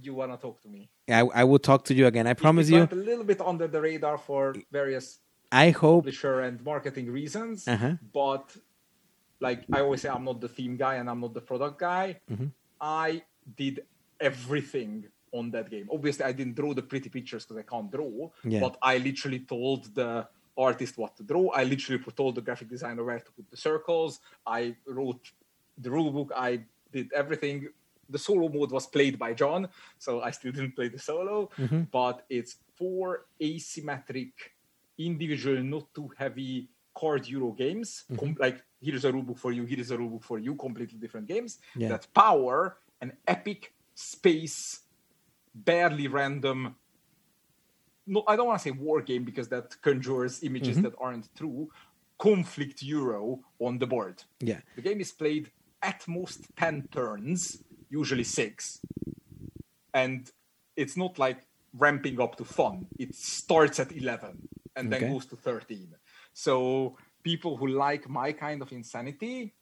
you want to talk to me. I, I will talk to you again. I promise you. a little bit under the radar for various I hope. publisher and marketing reasons. Uh-huh. But like I always say, I'm not the theme guy and I'm not the product guy. Mm-hmm. I did everything on that game. Obviously, I didn't draw the pretty pictures because I can't draw. Yeah. But I literally told the artist what to draw. I literally told the graphic designer where to put the circles. I wrote the rule book. I did everything. The solo mode was played by John, so I still didn't play the solo. Mm-hmm. But it's four asymmetric, individual, not too heavy card Euro games. Mm-hmm. Com- like here's a rulebook for you, here is a rulebook for you, completely different games Yeah. that power an epic space, barely random. No, I don't want to say war game because that conjures images Mm-hmm. that aren't true. Conflict Euro on the board. Yeah. The game is played at most 10 turns, usually six. And it's not like ramping up to fun. It starts at 11 and then goes to 13. So people who like my kind of insanity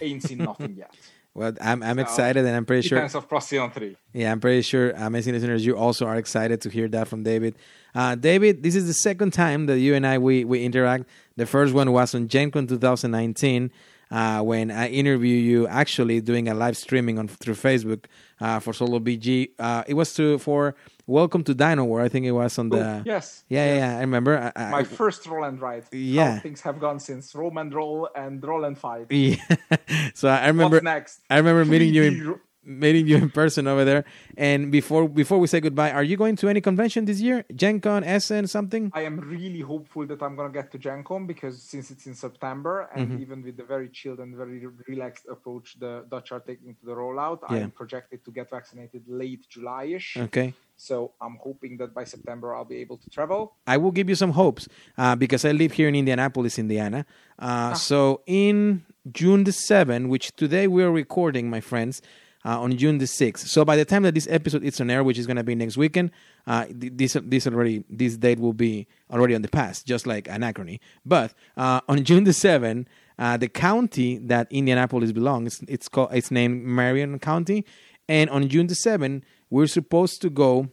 ain't seen nothing yet. Well, I'm I'm So, excited, and I'm pretty sure. Of Procyon 3. Yeah, I'm pretty sure, amazing listeners, you also are excited to hear that from David. Uh, David, this is the second time that you and I we we interact. The first one was on GenCon 2019 uh, when I interviewed you, actually doing a live streaming on through Facebook uh, for Solo BG. Uh, it was to for Welcome to Dino War. I think it was on the. Oh, yes. Yeah, yeah, yes. yeah, I remember. I, I, My first roll and ride. Yeah. How things have gone since roll and roll and roll and fight. yeah. so I remember. What's next? I remember meeting you in meeting you in person over there. And before before we say goodbye, are you going to any convention this year? Gen Con, Essen, something? I am really hopeful that I'm gonna get to Gen Con because since it's in September and Mm-hmm. even with the very chilled and very relaxed approach the Dutch are taking to the rollout, I'm projected to get vaccinated late July-ish. Okay. So I'm hoping that by September I'll be able to travel. I will give you some hopes uh, because I live here in Indianapolis, Indiana. Ah. Uh, So in June the 7th, which today we're recording, my friends, uh, on June the 6th. So by the time that this episode is on air, which is going to be next weekend, uh, this this already this date will be already on the past, just like Anachrony. But uh, on June the 7th, uh, the county that Indianapolis belongs, it's called it's named Marion County, and on June the 7th, we're supposed to go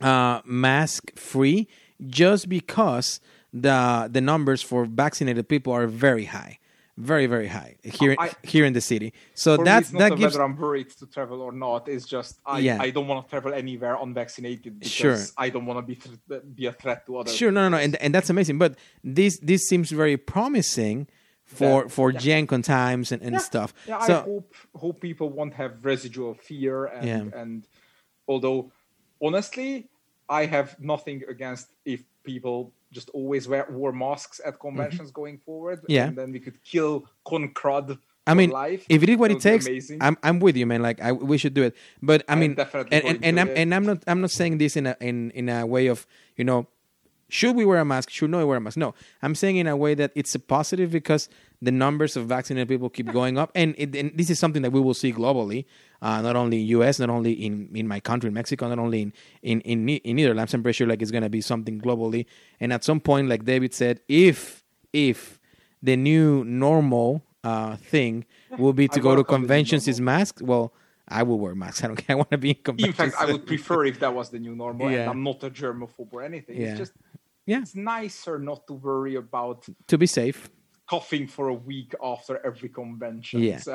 uh, mask free just because the the numbers for vaccinated people are very high, very very high here I- here in the city. So that's me, it's not that gives whether I'm worried to travel or not. It's just I, Yeah. I don't want to travel anywhere unvaccinated because Sure. I don't want to be th- be a threat to others. sure no no no and and that's amazing. But this this seems very promising for Yeah, for yeah. Gen Con times and, and yeah. stuff. Yeah, I hope hope people won't have residual fear and Yeah. and although honestly, I have nothing against if people just always wear wore masks at conventions going forward. Mm-hmm. Yeah. and then we could kill con crud. I mean, life. if it is what it takes, amazing. I'm I'm with you, man. Like I, we should do it. But I I'm mean, definitely and and, and I'm it. and I'm not I'm not saying this in a in in a way of you know, should we wear a mask? Should not wear a mask? No, I'm saying in a way that it's a positive because the numbers of vaccinated people keep going up, and, it, and this is something that we will see globally, uh, not only in U.S., not only in, in my country, Mexico, not only in in in, in Netherlands. I'm pretty sure like it's gonna be something globally, and at some point, like David said, if if the new normal uh, thing will be to I go to welcome the new conventions is masks, well, I will wear masks. I don't care. I want to be in in fact, I would prefer if that was the new normal. Yeah. And I'm not a germaphobe or anything. Yeah. It's just yeah, it's nicer not to worry about to be safe. coughing for a week after every convention. Yeah. So.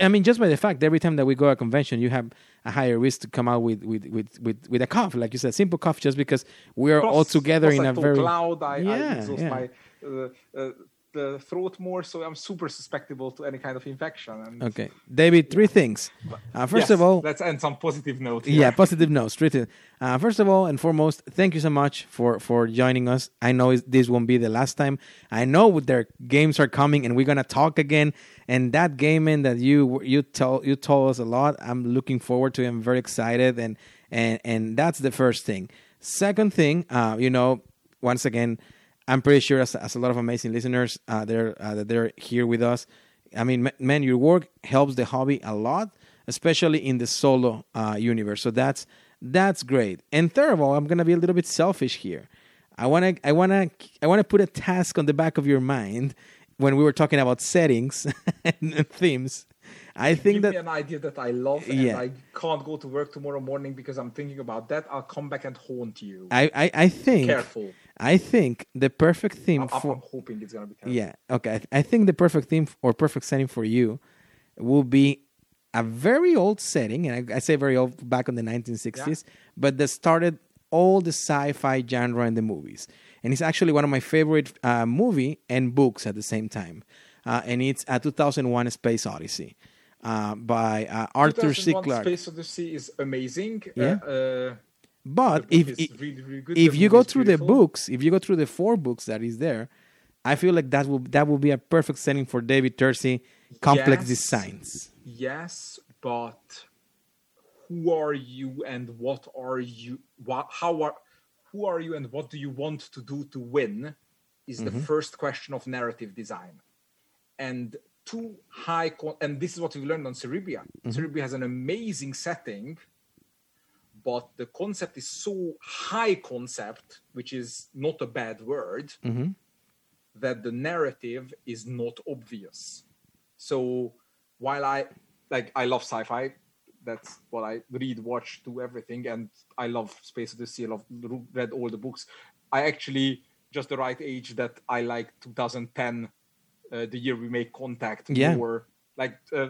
I mean, just by the fact, every time that we go to a convention, you have a higher risk to come out with with with with, with a cough, like you said, simple cough, just because we are all together in I a very loud. I, I Yeah, exhaust yeah. my uh, uh, the throat more, so I'm super susceptible to any kind of infection. And okay. David, three things. Uh, first Yes, of all, let's end some positive note. yeah, positive notes. Straight to, uh, first of all and foremost, thank you so much for for joining us. I know this won't be the last time. I know their games are coming, and we're gonna talk again. And that gaming that you you told you told us a lot. I'm looking forward to. it. I'm very excited, and and and that's the first thing. Second thing, uh, you know, once again, I'm pretty sure as, as a lot of amazing listeners, uh, they're uh, that they're here with us. I mean, man, your work helps the hobby a lot, especially in the solo uh, universe. So that's that's great. And third of all, I'm gonna be a little bit selfish here. I wanna I wanna I wanna put a task on the back of your mind when we were talking about settings and themes. I think Give that me an idea that I love, and Yeah. I can't go to work tomorrow morning because I'm thinking about that. I'll come back and haunt you. I, I, I think Careful. I think the perfect theme I'm, for I'm hoping it's gonna be. Yeah. Okay. I, th- I think the perfect theme or perfect setting for you will be a very old setting, and I, I say very old back in the 1960s, but that started all the sci-fi genre in the movies, and it's actually one of my favorite uh, movie and books at the same time, uh, and it's a 2001: Space Odyssey uh, by uh, Arthur C. 2001 Clarke. Space Odyssey is amazing. Yeah. Uh, uh, But if book is i- really, really if you go through the books, if you go through the four books that is there, I feel like that will that will be a perfect setting for David Turczi complex Yes. designs. Yes, but who are you and what are you? What, how are? Who are you and what do you want to do to win? Is Mm-hmm. the first question of narrative design, and too high. And this is what we learned on Cerebria. Mm-hmm. Cerebria has an amazing setting, but the concept is so high concept, which is not a bad word, Mm-hmm. that the narrative is not obvious. So while I like I love sci-fi, that's what I read, watch, do everything, and I love Space Odyssey. I love read all the books. I actually just the right age that I like 2010, uh, the year we make contact. Yeah. More like uh,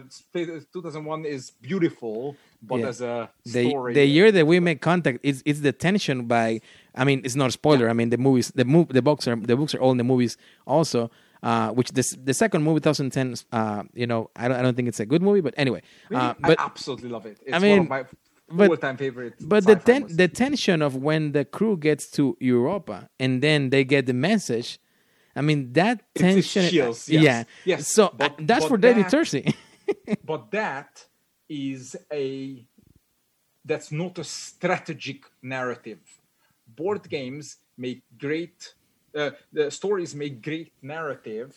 2001 is beautiful, but Yeah. as a The, story, the year that we make contact, it's it's the tension by. I mean, it's not a spoiler. I mean, the movies, the move, the books are the books are all in the movies also. Uh, which this the second movie, 2010. Uh, you know, I don't I don't think it's a good movie, but anyway. Really, Uh, but I absolutely love it. It's I one mean, of my but- all-time favorite. But the ten, the tension of when the crew gets to Europa and then they get the message, I mean that It's- it's tension. chills, yes. Yeah. Yes, So but- uh, that's for David that- but that is a that's not a strategic narrative board games make great uh, the stories make great narrative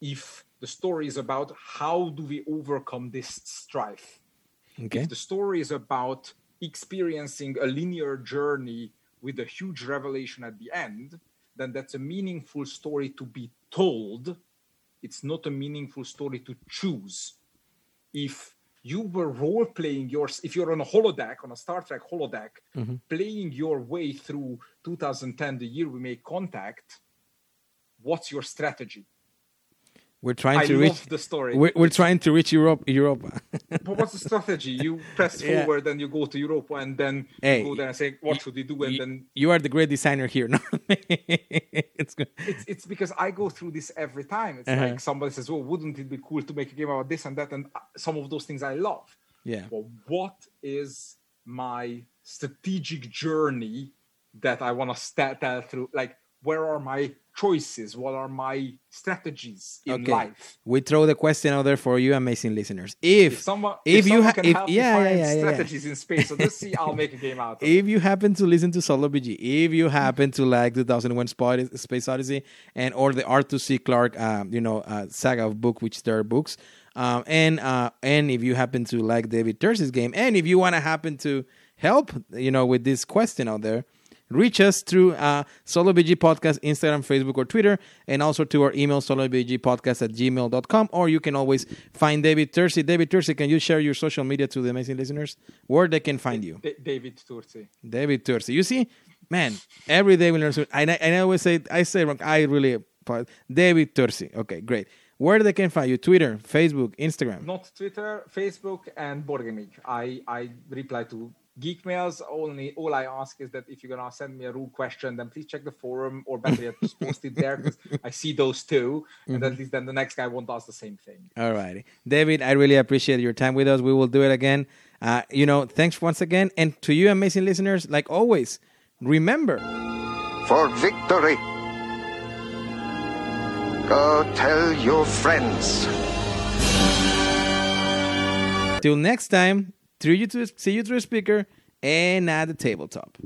if the story is about how do we overcome this strife okay. if the story is about experiencing a linear journey with a huge revelation at the end, then that's a meaningful story to be told. It's not a meaningful story to choose. If you were role playing yours, if you're on a holodeck, on a Star Trek holodeck, mm-hmm. playing your way through 2010, the year we make contact, what's your strategy? We're trying I to reach the story. We're, we're trying to reach Europe. Europa. But what's the strategy? You press Yeah. forward and you go to Europa and then Hey, you go there and say, what should we do? And then you are the great designer here. No, it's good. it's, it's because I go through this every time. It's Uh-huh. like somebody says, well, wouldn't it be cool to make a game about this and that? And uh, some of those things I love. Yeah. Well, what is my strategic journey that I want to st- tell through? Like, where are my choices? What are my strategies in Okay. life? We throw the question out there for you, amazing listeners. If If someone, if if you someone ha- can if- help yeah, yeah, yeah, strategies in space Odyssey, I'll make a game out of it. if you happen to listen to Solo BG, if you happen to like 2001 Space Odyssey and or the Arthur C. Clarke, um, you know, uh, saga of book, which there are books, um, and uh, and if you happen to like David Tercy's game, and if you want to happen to help, you know, with this question out there. Reach us through uh, Solo BG Podcast, Instagram, Facebook, or Twitter, and also to our email, solobgpodcast at gmail.com. Or you can always find David Tercy. David Tercy, can you share your social media to the amazing listeners? Where they can find you? Da- David Turczi. David Turczi. You see, man, every day we learn something. And I, and I always say, I say, wrong. I really. David Turczi. Okay, great. Where they can find you? Twitter, Facebook, Instagram. Not Twitter, Facebook, and Boardgaming. I I reply to geek mails. Only all I ask is that if you're gonna send me a rule question, then please check the forum, or better yet, just post it there because I see those too, and Mm-hmm. at least then the next guy won't ask the same thing. All righty. David, I really appreciate your time with us. We will do it again. Uh, you know, thanks once again. And to you, amazing listeners, like always, remember. for victory. Go tell your friends. Till next time, through you to see you through a speaker and at the tabletop.